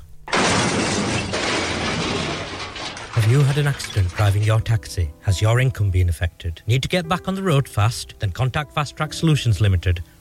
Have you had an accident driving your taxi? Has your income been affected? Need to get back on the road fast? Then contact Fast Track Solutions Limited,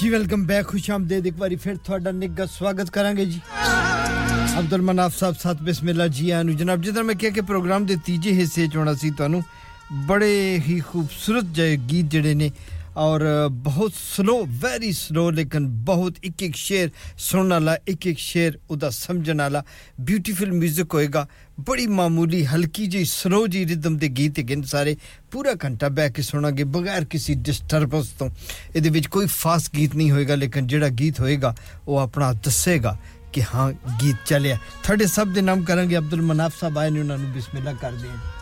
ਜੀ welcome back ਖੁਸ਼ਾਮਦੇਦ ਇੱਕ ਵਾਰੀ ਫਿਰ ਤੁਹਾਡਾ ਨਿੱਘਾ ਸਵਾਗਤ ਕਰਾਂਗੇ ਜੀ ਅਬਦੁਲ ਮਨਾਫ ਸਾਹਿਬ ਸਾਥ ਬਿਸਮਿਲ੍ਲਾ ਜੀ ਆਨੂ ਜਨਾਬ ਜਿੱਦਾਂ ਮੈਂ ਕਿਹਾ ਕਿ ਪ੍ਰੋਗਰਾਮ ਦੇ ਤੀਜੇ ਹਿੱਸੇ ਚ ਹੋਣਾ ਸੀ ਤੁਹਾਨੂੰ ਬੜੇ ਹੀ ਖੂਬਸੂਰਤ ਜਿਹੇ ਗੀਤ ਜਿਹੜੇ ਨੇ ਔਰ ਬਹੁਤ ਸਲੋ ਵੈਰੀ ਸਲੋ ਲੇਕਿਨ ਬਹੁਤ ਇੱਕ ਇੱਕ ਸ਼ੇਰ ਸੁਣਨ ਵਾਲਾ ਇੱਕ ਇੱਕ ਸ਼ੇਰ ਉਹਦਾ ਸਮਝਣ ਵਾਲਾ ਬਿਊਟੀਫੁਲ 뮤직 ਹੋਏਗਾ ਬੜੀ ਮਾਮੂਲੀ ਹਲਕੀ ਜਿਹੀ ਸਲੋ ਜੀ ਰਿਦਮ ਦੇ ਗੀਤ ਹੈਗੇ ਨੇ ਸਾਰੇ ਪੂਰਾ ਘੰਟਾ ਬਹਿ ਕੇ ਸੁਣਾਂਗੇ ਬਗੈਰ ਕਿਸੇ ਡਿਸਟਰਬੈਂਸ ਤੋਂ ਇਹਦੇ ਵਿੱਚ ਕੋਈ ਫਾਸਟ ਗੀਤ ਨਹੀਂ ਹੋਏਗਾ ਲੇਕਿਨ ਜਿਹੜਾ ਗੀਤ ਹੋਏਗਾ ਉਹ ਆਪਣਾ ਦੱਸੇਗਾ ਕਿ ਹਾਂ ਗੀਤ ਚੱਲਿਆ ਤੁਹਾਡੇ ਸਭ ਦੇ ਨਾਮ ਕਰਾਂਗੇ ਅਬਦੁਲ ਮਨਾਫ ਸਾਹਿਬ ਆਏ ਨੇ ਉਹਨਾਂ ਨੂੰ ਬਿਸਮਿਲ੍ਲਾ ਕਰਦੇ ਹਾਂ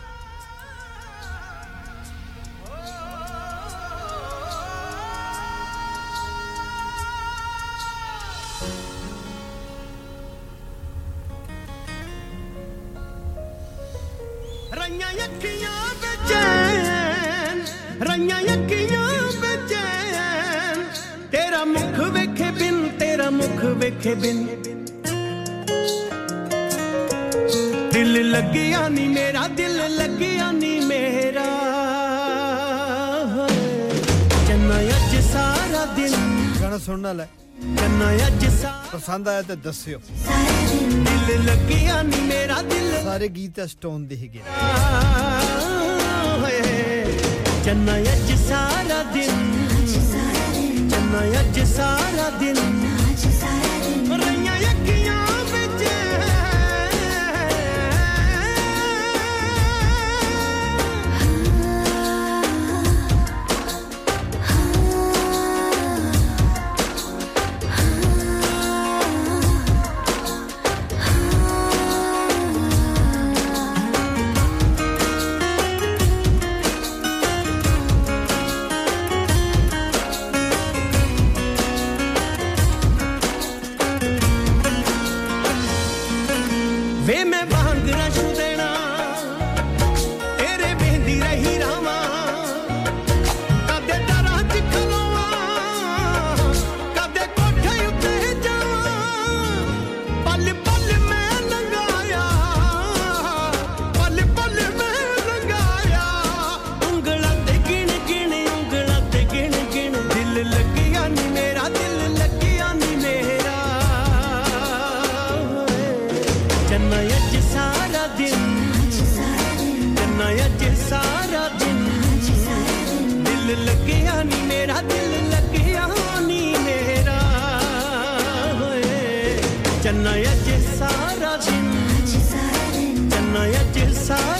ਰਈਆਂ ਅੱਖੀਆਂ ਬੇਚੈਨ ਤੇਰਾ ਮੁਖ ਵੇਖੇ ਬਿਨ ਤੇਰਾ ਮੁਖ ਵੇਖੇ ਬਿਨ। ਦਿਲ ਲੱਗਿਆ ਨਹੀਂ ਮੇਰਾ ਦਿਲ ਲੱਗਿਆ ਨਹੀਂ ਮੇਰਾ। ਚੰਨਾ ਅੱਜ ਸਾਰਾ ਦਿਨ। ਗਾਣਾ ਸੁਣਨ ਵਾਲਾ। ਚੰਨਾ ਅੱਜ ਸਾਰਾ ਪਸੰਦ ਆਇਆ ਤਾਂ ਦੱਸਿਓ। ਦਿਲ ਲੱਗਿਆ ਨਹੀਂ ਮੇਰਾ ਦਿਲ ਸਾਰੇ ਗੀਤ ਸਟੋਨ ਦੇ ਹੈਗੇ चन्ना अज सारा दिन। चन्ना अज सारा दिन। Cennaya cesaret Cennaya cesaret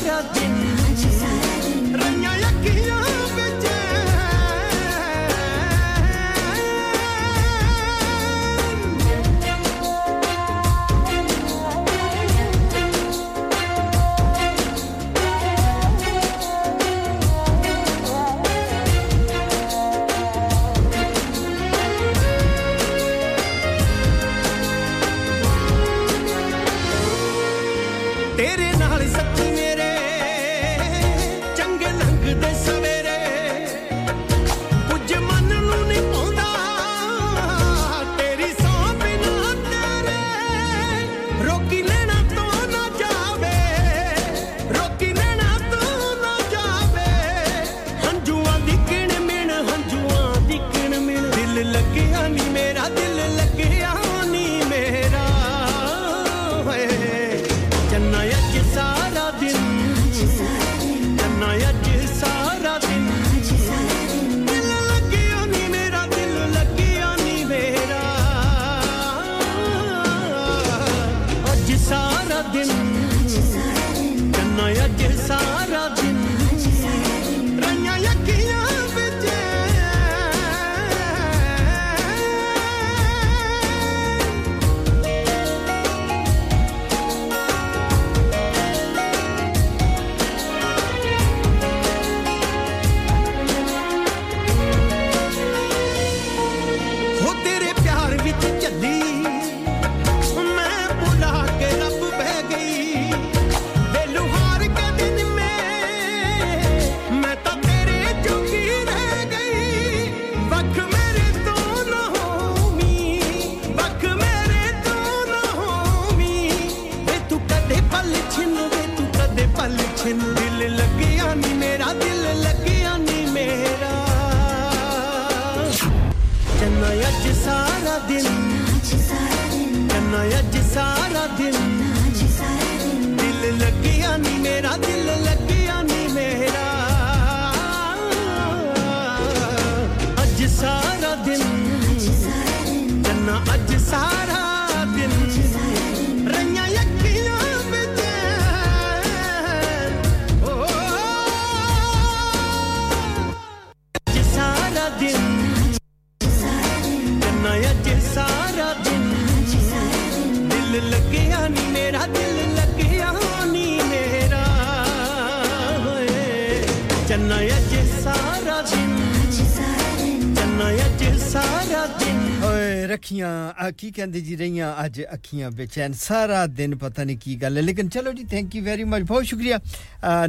ਕੀ ਕਹਿੰਦੇ ਜੀ ਰਹੀਆਂ ਅੱਜ ਅੱਖੀਆਂ ਬੇਚੈਨ ਸਾਰਾ ਦਿਨ ਪਤਾ ਨਹੀਂ ਕੀ ਗੱਲ ਹੈ ਲੇਕਿਨ ਚਲੋ ਜੀ ਥੈਂਕ ਯੂ ਵੈਰੀ ਮਚ ਬਹੁਤ ਸ਼ੁਕਰੀਆ ਅ,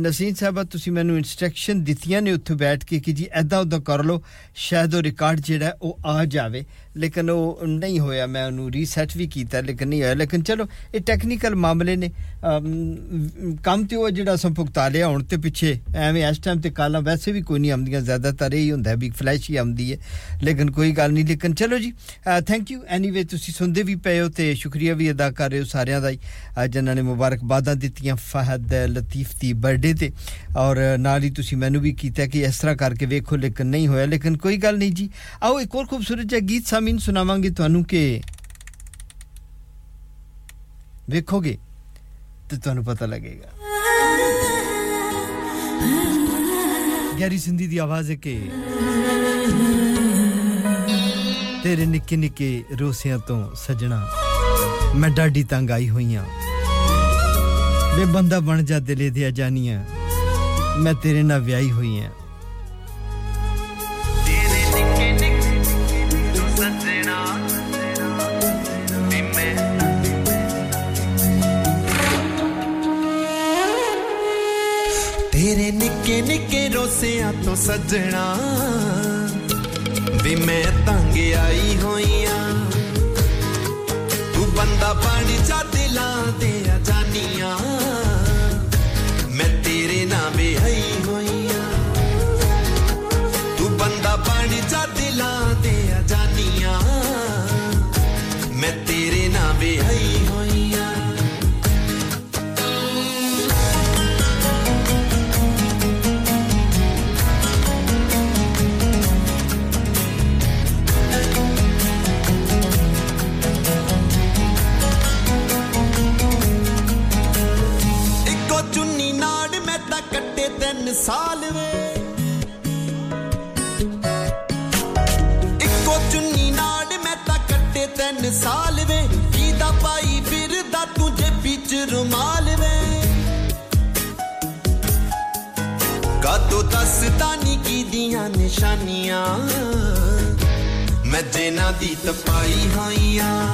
ਨਸੀਨ ਸਾਹਿਬਾ ਤੁਸੀਂ ਮੈਨੂੰ ਇਨਸਟਰਕਸ਼ਨ ਦਿੱਤੀਆਂ ਨੇ ਉੱਥੇ ਬੈਠ ਕੇ ਕਿ ਜੀ ਐਦਾਂ ਉਦਾਂ ਕਰ ਲਓ ਸ਼ਾਇਦ ਉਹ ਰਿਕਾਰਡ ਜਿਹੜਾ ਹੈ ਉਹ ਆ ਜਾਵੇ ਲੇਕਿਨ ਉਹ ਨਹੀਂ ਹੋਇਆ ਮੈਂ ਉਹਨੂੰ ਰੀਸੈਟ ਵੀ ਕੀਤਾ ਲੇਕਿਨ ਨਹੀਂ ਹੋਇਆ ਲੇਕਿਨ ਚਲੋ ਇਹ ਟੈਕਨੀਕਲ ਮਾਮਲੇ ਨੇ ਅਮ, ਕੰਮ ਤੇ ਉਹ ਜਿਹੜਾ ਅਸਾਂ ਭੁਗਤਾ ਲਿਆ ਹੁਣ ਤੇ ਪਿੱਛੇ ਐਵੇਂ ਇਸ ਟਾਈਮ ਤੇ ਕਾਲਾਂ ਵੈਸੇ ਵੀ ਕੋਈ ਨਹੀਂ ਆਉਂਦੀਆਂ ਜ਼ਿਆਦਾਤਰ ਇਹ ਹੀ ਹੁੰਦਾ ਵੀ ਫਲੈਸ਼ ਹੀ ਆਉਂਦੀ ਹੈ ਲੇਕਿਨ ਕੋਈ ਗੱਲ ਨਹੀਂ ਲੇਕਿਨ ਚਲੋ ਜੀ ਥੈਂਕ ਯੂ ਐਨੀਵੇ ਤੁਸੀਂ ਸੁਣਦੇ ਵੀ ਪਏ ਹੋ ਤੇ ਸ਼ੁਕਰੀਆ ਵੀ ਅਦਾ ਕਰ ਰਹੇ ਹੋ ਸਾਰਿਆਂ ਦਾ ਹੀ ਅਹ ਜਿਨ੍ਹਾਂ ਨੇ ਮੁਬਾਰਕਬਾਦਾਂ ਦਿੱਤੀਆਂ ਫਹਦ ਲਤੀਫ ਦੀ ਬਰਥਡੇ ਤੇ ਔਰ ਨਾਲ ਹੀ ਤੁਸੀਂ ਮੈਨੂੰ ਵੀ ਕੀਤਾ ਕਿ ਇਸ ਤਰ੍ਹਾਂ ਕਰਕੇ ਵੇਖੋ ਲੇਕਿਨ ਨਹੀਂ ਹੋਇਆ ਲੇਕਿਨ ਕੋਈ ਗੱਲ ਨਹੀਂ ਜੀ ਆਓ ਇੱਕ ਹੋਰ ਖੂਬਸੂਰਤ ਜਿਹਾ ਗੀਤ ਸਾਮੀਨ ਸੁਣਾਵਾਂਗੇ ਤੁਹਾਨੂੰ ਕਿ ਵੇਖੋਗੇ ਤੇ ਤੁਹਾਨੂੰ ਪਤਾ ਲੱਗੇਗਾ ਗੈਰੀ ਸਿੰਧੀ ਦੀ ਆਵਾਜ਼ ਹੈ ਕਿ ਤੇਰੇ ਨਿੱਕੇ ਨਿੱਕੇ ਰੋਸਿਆਂ ਤੋਂ ਸਜਣਾ ਮੈਂ ਡਾਡੀ ਤੰਗ ਆਈ ਹੋਈਆਂ ਵੇ ਬੰਦਾ ਬਣ ਜਾ ਦਿਲੇ ਦੀਆਂ ਜਾਨੀਆਂ ਮੈਂ ਤੇਰੇ ਨਾਲ ਵਿਆਹੀ ਹੋਈ ਆਂ ਤੇਰੇ ਨਿੱਕੇ ਨਿੱਕੇ ਤੂੰ ਸੱਜਣਾ ਵੀ ਮੈਂ ਤੇਰੇ ਨਿੱਕੇ ਨਿੱਕੇ ਰੋਸਿਆਂ ਤੋਂ ਸੱਜਣਾ ਵੀ ਮੈਂ ਤੰਗ ਆਈ ਹੋਈਆਂ ਤੂੰ ਬੰਦਾ ਬਣ ਜਾ ਤਿੰਨ ਸਾਲ ਵੇ। ਇੱਕੋ ਚੁੰਨੀ ਨਾੜ ਮੈਂ ਤਾਂ ਕੱਟੇ ਤਿੰਨ ਸਾਲ ਵੇ। ਕੀਦਾ ਪਾਈ ਫਿਰਦਾ ਤੂੰ ਜੇਬੀ ਚ ਰੁਮਾਲ ਵੇ। ਕਾਤੋਂ ਦੱਸਦਾ ਨੀ ਕੀਦੀਆਂ ਨਿਸ਼ਾਨੀਆਂ। ਮੈਂ ਜਿਨ੍ਹਾਂ ਦੀ ਤਪਾਈ ਹੋਈਆਂ।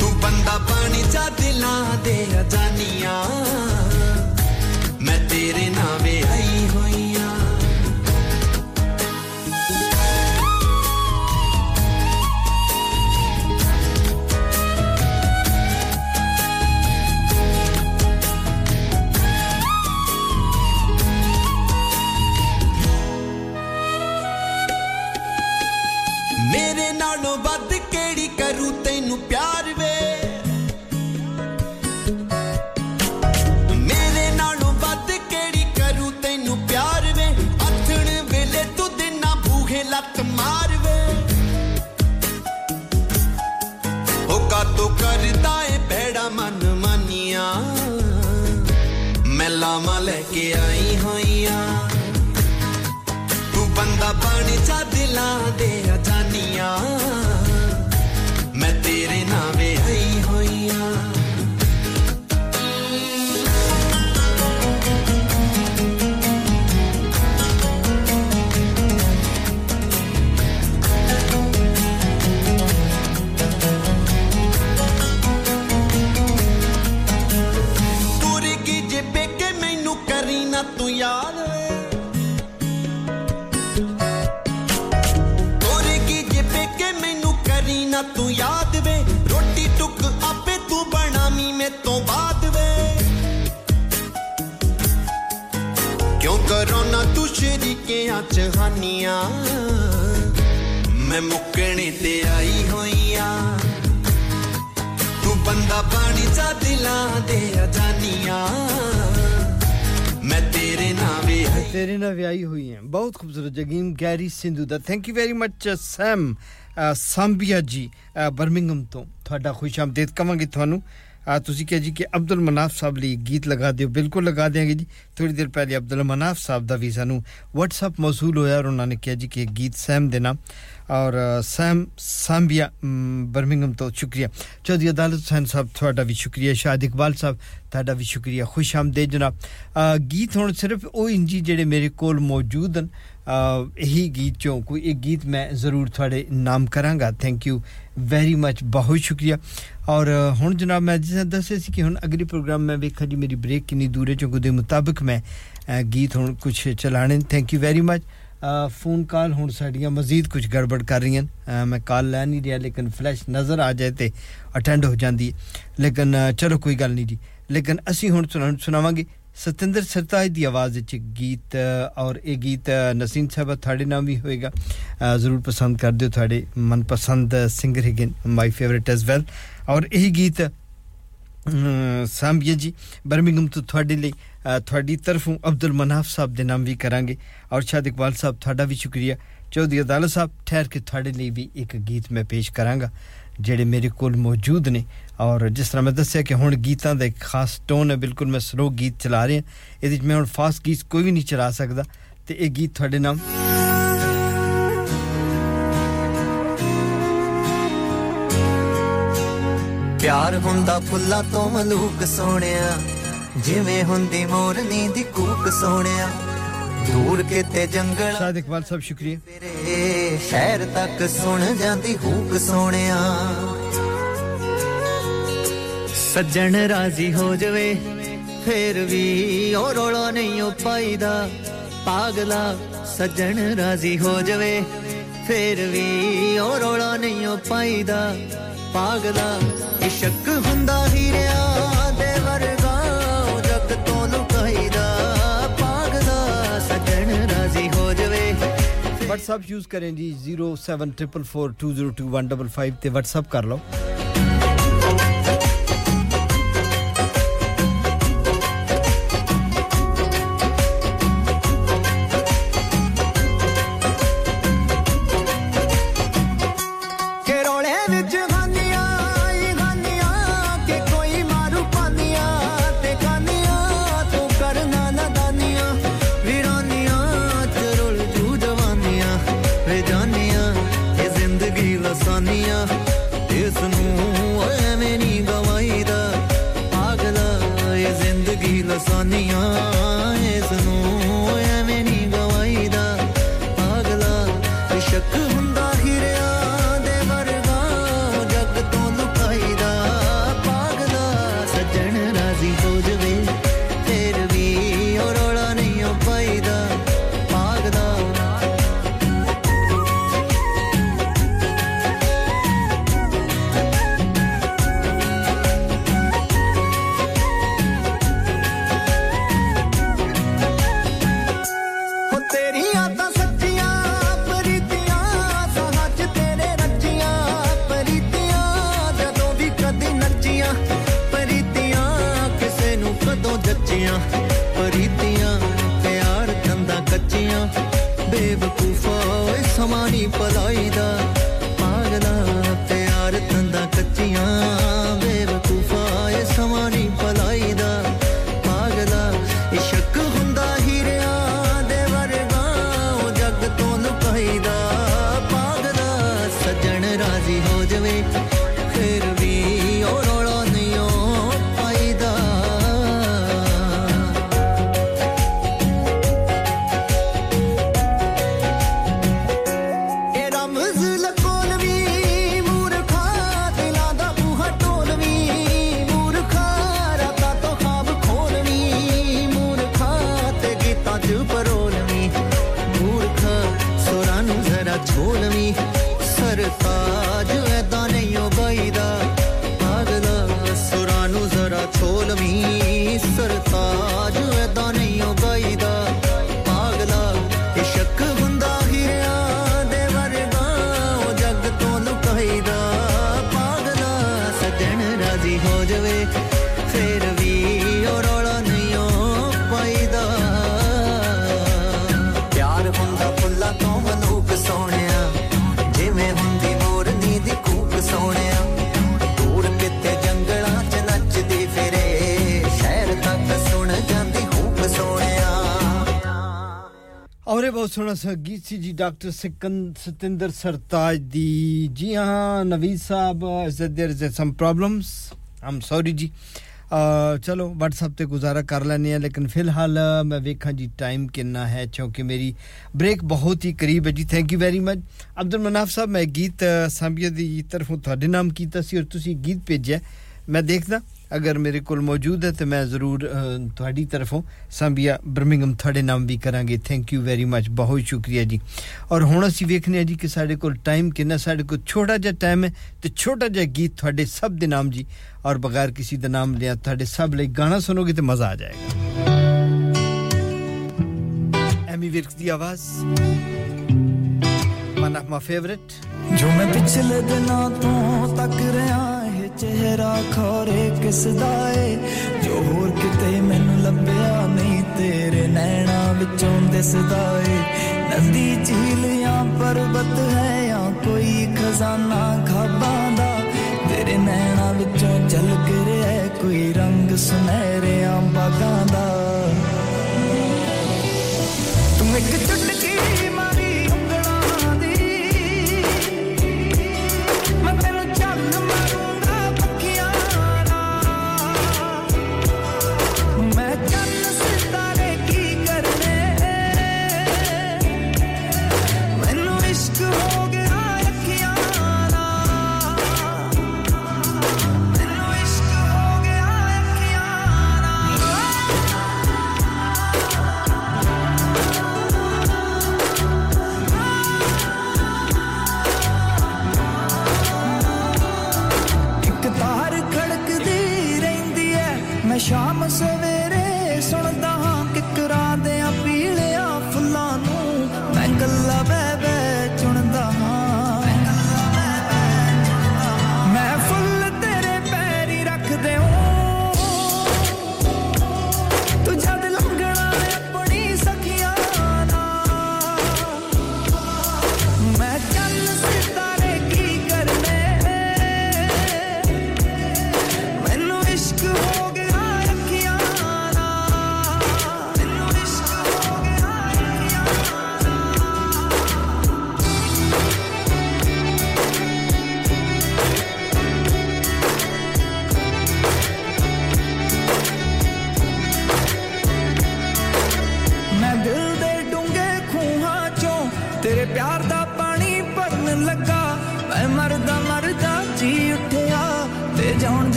ਤੂੰ ਬੰਦਾ ਬਣ ਜਾ ਦਿਲਾਂ ਦੇ ਅਜਾਨੀਆਂ। तेरे नावे आई ਸਿੰਧੂ ਦਾ thank you very much Sam ਸਾਂਬੀਆ ਜੀ ਬਰਮਿੰਗਮ ਤੋਂ ਤੁਹਾਡਾ ਖੁਸ਼ ਆਮਦੀਦ ਕਵਾਂਗੇ ਤੁਹਾਨੂੰ ਤੁਸੀਂ ਕਿਹਾ ਜੀ ਕਿ ਅਬਦੁਲ ਮਨਾਫ ਸਾਹਿਬ ਲਈ ਗੀਤ ਲਗਾ ਦਿਓ ਬਿਲਕੁਲ ਲਗਾ ਦੇਾਂਗੇ ਜੀ ਥੋੜੀ ਦੇਰ ਪਹਿਲੇ ਅਬਦੁਲ ਮਨਾਫ ਸਾਹਿਬ ਦਾ ਵੀ ਸਾਨੂੰ WhatsApp ਮੌਸੂਲ ਹੋਇਆ ਔਰ ਉਹਨਾਂ ਨੇ ਕਿਹਾ ਜੀ ਕਿ ਗੀਤ ਸੈਮ ਦੇਣਾ ਔਰ ਸੈਮ ਸਾਂਬੀਆ ਬਰਮਿੰਗਮ ਤੋਂ ਸ਼ੁਕਰੀਆ ਚੌਧਰੀ ਅਦਾਲਤ ਹੁਸੈਨ ਸਾਹਿਬ ਤੁਹਾਡਾ ਵੀ ਸ਼ੁਕਰੀਆ ਸ਼ਾਦ ਇਕਬਾਲ ਸਾਹਿਬ ਤੁਹਾਡਾ ਵੀ ਸ਼ੁਕਰੀਆ ਖੁਸ਼ ਆਮਦੇ ਜਨਾਬ ਗੀਤ ਹੁਣ ਸਿਰਫ ਉਹ ਇੰਜੀ ਜਿਹੜੇ ਮੇਰੇ ਕੋਲ ਮੌਜੂਦ ਹਨ ਇਹੀ ਗੀਤ ਚੋਂ ਕੋਈ ਇੱਕ ਗੀਤ ਮੈਂ ਜ਼ਰੂਰ ਤੁਹਾਡੇ ਨਾਮ ਕਰਾਂਗਾ ਥੈਂਕ ਯੂ ਵੈਰੀ ਮੱਚ ਬਹੁਤ ਸ਼ੁਕਰੀਆ ਔਰ ਅ, ਹੁਣ ਜਨਾਬ ਮੈਂ ਜਿਸ ਦੱਸਿਆ ਸੀ ਕਿ ਹੁਣ ਅਗਲੀ ਪ੍ਰੋਗਰਾਮ ਮੈਂ ਵੇਖਾਂ ਜੀ ਮੇਰੀ ਬ੍ਰੇਕ ਕਿੰਨੀ ਦੂਰ ਹੈ ਚੋਂ ਦੇ ਮੁਤਾਬਕ ਮੈਂ ਅ, ਗੀਤ ਹੁਣ ਕੁਝ ਚਲਾਣੇ thank you very much phone call ਹੁਣ ਸਾਡੀਆਂ ਮਜ਼ੀਦ ਕੁਝ ਗੜਬੜ ਕਰ ਰਹੀਆਂ ਅ, ਮੈਂ ਕਾਲ ਲੈ ਨਹੀਂ ਰਿਹਾ ਲੇਕਿਨ ਫਲੈਸ਼ ਨਜ਼ਰ ਆ ਜਾਏ ਤੇ ਅਟੈਂਡ ਹੋ ਜਾਂਦੀ ਹੈ ਲੇਕਿਨ ਅ, ਚਲੋ ਕੋਈ ਗੱਲ ਨਹੀਂ ਜੀ ਲੇਕਿਨ ਅਸੀਂ ਹੁਣ ਸੁਣਾ- ਸੁਣਾਵਾਂਗੇ ਸਤਿੰਦਰ ਸਰਤਾਜ ਦੀ ਆਵਾਜ਼ ਵਿੱਚ ਇੱਕ ਗੀਤ ਅ, ਔਰ ਇਹ ਗੀਤ ਅ, ਨਸੀਮ ਸਾਹਿਬ ਤੁਹਾਡੇ ਨਾਮ ਵੀ ਹੋਏਗਾ ਅ, ਜ਼ਰੂਰ ਪਸੰਦ ਕਰ ਦਿਓ ਤੁਹਾਡੇ ਮਨਪਸੰਦ ਸਿੰਗਰ ਹੈਗੇ ਮਾਈ ਫੇਵਰਿਟ ਐਸ ਵੈਲ ਔਰ ਇਹ ਗੀਤ ਅਮ, ਸਾਂਭੀਏ ਜੀ ਬਰਮਿੰਗਮ ਤੋਂ ਤੁਹਾਡੇ ਲਈ ਅ, ਤੁਹਾਡੀ ਤਰਫੋਂ ਅਬਦੁਲ ਮਨਾਫ ਸਾਹਿਬ ਦੇ ਨਾਮ ਵੀ ਕਰਾਂਗੇ ਔਰ ਸ਼ਾਦ ਇਕਬਾਲ ਸਾਹਿਬ ਤੁਹਾਡਾ ਵੀ ਸ਼ੁਕਰੀਆ ਚੌਧਰੀ ਅਦਾਲਤ ਸਾਹਿਬ ਠਹਿਰ ਕੇ ਤੁਹਾਡੇ ਲਈ ਵੀ ਇੱਕ ਗੀਤ ਮੈਂ ਪੇਸ਼ ਕਰਾਂਗਾ ਜਿਹੜੇ ਮੇਰੇ ਕੋਲ ਮੌਜੂਦ ਨੇ ਔਰ ਜਿਸ ਤਰ੍ਹਾਂ ਮੈਂ ਦੱਸਿਆ ਕਿ ਹੁਣ ਗੀਤਾਂ ਦਾ ਇੱਕ ਖਾਸ ਟੋਨ ਹੈ ਬਿਲਕੁਲ ਮੈਂ ਸਲੋ ਗੀਤ ਚਲਾ ਰਿਹਾ ਇਹਦੇ ਵਿੱਚ ਮੈਂ ਹੁਣ ਫਾਸਟ ਗੀਤ ਕੋਈ ਵੀ ਨਹੀਂ ਚਲਾ ਸਕਦਾ ਤੇ ਇਹ ਗੀਤ ਤੁਹਾਡੇ ਨਾਮ? ਪਿਆਰ ਹੁੰਦਾ ਫੁੱਲਾਂ ਤੋਂ ਮਲੂਕ ਸੋਹਣਿਆ ਜਿਵੇਂ ਹੁੰਦੀ ਮੋਰਨੀ ਦੀ ਕੂਕ ਸੋਹਣਿਆ। ਦੂਰ ਕਿਤੇ ਜੰਗਲ ਸ਼ਾਦ ਇਕਬਾਲ ਸਾਹਿਬ ਸ਼ੁਕਰੀਆ। ਸ਼ਹਿਰ ਤੱਕ ਸੁਣ ਜਾਂਦੀ ਹੂਕ ਸੋਹਣਿਆ। ਸੱਜਣ ਰਾਜ਼ੀ ਹੋ ਜਵੇ, ਫੇਰ ਵੀ ਉਹ ਰੋਲਾ ਨਹੀਂ ਉਹ ਪਾਈਦਾ। ਪਾਗਲਾ ਸੱਜਣ ਰਾਜ਼ੀ ਹੋ ਜਵੇ, ਫੇਰ ਵੀ ਉਹ ਰੋਲਾ ਨਹੀਂ ਉਹ ਪਾਈਦਾ। ਪਾਗਲਾ ਇਸ਼ਕ ਹੁੰਦਾ ਹੀਰਿਆਂ ਦੇ ਵਰਗਾ, ਉਹ ਜਗ ਤੋਂ ਲੁਕਾਈਦਾ। ਪਾਗਲਾ ਸੱਜਣ ਰਾਜ਼ੀ ਹੋ ਜਵੇ। WhatsApp ਯੂਜ਼ ਕरें ਜੀ 07444202155 ਤੇ WhatsApp ਕਰ ਲਓ। और ये बहुत सोहना सा गीत सी जी डॉक्टर सतिंदर सरताज दी जी हाँ Naveed sahab there is some problems I am sorry जी ਅ, ਚਲੋ WhatsApp ਤੇ ਗੁਜ਼ਾਰਾ ਕਰ ਲੈਨੇ ਆ ਲੇਕਿਨ ਫਿਲਹਾਲ ਮੈਂ ਵੇਖਾਂ ਜੀ ਟਾਈਮ ਕਿੰਨਾ ਹੈ ਕਿਉਂਕਿ ਮੇਰੀ ਬ੍ਰੇਕ ਬਹੁਤ ਹੀ ਕਰੀਬ ਹੈ ਜੀ thank you very much Abdul Manaf sahib ਮੈਂ ਗੀਤ ਅ, ਸਾਂਭੀਆ ਦੀ ਤਰਫੋਂ ਤੁਹਾਡੇ ਨਾਮ ਕੀਤਾ ਸੀ ਔਰ ਤੁਸੀਂ ਗੀਤ ਭੇਜਿਆ ਮੈਂ ਦੇਖਦਾ ਅਗਰ ਮੇਰੇ ਕੋਲ ਮੌਜੂਦ ਹੈ ਤੇ ਮੈਂ ਜ਼ਰੂਰ ਅ, ਤੁਹਾਡੀ ਤਰਫੋਂ ਸਾਂਭੀਆ ਬਰਮਿੰਗਮ ਤੁਹਾਡੇ ਨਾਮ ਵੀ ਕਰਾਂਗੇ ਥੈਂਕ ਯੂ ਵੈਰੀ ਮਚ ਬਹੁਤ ਸ਼ੁਕਰੀਆ ਜੀ ਔਰ ਹੁਣ ਅਸੀਂ ਵੇਖਨੇ ਆ ਜੀ ਕਿ ਸਾਡੇ ਕੋਲ ਟਾਈਮ ਕਿੰਨਾ ਸਾਡੇ ਕੋਲ ਛੋਟਾ ਜਿਹਾ ਟਾਈਮ ਹੈ ਤੇ ਛੋਟਾ ਜਿਹਾ ਗੀਤ ਤੁਹਾਡੇ ਸਭ ਦੇ ਨਾਮ ਜੀ ਔਰ ਬਗੈਰ ਕਿਸੇ ਦਾ ਨਾਮ ਲਿਆ ਤੁਹਾਡੇ ਸਭ ਲਈ ਗਾਣਾ ਸੁਣੋਗੇ ਤੇ ਮਜ਼ਾ ਆ ਜਾਏਗਾ ਐਮੀ ਵਿਰਕ ਦੀ ਆਵਾਜ਼ ਵਨ ਆਫ ਮਾਈ ਫੇਵਰਿਟ ਜੋ ਮੈਂ ਪਿਛਲੇ ਦਿਨਾਂ ਤੋਂ ਤੱਕ ਰਿਹਾ ਇਹ ਚਿਹਰਾ ਖੋਰੇ ਕਿਸ ਦਾ ਏ ਜੋ ਹੋਰ ਕਿਤੇ ਮੈਨੂੰ ਲੱਭਿਆ ਨਹੀਂ ਤੇਰੇ ਨੈਣਾ ਵਿੱਚੋਂ ਦਿਸਦਾ ਏ ਨਦੀ ਝੀਲ ਜਾਂ ਪਰਬਤ ਹੈ ਜਾਂ ਕੋਈ ਖਜ਼ਾਨਾ ਖਾਬਾਂ ਦਾ ਤੇਰੇ ਨੈਣਾ ਵਿੱਚੋਂ ਝਲਕ ਰਿਹਾ ਕੋਈ ਰੰਗ ਸੁਨਹਿਰਿਆਂ ਬਾਗਾਂ ਦਾ ਤੂੰ ਇੱਕ ਚੁਟਕੀ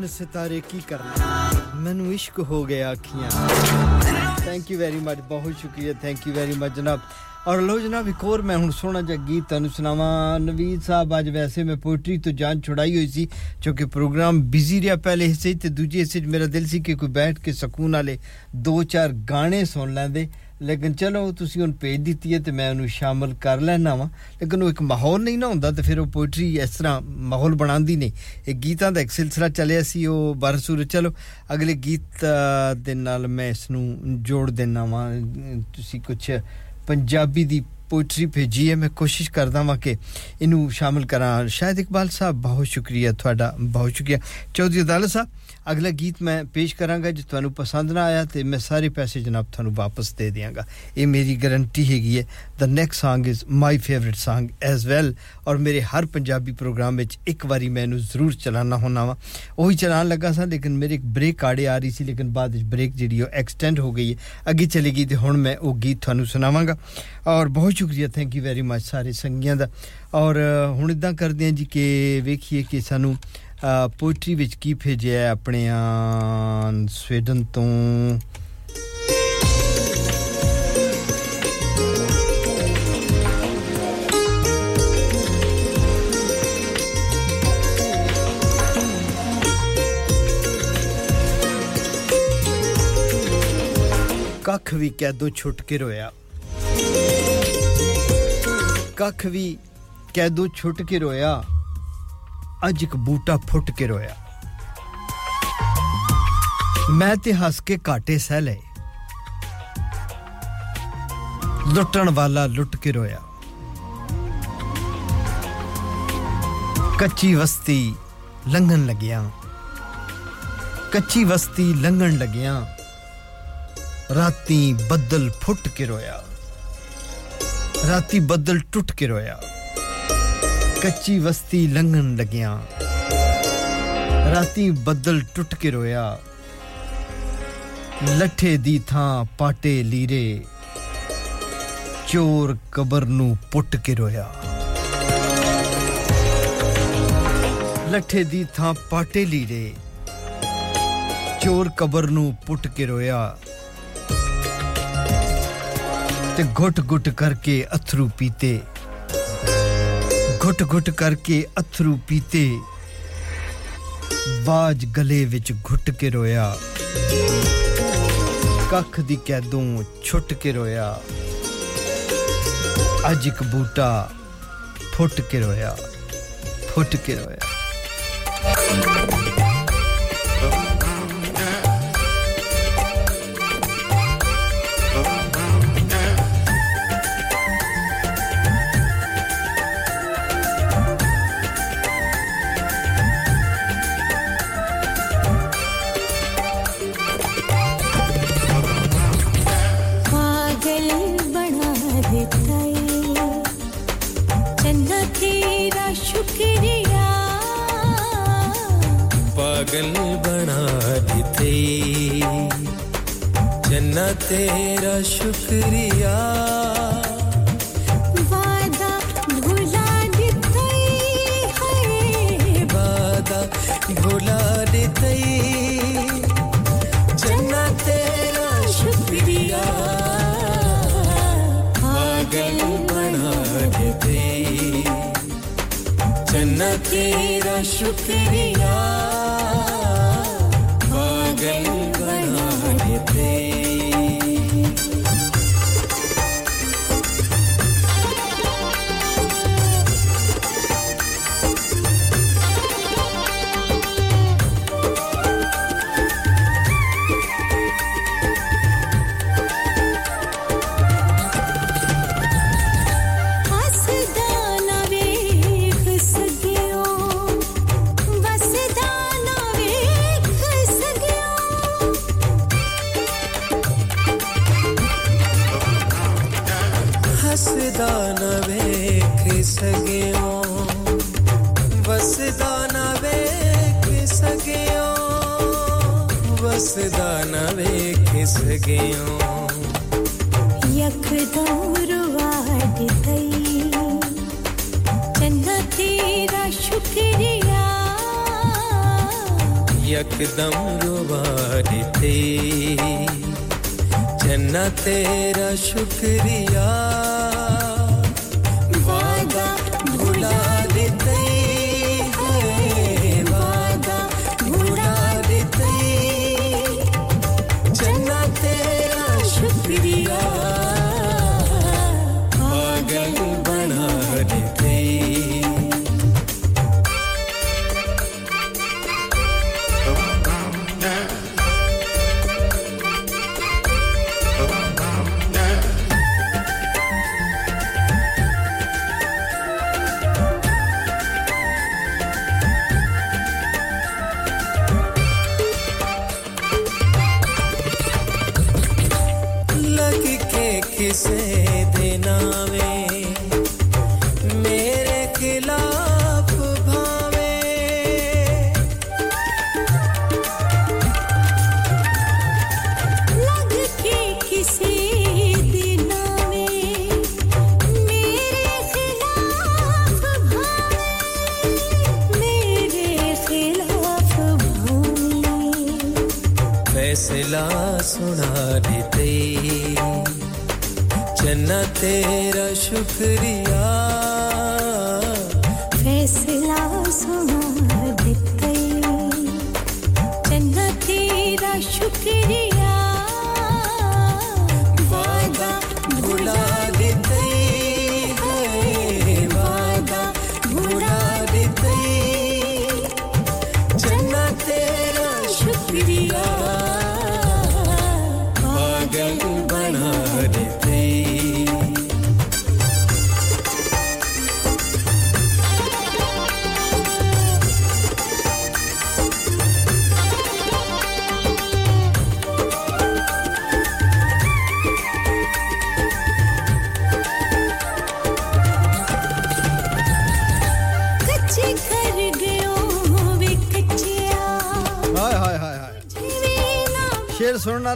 ਚੰਨ ਸਿਤਾਰੇ ਕੀ ਕਰਨਾ? ਮੈਨੂੰ ਇਸ਼ਕ ਹੋ ਗਿਆ ਅੱਖੀਆਂ। ਥੈਂਕ ਯੂ ਵੈਰੀ ਮਚ ਬਹੁਤ ਸ਼ੁਕਰੀਆ ਥੈਂਕ ਯੂ ਵੈਰੀ ਮਚ ਜਨਾਬ। ਔਰ ਲੋ ਜਨਾਬ, ਇੱਕ ਹੋਰ ਮੈਂ ਹੁਣ ਸੋਹਣਾ ਜਿਹਾ ਗੀਤ ਤੁਹਾਨੂੰ ਸੁਣਾਵਾਂ। ਨਵੀਦ ਸਾਹਿਬ, ਅੱਜ ਵੈਸੇ ਮੈਂ ਪੋਇਟਰੀ ਤੋਂ ਜਾਨ ਛੁਡਾਈ ਹੋਈ ਸੀ ਕਿਉਂਕਿ ਪ੍ਰੋਗਰਾਮ ਬਿਜ਼ੀ ਰਿਹਾ ਪਹਿਲੇ ਹਿੱਸੇ 'ਚ ਤੇ ਦੂਜੇ ਹਿੱਸੇ 'ਚ ਮੇਰਾ ਦਿਲ ਸੀ ਕਿ ਕੋਈ ਬੈਠ ਕੇ ਸਕੂਨ ਵਾਲੇ ਦੋ ਚਾਰ ਗਾਣੇ ਸੁਣ ਲੈਂਦੇ। ਲੇਕਿਨ ਚਲੋ ਤੁਸੀਂ ਹੁਣ ਭੇਜ ਦਿੱਤੀ ਹੈ ਤੇ ਮੈਂ ਉਹਨੂੰ ਸ਼ਾਮਲ ਕਰ ਲੈਣਾ ਵਾ। ਲੇਕਿਨ ਉਹ ਇੱਕ ਮਾਹੌਲ ਨਹੀਂ ਨਾ ਹੁੰਦਾ ਤੇ ਫਿਰ ਉਹ ਪੋਇਟਰੀ ਇਸ ਤਰ੍ਹਾਂ ਮਾਹੌਲ ਬਣਾਉਂਦੀ ਨਹੀਂ। ਇਹ ਗੀਤਾਂ ਦਾ ਇੱਕ ਸਿਲਸਿਲਾ ਚੱਲਿਆ ਸੀ ਉਹ ਬਰਸੂਰ ਚਲੋ ਅਗਲੇ ਗੀਤ ਅ, ਦੇ ਨਾਲ ਮੈਂ ਇਸ ਨੂੰ ਜੋੜ ਦੇਣਾ ਵਾ। ਤੁਸੀਂ ਕੁਝ ਪੰਜਾਬੀ ਦੀ ਪੋਇਟਰੀ ਭੇਜੀ ਹੈ ਮੈਂ ਕੋਸ਼ਿਸ਼ ਕਰਦਾ ਵਾਂ ਕਿ ਇਹਨੂੰ ਸ਼ਾਮਲ ਕਰਾਂ। ਸ਼ਾਇਦ ਇਕਬਾਲ ਸਾਹਿਬ ਬਹੁਤ ਸ਼ੁਕਰੀਆ ਤੁਹਾਡਾ ਬਹੁਤ ਸ਼ੁਕਰੀਆ। ਚੌਧਰੀ ਅਦਾਲਤ ਸਾਹਿਬ ਅਗਲਾ ਗੀਤ ਮੈਂ ਪੇਸ਼ ਕਰਾਂਗਾ ਜੇ ਤੁਹਾਨੂੰ ਪਸੰਦ ਨਾ ਆਇਆ ਤੇ ਮੈਂ ਸਾਰੇ ਪੈਸੇ ਜਨਾਬ ਤੁਹਾਨੂੰ ਵਾਪਸ ਦੇ ਦਿਆਂਗਾ। ਇਹ ਮੇਰੀ ਗਾਰੰਟੀ ਹੈਗੀ ਹੈ। The next Song is my favourite Song as well ਔਰ ਮੇਰੇ ਹਰ ਪੰਜਾਬੀ ਪ੍ਰੋਗਰਾਮ ਵਿੱਚ ਇੱਕ ਵਾਰੀ ਮੈਂ ਇਹਨੂੰ ਜ਼ਰੂਰ ਚਲਾਉਣਾ ਹੁੰਦਾ ਵਾ। ਉਹੀ ਚਲਾਉਣ ਲੱਗਾ ਸਾਂ ਲੇਕਿਨ ਮੇਰੇ ਇੱਕ ਬ੍ਰੇਕ ਆੜੇ ਆ ਰਹੀ ਸੀ ਲੇਕਿਨ ਬਾਅਦ ਵਿੱਚ ਬ੍ਰੇਕ ਜਿਹੜੀ ਉਹ ਐਕਸਟੈਂਡ ਹੋ ਗਈ ਹੈ। ਅੱਗੇ ਚਲੀ ਗਈ ਤੇ ਹੁਣ ਮੈਂ ਉਹ ਗੀਤ ਤੁਹਾਨੂੰ ਸੁਣਾਵਾਂਗਾ। ਔਰ ਬਹੁਤ ਸ਼ੁਕਰੀਆ ਥੈਂਕ ਯੂ ਵੈਰੀ ਮਚ ਸਾਰੇ ਸੰਗੀਆਂ ਦਾ। ਔਰ ਅ, ਹੁਣ ਇਦਾਂ ਕਰਦੇ ਹਾਂ ਜੀ ਕਿ ਵੇਖੀਏ ਕਿ ਸਾਨੂੰ ਪੋਇਟਰੀ ਵਿੱਚ ਕੀ ਭੇਜਿਆ ਹੈ ਆਪਣੇ ਆ ਸਵੀਡਨ ਤੋਂ? ਕੱਖ ਵੀ ਕੈਦੋਂ ਛੁੱਟ ਕੇ ਰੋਇਆ। ਕੱਖ ਵੀ ਕੈਦੋਂ ਛੁੱਟ ਕੇ ਰੋਇਆ। ਅੱਜ ਇੱਕ ਬੂਟਾ ਫੁੱਟ ਕੇ ਰੋਇਆ ਮੈਂ ਤੇ ਹੱਸ ਕੇ ਘਾਟੇ ਸਹਿ ਲਏ ਲੁੱਟਣ ਵਾਲਾ ਲੁੱਟ ਕੇ ਰੋਇਆ ਕੱਚੀ ਵਸਤੀ ਲੰਘਣ ਲੱਗਿਆ ਕੱਚੀ ਵਸਤੀ ਲੰਘਣ ਲੱਗਿਆ ਰਾਤੀ ਬੱਦਲ ਫੁੱਟ ਕੇ ਰੋਇਆ ਰਾਤੀ ਬੱਦਲ ਟੁੱਟ ਕੇ ਰੋਇਆ ਕੱਚੀ ਵਸਤੀ ਲੰਘਣ ਲੱਗਿਆ ਰਾਤੀ ਬੱਦਲ ਟੁੱਟ ਕੇ ਰੋਇਆ ਲੱਠੇ ਦੀ ਥਾਂ ਪਾਟੇ ਲੀਰੇ ਚੋਰ ਕਬਰ ਨੂੰ ਪੁੱਟ ਕੇ ਰੋਇਆ ਲੱਠੇ ਦੀ ਥਾਂ ਪਾਟੇ ਲੀਰੇ ਚੋਰ ਕਬਰ ਨੂੰ ਪੁੱਟ ਕੇ ਰੋਇਆ ਤੇ ਘੁੱਟ ਘੁੱਟ ਕਰਕੇ ਅਥਰੂ ਪੀਤੇ ਘੁੱਟ ਘੁੱਟ ਕਰਕੇ ਅਥਰੂ ਪੀਤੇ ਬਾਜ ਗਲੇ ਵਿੱਚ ਘੁੱਟ ਕੇ ਰੋਇਆ ਕੱਖ ਦੀ ਕੈਦੋਂ ਛੁੱਟ ਕੇ ਰੋਇਆ ਅੱਜ ਇੱਕ ਬੂਟਾ ਫੁੱਟ ਕੇ ਰੋਇਆ ਫੁੱਟ ਕੇ ਰੋਇਆ तेरा शुक्रिया। वादा भुला देता है। वादा भुला देते जन्ना तेरा शुक्रिया। पागल बना देते जन्ना तेरा शुक्रिया। यकदम रुवाड गई चन्ना तेरा शुक्रिया। यकदम रुवाड गई चन्ना तेरा शुक्रिया। तेरा शुक्रिया।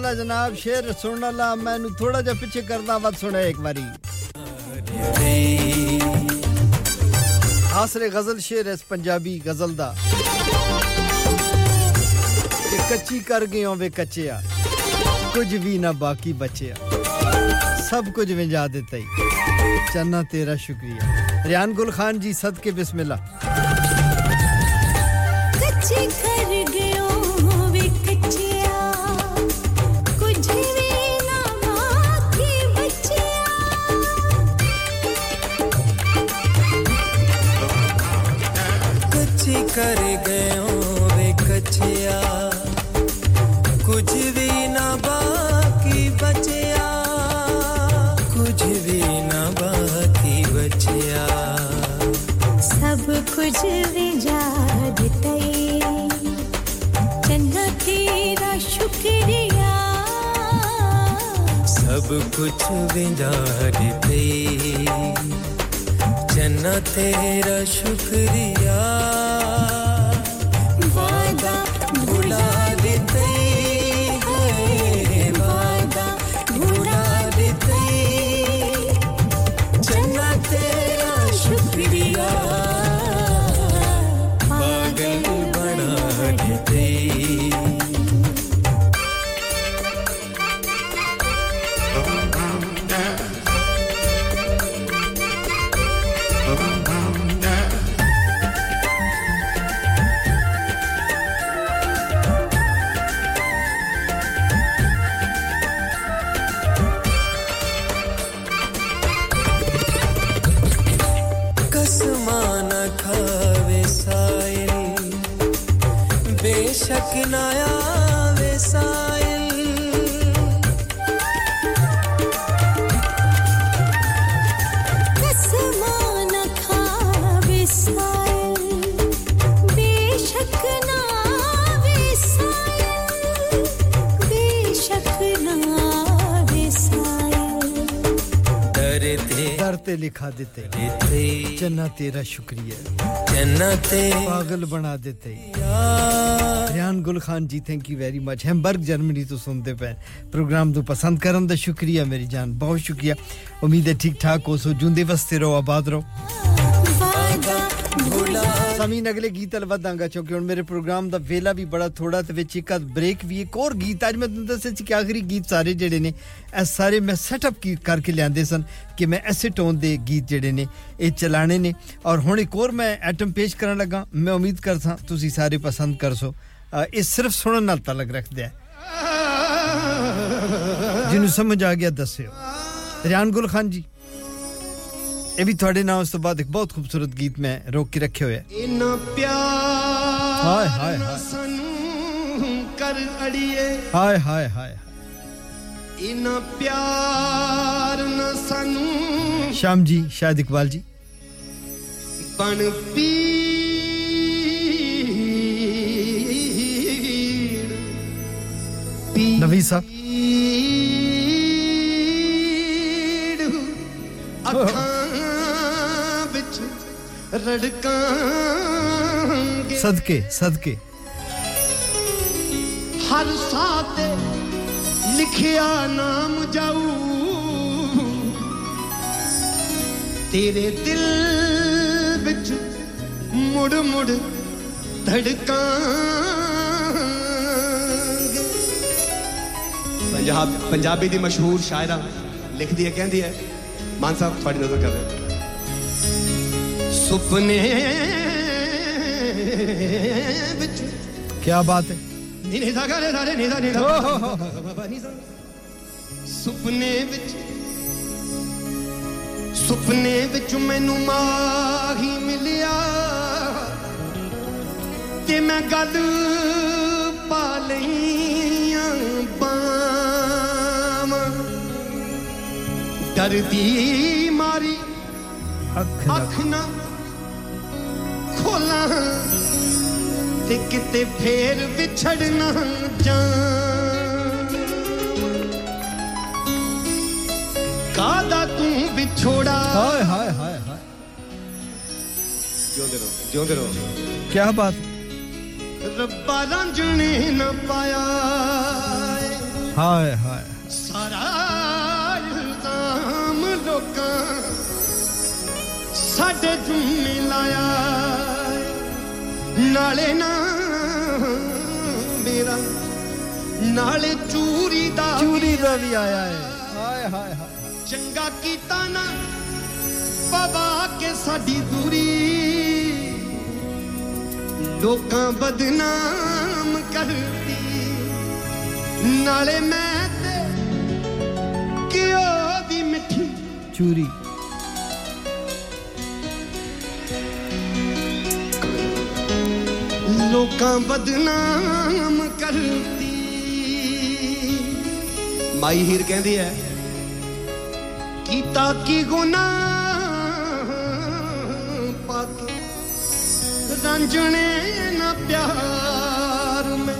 वाला जनाब, शेर सुनने ला, मैनू थोड़ा जा पीछे करना मत सुने एक बारी। आसरे गज़ल शेर है पंजाबी गज़ल दा। कच्ची कर गए वे कच्चिया, कुछ भी ना बाकी बचिया सब कुछ विजा देता ही। चन्ना तेरा शुक्रिया। रियान गुल खान जी सद के बिस्मिल्लाह। सब कुछ विंदा चना तेरा शुक्रिया। तेरा शुक्रिया। पागल बना देते। Riyan Gul Khan ji thank you very much Hamburg Germany तो सुनते पे। प्रोग्राम तो पसंद करन दा शुक्रिया मेरी जान। बहुत शुक्रिया। उम्मीद है ठीक ठाक हो सो जुंदे वस्ते रहो आबाद रहो। ਸਾਮੀਨ ਅਗਲੇ ਗੀਤ ਅਲ ਵਧਾਂਗਾ ਕਿਉਂਕਿ ਹੁਣ ਮੇਰੇ ਪ੍ਰੋਗਰਾਮ ਦਾ ਵੇਲਾ ਵੀ ਬੜਾ ਥੋੜਾ ਤੇ ਵਿੱਚ ਇੱਕ ਬ੍ਰੇਕ ਵੀ ਇੱਕ ਹੋਰ ਗੀਤ ਅੱਜ ਮੈਂ ਤੁਹਾਨੂੰ ਦੱਸਿਆ ਸੀ ਕਿ ਆਖਰੀ ਗੀਤ ਸਾਰੇ ਜਿਹੜੇ ਨੇ ਇਹ ਸਾਰੇ ਮੈਂ ਸੈਟਅਪ ਕਰਕੇ ਲਿਆਂਦੇ ਸਨ ਕਿ ਮੈਂ ਐਸੇ ਟੋਨ ਦੇ ਗੀਤ ਜਿਹੜੇ ਨੇ ਇਹ ਚਲਾਣੇ ਨੇ ਔਰ ਹੁਣ ਇੱਕ ਹੋਰ ਮੈਂ ਐਟਮ ਪੇਸ਼ ਕਰਨ ਲੱਗਾ ਮੈਂ ਉਮੀਦ ਕਰਦਾ ਤੁਸੀਂ ਸਾਰੇ ਪਸੰਦ ਕਰਸੋ ਇਹ ਸਿਰਫ ਸੁਣਨ ਨਾਲ ਤਲਕ ਰੱਖਦਾ ਹੈ ਜਿਹਨੂੰ ਸਮਝ ਆ ਗਿਆ ਦੱਸਿਓ ਰਿਆਨ ਗੁਲ ਖਾਨ ਜੀ ਇਹ ਵੀ ਤੁਹਾਡੇ ਨਾਲ ਉਸ ਤੋਂ ਬਾਅਦ ਇੱਕ ਬਹੁਤ ਖੂਬਸੂਰਤ ਗੀਤ ਮੈਂ ਰੋਕ ਕੇ ਰੱਖਿਆ ਹੋਇਆ ਇਨਾ ਪਿਆਰ ਹਾਏ ਹਾਏ ਹਾਏ ਸਾਨੂੰ ਕਰ ਅੜੀਏ ਹਾਏ ਹਾਏ ਹਾਏ ਇਨਾ ਪਿਆਰ ਨਾ ਸਾਨੂੰ ਸ਼ਾਮ ਜੀ ਸ਼ਾਇਦ ਇਕਬਾਲ ਜੀ ਬਣ ਪੀੜ ਨਵੀ ਸਾਹਿਬ ਅੱਖਾਂ ਵਿੱਚ रड़का सदके सदके। हर साथ लिखिया नाम जाऊ। तेरे दिल बिच मुड़ मुड़ धड़का पंजाब पंजाबी दी मशहूर शायरा लिखदी है कहती है मान साहब थोड़ी नज़र कर रहे हैं। ਸੁਪਨੇ ਵਿੱਚ। ਕੀ ਬਾਤ ਹੈ। ਨੀ ਨੀ ਸਾ ਰੇ ਸਾਰੇ ਨੀ ਸਾ ਨੀ ਹੋ, ਹੋ, ਹੋ, ਸਾ ਨੀ ਸਾ ਸੁਪਨੇ ਵਿੱਚ। ਸੁਪਨੇ ਵਿੱਚ ਮੈਨੂੰ ਮਾਹੀ ਮਿਲਿਆ। ਤੇ ਮੈਂ ਗੱਲ ਪਾ ਲਈਆਂ ਬਾਵਾਂ ਡਰਦੀ ਮਾਰੀ ਅੱਖ ਨਾ ਖੋਲਾਂ ਤੇ ਕਿਤੇ ਫੇਰ ਵਿਛੜਨਾ ਜਾਂ ਕਾਦਾ ਤੂੰ ਵਿਛੋੜਾ? ਹਾਏ ਹਾਏ ਹਾਏ ਹਾਏ। ਜਿਉਂਦੇ ਰਹੋ ਜਿਉਂਦੇ ਰਹੋ। ਕੀ ਬਾਤ। ਰੱਬਾ ਰੰਜਣੇ ਨਾ ਪਾਇਆ। ਹਾਏ ਹਾਏ। ਸਾਰਾ ਇਲਜ਼ਾਮ ਲੋਕਾਂ ਸਾਡੇ ਜੁੰਮੇ ਲਾਇਆ। ਨਾਲੇ ਨਾ ਮੇਰਾ ਨਾਲੇ ਚੂਰੀ ਦਾ ਚੂਰੀ ਦਾ ਵੀ ਆਇਆ ਹੈ ਹਾਏ ਹਾਏ ਹਾਏ। ਚੰਗਾ ਕੀਤਾ ਨਾ ਪਵਾ ਕੇ ਸਾਡੀ ਦੂਰੀ। ਲੋਕਾਂ ਬਦਨਾਮ ਕਰਦੀ ਨਾਲੇ ਮੈਂ ਤੇ ਕਿਉਂ ਦੀ ਮਿੱਠੀ ਚੂਰੀ। ਲੋਕਾਂ ਬਦਨਾਮ ਕਰਦੀ ਮਾਈ ਹੀਰ ਕਹਿੰਦੀ ਹੈ ਕੀਤਾ ਕੀ ਗੁਨਾਹ ਪਾਕੇ ਰੰਜਣੇ ਨਾ ਪਿਆਰ ਮੈਂ।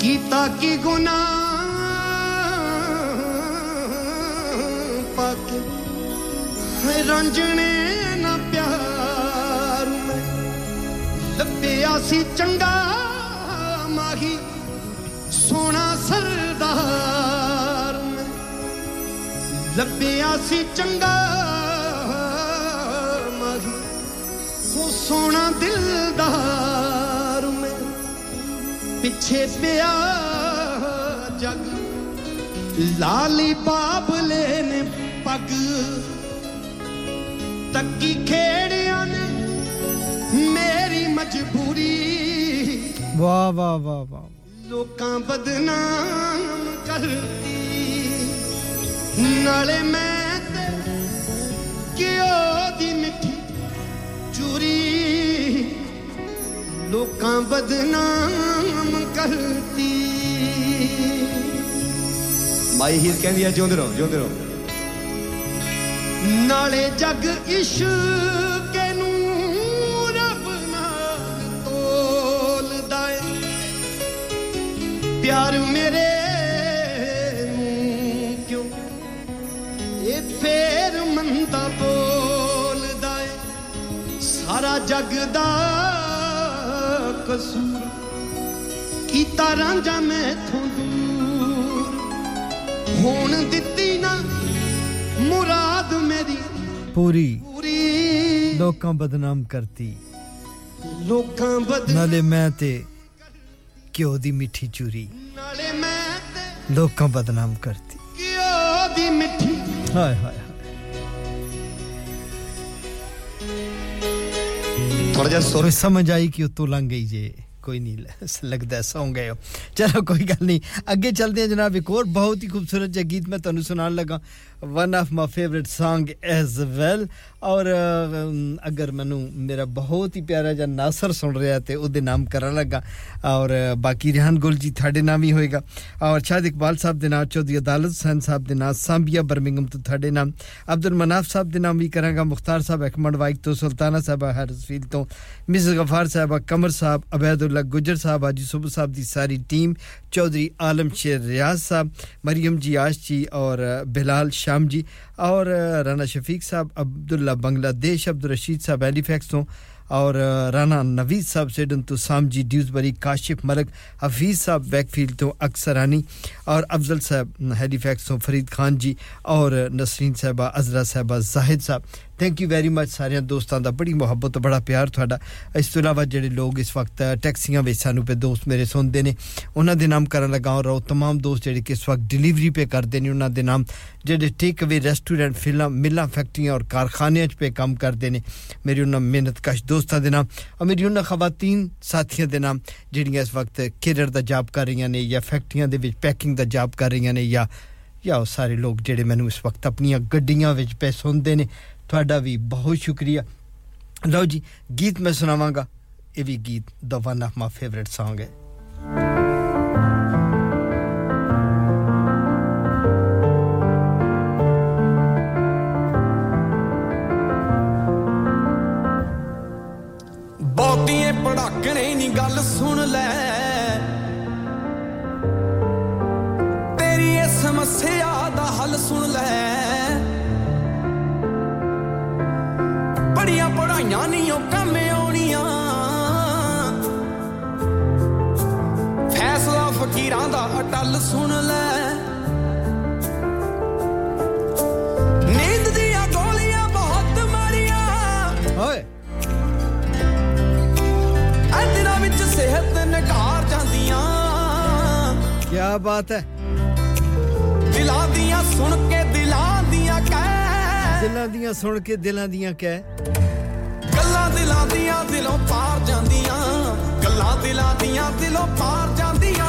ਕੀਤਾ ਕੀ ਗੁਨਾਹ ਪਾਕੇ ਹੈ ਰੰਜਣੇ ਨਾ ਪਿਆਰ ਮੈਂ ਲੱਭਿਆ ਸੀ ਚੰਗਾ ਮਾਹੀ, ਸੋਹਣਾ ਸਰਦਾਰ। ਮੈਂ ਲੱਭਿਆ ਸੀ ਚੰਗਾ ਮਾਹੀ, ਉਹ ਸੋਹਣਾ ਦਿਲਦਾਰ ਮੈਂ। ਪਿੱਛੇ ਪਿਆ ਜਗ, ਲਾਲੀ ਬਾਬਲੇ ਨੇ ਪੱਗ। ਤੱਕੀ ਖੇੜਿਆਂ ਨੇ ਮੇਰੀ ਮਜਬੂਰੀ। ਵਾਹ ਵਾਹ ਵਾਹ ਵਾਹ। ਲੋਕਾਂ ਬਦਨਾਮ ਕਰਦੀ ਨਾਲੇ ਮੈਂ ਤੇ ਕਿਉਂ ਦੀ ਮਿੱਠੀ ਚੂਰੀ। ਲੋਕਾਂ ਬਦਨਾਮ ਕਰਦੀ ਮਾਈ ਹੀਰ ਕਹਿੰਦੀ ਆ ਜਿਉਂਦੇ ਰਹੋ ਜਿਉਂਦੇ ਰਹੋ। ਨਾਲੇ ਜਗ ਇਸ਼ਕ ਪਿਆਰ ਮੇਰੇ ਨੂੰ ਕਿਉਂ ਇਹ ਫੇਰ ਮੰਦਾ ਬੋਲਦਾ ਏ ਸਾਰਾ ਜਗ ਦਾ ਕਸੂਰ ਕੀਤਾ ਰਾਂਝਾ ਮੈਥੋਂ ਦੂਰ ਹੁਣ ਦਿੱਤੀ ਨਾ ਮੁਰਾਦ ਮੇਰੀ ਪੂਰੀ ਪੂਰੀ ਲੋਕਾਂ ਬਦਨਾਮ ਕਰਤੀ ਲੋਕਾਂ ਬਦਲ ਨਾਲੇ ਮੈਂ ਤੇ ਘਿਓ ਦੀ ਮਿੱਠੀ ਚੂਰੀ ਨਾਲੇ ਮੈਂ ਤੇ ਲੋਕਾਂ ਬਦਨਾਮ ਕਰਤੀ ਘਿਓ ਦੀ ਮਿੱਠੀ ਹਾਏ ਹਾਏ ਥੋੜਾ ਜਿਹਾ ਕੋਈ ਸਮਝ ਆਈ ਕਿ ਉਤੋਂ ਲੰਘ ਗਈ ਜੇ ਕੋਈ ਨਹੀਂ ਲੱਗਦਾ ਸੌਂ ਗਏ ਹੋ ਚਲੋ ਕੋਈ ਗੱਲ ਨਹੀਂ ਅੱਗੇ ਚੱਲਦੇ ਹਾਂ ਜਨਾਬ ਇੱਕ ਹੋਰ ਬਹੁਤ ਹੀ ਖੂਬਸੂਰਤ ਜਿਹਾ ਗੀਤ ਮੈਂ ਤੁਹਾਨੂੰ ਸੁਣਾਉਣ ਲੱਗਾ one of my favourite song as well ਔਰ ਅਗਰ ਮੈਨੂੰ ਮੇਰਾ ਬਹੁਤ ਹੀ ਪਿਆਰਾ ਜਿਹਾ ਨਾਸਰ ਸੁਣ ਰਿਹਾ ਤੇ ਉਹਦੇ ਨਾਮ ਕਰਨ ਲੱਗਾ ਔਰ ਬਾਕੀ ਰਿਹਾਨ ਗੁਲ ਜੀ ਤੁਹਾਡੇ ਨਾਮ ਹੀ ਹੋਏਗਾ ਔਰ ਸ਼ਾਦ ਇਕਬਾਲ ਸਾਹਿਬ ਦੇ ਨਾਮ ਚੌਧਰੀ ਅਦਾਲਤ ਹਸਨ ਸਾਹਿਬ ਦੇ ਨਾਮ ਸੰਬੀਆ ਬਰਮਿੰਗਮ ਤੋਂ ਤੁਹਾਡੇ ਨਾਮ ਅਬਦੁਲ ਮਨਾਫ ਸਾਹਿਬ ਦੇ ਨਾਮ ਵੀ ਕਰਾਂਗਾ ਮੁਖਤਾਰ ਸਾਹਿਬ ਅਕਮੜ ਵਾਈਕ ਤੋਂ ਸੁਲਤਾਨਾ ਸਾਹਿਬ ਹਰਸਫੀਲ ਤੋਂ ਮਿਸ ਗਫਾਰ ਸਾਹਿਬ ਕਮਰ ਸਾਹਿਬ अब्दुल्ला गुजर साहब, आज सुबह साहब की सारी टीम, चौधरी आलम शेर रियाज साहब, मरियम जी आश जी और बिलाल शाम जी और राणा शफीक साहब, अब्दुल्ला बांग्लादेश अब्दुल रशीद साहब एलीफैक्स तो और राणा नवीद साहब, सिडन तो साम जी, ड्यूजबरी, काशिफ मलक हफीज़ साहब बैकफील्ड तो अक्सरानी और अफजल साहब, हेलीफैक्स तो फरीद खान जी और नसरीन साहबा, अजरा साहबा, जाहिद साहब। ਥੈਂਕ ਯੂ ਵੈਰੀ ਮੱਚ ਸਾਰਿਆਂ ਦੋਸਤਾਂ ਦਾ ਬੜੀ ਮੁਹੱਬਤ ਬੜਾ ਪਿਆਰ ਤੁਹਾਡਾ ਇਸ ਤੋਂ ਇਲਾਵਾ ਜਿਹੜੇ ਲੋਕ ਇਸ ਵਕਤ ਟੈਕਸੀਆਂ ਵਿੱਚ ਸਾਨੂੰ ਪੇ ਦੋਸਤ ਮੇਰੇ ਸੁਣਦੇ ਨੇ ਉਹਨਾਂ ਦੇ ਨਾਮ ਕਰਨ ਲੱਗਾ ਔਰ ਉਹ तमाम ਦੋਸਤ ਜਿਹੜੇ ਕਿ ਇਸ ਵਕਤ ਡਿਲੀਵਰੀ ਪੇ ਕਰਦੇ ਨੇ ਉਹਨਾਂ ਦੇ ਨਾਮ ਜਿਹੜੇ ਟੇਕ ਅਵੇ ਰੈਸਟੋਰੈਂਟ ਫਿਲਮ ਮਿਲਾਂ ਫੈਕਟਰੀਆਂ ਔਰ ਕਾਰਖਾਨਿਆਂ 'ਚ ਪੇ ਕੰਮ ਕਰਦੇ ਨੇ ਮੇਰੀ ਉਹਨਾਂ ਮਿਹਨਤ ਕਸ਼ ਦੋਸਤਾਂ ਦੇ ਨਾਮ ਔਰ ਮੇਰੀ ਉਹਨਾਂ ਖਵਾਤੀਨ ਸਾਥੀਆਂ ਦੇ ਨਾਮ ਜਿਹੜੀਆਂ ਇਸ ਵਕਤ ਕੇਰਰ ਦਾ ਜੌਬ ਕਰ ਰਹੀਆਂ ਨੇ ਜਾਂ ਫੈਕਟਰੀਆਂ ਦੇ ਵਿੱਚ ਪੈਕਿੰਗ ਦਾ ਜੌਬ ਕਰ ਰਹੀਆਂ ਨੇ ਜਾਂ ਜਾਂ ਉਹ ਸਾਰੇ ਲੋਕ ਜਿਹੜੇ ਮੈਨੂੰ ਇਸ ਵਕਤ ਆਪਣੀਆਂ ਗੱਡੀਆਂ ਵਿੱਚ ਪੈ ਸੁਣਦੇ ਨੇ ਤੁਹਾਡਾ ਵੀ ਬਹੁਤ ਸ਼ੁਕਰੀਆ ਲਓ ਜੀ ਗੀਤ ਮੈਂ ਸੁਣਾਵਾਂਗਾ ਇਹ ਵੀ ਗੀਤ ਦਾ one of my favourite Song ਹੈ ਬਹੁਤੀਏ ਪੜਾਕਣੇ ਨਹੀਂ ਗੱਲ ਸੁਣ ਲੈ ਬੜੀਆਂ ਪੜਾਈਆਂ ਨਹੀਂ ਉਹ ਕੰਮ ਆਉਣੀਆਂ। ਫੈਸਲਾ ਫਕੀਰਾਂ ਦਾ ਅਟਲ ਸੁਣ ਲੈ। ਨੀਂਦ ਦੀਆਂ ਗੋਲੀਆਂ ਬਹੁਤ ਮਾਰੀਆਂ ਓਏ। ਦਿਨਾਂ ਵਿੱਚ ਸਿਹਤ ਨਿਘਾਰ ਜਾਂਦੀਆਂ। ਕੀ ਬਾਤ ਹੈ। ਦਿਲਾਂ ਦੀਆਂ ਸੁਣ ਕੇ ਦਿਲਾਂ ਦੀਆਂ ਸੁਣ ਕੇ ਦਿਲਾਂ ਦੀਆਂ ਕਹਿ ਗੱਲਾਂ ਦਿਲਾਂ ਦੀਆਂ ਦਿਲੋਂ ਪਾਰ ਜਾਂਦੀਆਂ ਗੱਲਾਂ ਦਿਲਾਂ ਦੀਆਂ ਦਿਲੋਂ ਪਾਰ ਜਾਂਦੀਆਂ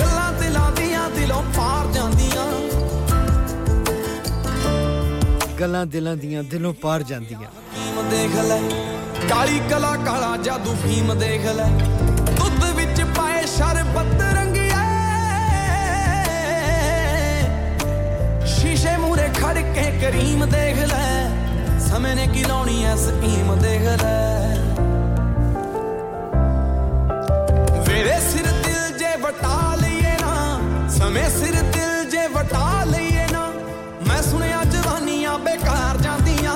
ਗੱਲਾਂ ਦਿਲਾਂ ਦੀਆਂ ਦਿਲੋਂ ਪਾਰ ਜਾਂਦੀਆਂ ਗੱਲਾਂ ਦਿਲਾਂ ਦੀਆਂ ਦਿਲੋਂ ਪਾਰ ਜਾਂਦੀਆਂ ਫੀਮ ਦੇਖ ਲੈ ਕਾਲੀ ਕਲਾ ਕਾਲਾ ਜਾਦੂ ਫੀਮ ਦੇਖ ਲੈ ਦੁੱਧ ਵਿੱਚ ਪਾਏ ਸ਼ਰਬਤ ਖੜ ਕੇ ਕਰੀਮ ਦੇਖ ਲੈ। ਸਮੇਂ ਨੇ ਕੀ ਲਾਉਣੀ ਐ ਸਕੀਮ ਦੇਖ ਲੈ। ਵੇਰੇ ਸਿਰ ਦਿਲ ਜੇ ਵਟਾ ਲਈਏ ਨਾ, ਸਮੇਂ ਸਿਰ ਦਿਲ ਜੇ ਵਟਾ ਲਈਏ ਨਾ, ਮੈਂ ਸੁਣਿਆ ਜਵਾਨੀਆਂ ਬੇਕਾਰ ਜਾਂਦੀਆਂ।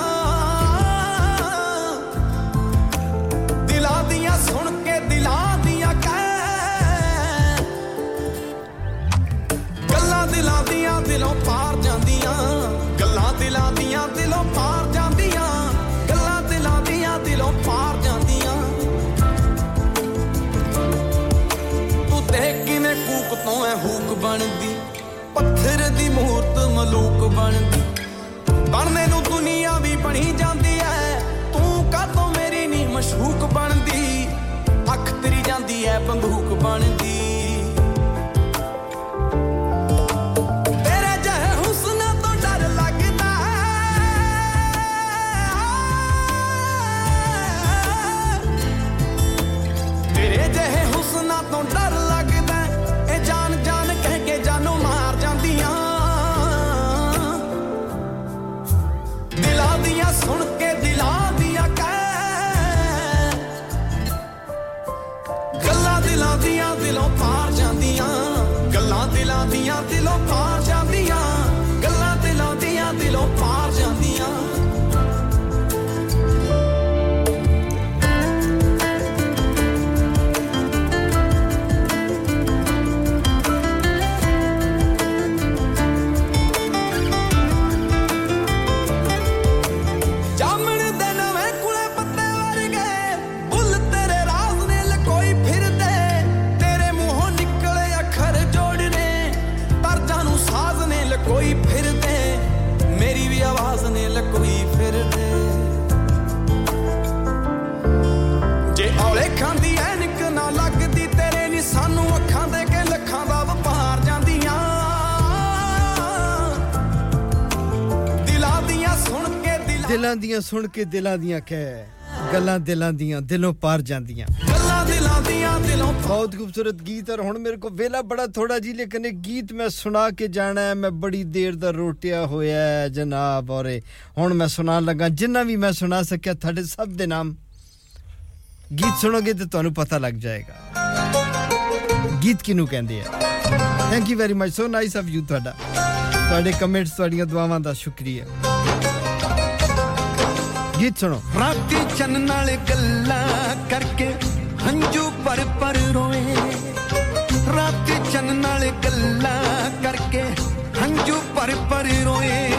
ਦਿਲਾਂ ਦੀਆਂ ਸੁਣ ਕੇ ਦਿਲਾਂ ਦੀਆਂ ਕਹਿ। ਗੱਲਾਂ ਦਿਲਾਂ ਦੀਆਂ ਦਿਲੋਂ ਪਾਰ ਕੂਕ ਤੋਂ ਐ ਹੂਕ ਬਣਦੀ, ਪੱਥਰ ਦੀ ਮੂਰਤ ਮਲੂਕ ਬਣਦੀ। ਬਣਨੇ ਨੂੰ ਦੁਨੀਆ ਵੀ ਬਣੀ ਜਾਂਦੀ ਐ, ਤੂੰ ਕਾਤੋਂ ਮੇਰੀ ਨੀ ਮਸ਼ੂਕ ਬਣਦੀ? ਅੱਖ ਤੇਰੀ ਜਾਂਦੀ ਐ, ਬੰਦੂਕ ਬਣਦੀ। ਸੁਣ ਕੇ ਦਿਲਾਂ ਦੀਆਂ ਕਹਿ। ਗੱਲਾਂ ਦਿਲਾਂ ਦੀਆਂ ਦਿਲੋਂ ਪਾਰ ਜਾਂਦੀਆਂ। ਗੱਲਾਂ ਦਿਲਾਂ ਦੀਆਂ ਦਿਲੋਂ ਪਾਰ ਜਾਂਦੀਆਂ। ਗੱਲਾਂ ਦਿਲਾਂ ਦੀਆਂ ਦਿਲੋਂ ਪਾਰ ਦਿਲਾਂ ਦੀਆਂ ਸੁਣ ਕੇ ਦਿਲਾਂ ਦੀਆਂ ਕਹਿ ਗੱਲਾਂ ਦਿਲਾਂ ਦੀਆਂ ਦਿਲੋਂ ਪਾਰ ਜਾਂਦੀਆਂ ਗੱਲਾਂ ਦਿਲਾਂ ਦੀਆਂ ਦਿਲੋਂ बहुत खूबसूरत गीत और हूँ मेरे को वेला बड़ा थोड़ा जी लेकिन एक गीत मैं सुना के जाना है। मैं बड़ी देर का रोटिया होया है जनाब और। हूँ मैं सुना लगा जिन्ना भी मैं सुना सकिया थोड़े सब दे नाम। गीत सुनोगे तो थानू पता लग जाएगा। गीत किनू कहते हैं thank you very much so nice of you थोड़ा ਤੁਹਾਡੇ ਕਮੈਂਟਸ ਤੁਹਾਡੀਆਂ ਦੁਆਵਾਂ ਦਾ ਸ਼ੁਕਰੀਆ ਗੀਤ ਸੁਣੋ। ਰਾਤੀ ਚੰਨ ਨਾਲ ਗੱਲਾਂ ਕਰਕੇ ਹੰਝੂ ਪਰ ਪਰ ਰੋਏ। ਰਾਤੀ ਚੰਨ ਨਾਲ ਗੱਲਾਂ ਕਰਕੇ ਹੰਝੂ ਪਰ ਪਰ ਰੋਏ।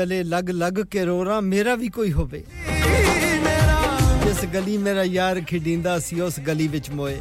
ਗਲੇ ਲੱਗ ਲੱਗ ਕੇ ਰੋਰਾ ਮੇਰਾ ਵੀ ਕੋਈ ਹੋਵੇ। ਜਿਸ ਗਲੀ ਮੇਰਾ ਯਾਰ ਖਿਡਿੰਦਾ ਸੀ, ਉਸ ਗਲੀ ਵਿੱਚ ਮੋਏ।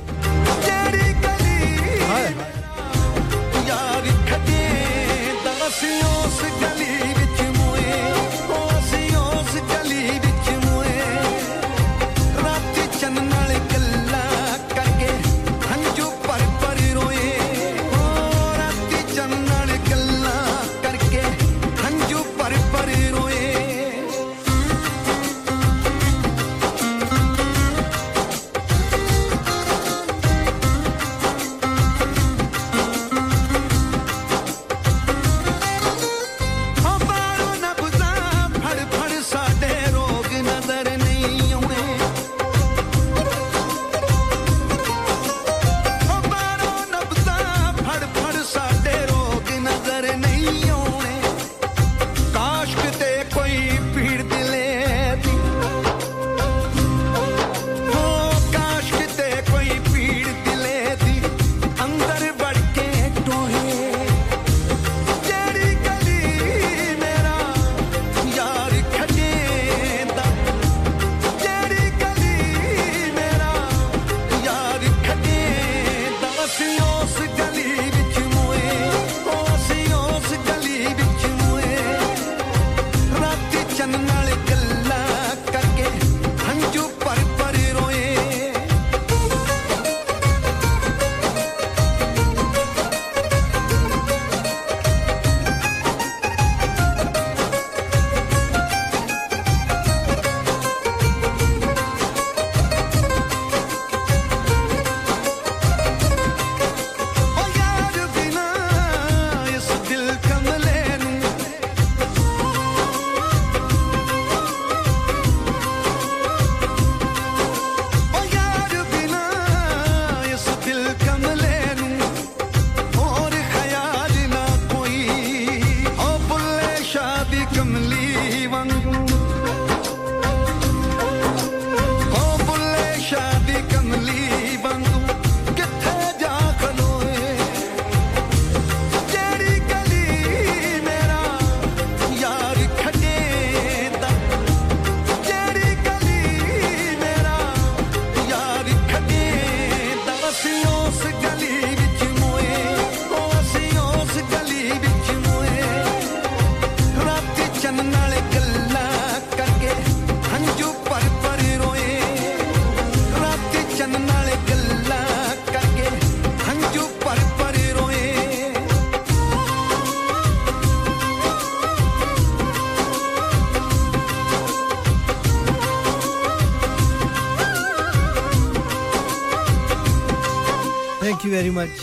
Thank you very much.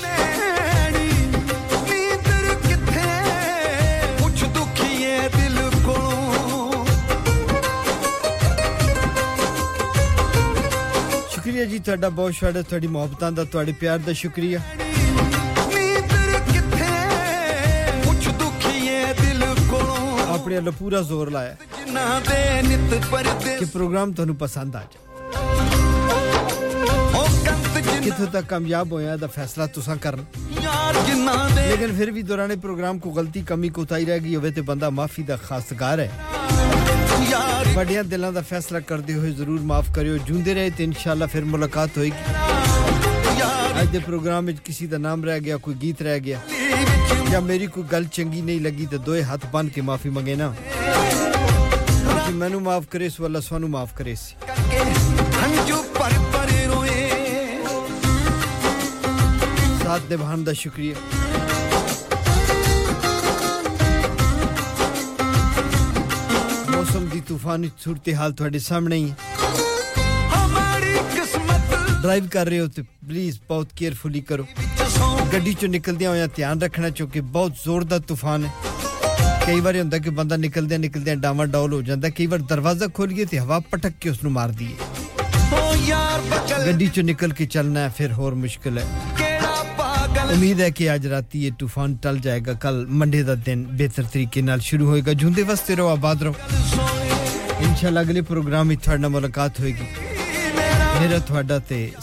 ਨੀਂਦਰ ਕਿੱਥੇ ਪੁੱਛ ਦੁਖੀਏ ਦਿਲ ਕੋਲੋਂ ਸ਼ੁਕਰੀਆ ਜੀ ਤੁਹਾਡਾ ਬਹੁਤ ਸ਼ੁਕਰੀਆ ਤੁਹਾਡੀ ਮੁਹੱਬਤਾਂ ਦਾ ਤੁਹਾਡੇ ਪਿਆਰ ਦਾ ਸ਼ੁਕਰੀਆ ਨੀਂਦਰ ਕਿੱਥੇ ਪੁੱਛ ਦੁਖੀਏ ਦਿਲ ਕੋਲੋਂ ਆਪਣੇ ਵੱਲੋਂ ਪੂਰਾ ਜ਼ੋਰ ਲਾਇਆ ਜਿਨ੍ਹਾਂ ਦੇ ਨਿਤ ਪਰਦੇ ਕਿ ਪ੍ਰੋਗਰਾਮ ਤੁਹਾਨੂੰ ਪਸੰਦ ਆ ਜਾਏ कितों तक कामयाब होया दा फैसला तुसा करन। लेकिन फिर भी दौरान प्रोग्राम को गलती कमी कोताही रह गई होवे ते बंदा माफ़ी दा खासगार है। बड़िया दिलों का फैसला करते हुए ज़रूर माफ़ करियो जूंदे रहे तो इंशाल्लाह फिर मुलाकात होगी आज दे प्रोग्राम में किसी का नाम रह गया कोई गीत रह गया या मेरी कोई गल चंगी नहीं लगी तो दोए हाथ बन के माफ़ी मंगे ना। मैनू माफ़ करे सो अल्लाह सानू माफ़ करे सी ਸਾਥ ਨਿਭਾਉਣ ਦਾ ਸ਼ੁਕਰੀਆ ਮੌਸਮ ਦੀ ਤੂਫਾਨੀ ਸੂਰਤ ਹਾਲ ਤੁਹਾਡੇ ਸਾਹਮਣੇ ਹੀ ਹੈ ਹਮਾਰੀ ਕਿਸਮਤ ਡਰਾਈਵ ਕਰ ਰਹੇ ਹੋ ਤੇ ਪਲੀਜ਼ ਬਹੁਤ ਕੇਅਰਫੁਲੀ ਕਰੋ ਗੱਡੀ ਚੋਂ ਨਿਕਲਦਿਆਂ ਹੋਇਆਂ ਧਿਆਨ ਰੱਖਣਾ ਕਿਉਂਕਿ ਬਹੁਤ ਜ਼ੋਰ ਦਾ ਤੂਫਾਨ ਹੈ ਕਈ ਵਾਰ ਹੁੰਦਾ ਕਿ ਬੰਦਾ ਨਿਕਲਦਿਆਂ ਨਿਕਲਦਿਆਂ ਡਾਵਾਂ ਡੌਲ ਹੋ ਜਾਂਦਾ ਕਈ ਵਾਰ ਦਰਵਾਜ਼ਾ ਖੋਲੀਏ ਤੇ ਹਵਾ ਪਟਕ ਕੇ ਉਸ ਨੂੰ ਮਾਰਦੀ ਹੈ ਓ ਯਾਰ ਬਗਲ ਗੱਡੀ ਚੋਂ ਨਿਕਲ ਕੇ ਚੱਲਣਾ ਹੈ ਫਿਰ ਹੋਰ ਮੁਸ਼ਕਿਲ ਹੈ ਕਿਹੜਾ ਪਾਗਲ ਉਮੀਦ ਹੈ ਕਿ ਅੱਜ ਰਾਤੀ ਇਹ ਤੂਫਾਨ ਟਲ ਜਾਏਗਾ ਕੱਲ ਮੰਡੇ ਦਾ ਦਿਨ ਬਿਹਤਰ ਤਰੀਕੇ ਨਾਲ ਸ਼ੁਰੂ ਹੋਏਗਾ ਜੁੰਦੇ ਵਸਤੇ ਰਹੋ ਆਬਾਦ ਰਹੋ ਇਨਸ਼ਾਅੱਲਾ ਅਗਲੇ ਪ੍ਰੋਗਰਾਮ ਵਿੱਚ ਤੁਹਾਡੇ ਨਾਲ ਮੁਲਾਕਾਤ ਹੋਏਗੀ ਮੇਰਾ ਤੁਹਾਡਾ ਤੇ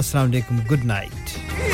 ਅਸਲਾਮ ਅਲੈਕੁਮ good night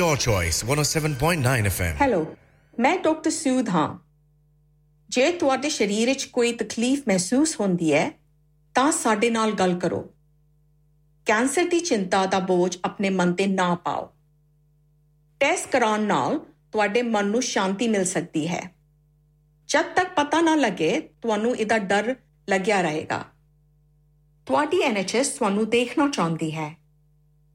Your choice. 107.9 FM. Hello ਮੈਂ ਡਾਕਟਰ ਸੂਦ ਹਾਂ। ਜੇ ਤੁਹਾਡੇ ਸਰੀਰ ਵਿੱਚ ਕੋਈ ਤਕਲੀਫ ਮਹਿਸੂਸ ਹੁੰਦੀ ਹੈ, ਤਾਂ ਸਾਡੇ ਨਾਲ ਗੱਲ ਕਰੋ। ਕੈਂਸਰ ਦੀ ਚਿੰਤਾ ਦਾ ਬੋਝ ਆਪਣੇ ਮਨ ਤੇ ਨਾ ਪਾਓ। ਟੈਸਟ ਕਰਾਉਣ ਨਾਲ ਤੁਹਾਡੇ ਮਨ ਨੂੰ ਸ਼ਾਂਤੀ ਮਿਲ ਸਕਦੀ ਹੈ। ਜਦ ਤੱਕ ਪਤਾ ਨਾ ਲੱਗੇ, ਤੁਹਾਨੂੰ ਇਹਦਾ ਡਰ ਲੱਗਿਆ ਰਹੇਗਾ। ਤੁਹਾਡੀ ਐਨਐਚਐਸ ਤੁਹਾਨੂੰ ਦੇਖਣਾ ਚਾਹੁੰਦੀ ਹੈ।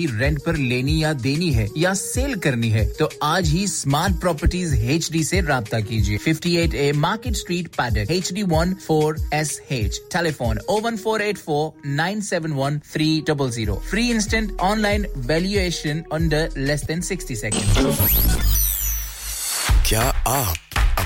रेंट पर लेनी या देनी है या सेल करनी है तो आज ही स्मार्ट प्रॉपर्टीज़ एच डी ऐसी रब्ता कीजिए। 58 A market street Paddock H D one four S H telephone O one four eight four nine seven one three double zero free instant online valuation under less than sixty second क्या आप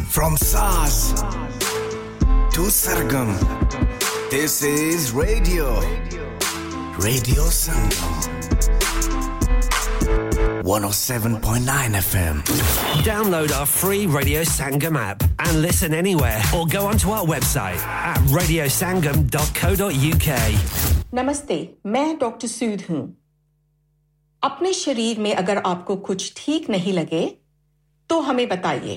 From SARS to Sargam, this is radio. Radio Sangam. 107.9 FM. Download our free Radio Sangam app and listen anywhere or go onto our website at radiosangam.co.uk. नमस्ते मैं doctor सूद हूं अपने शरीर में अगर आपको कुछ ठीक नहीं लगे तो हमें बताइए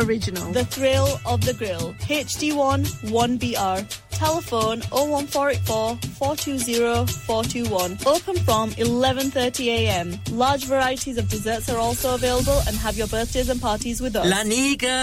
Original. The thrill of the grill. HD1 1BR. Telephone 01484 420 421. Open from 11:30 a.m. Large varieties of desserts are also available and have your birthdays and parties with us. Lanika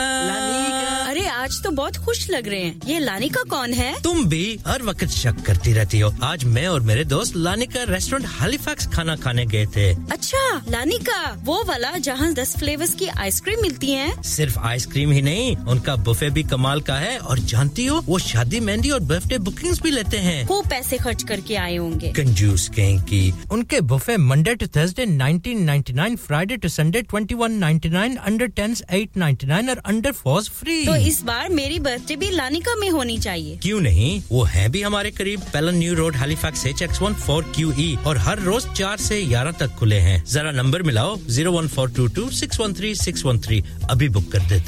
अरे आज तो बहुत खुश लग रहे हैं ये लानिका कौन है तुम भी हर वक्त शक करती रहती हो आज मैं और मेरे दोस्त लानिका रेस्टोरेंट हैलिफैक्स खाना खाने गए थे अच्छा लानिका वो वाला जहाँ दस फ्लेवर्स की आइसक्रीम मिलती है सिर्फ आइसक्रीम ही नहीं उनका बुफे भी कमाल का है और जानती हो वो शादी मेहंदी और बर्थडे बुकिंग्स भी लेते हैं। खूब पैसे खर्च करके आए होंगे। कंजूस कहीं की उनके buffet Monday to Thursday 1999 Friday to Sunday 2199 under 10s 899 और अंडर 4s फ्री तो इस बार मेरी बर्थडे भी लानिका में होनी चाहिए। क्यों नहीं? वो है भी हमारे करीब। Pellon New Road Halifax H X one four Q E और हर रोज चार से ग्यारह तक खुले हैं। जरा नंबर मिलाओ zero one four two two six one three six one three अभी बुक कर देते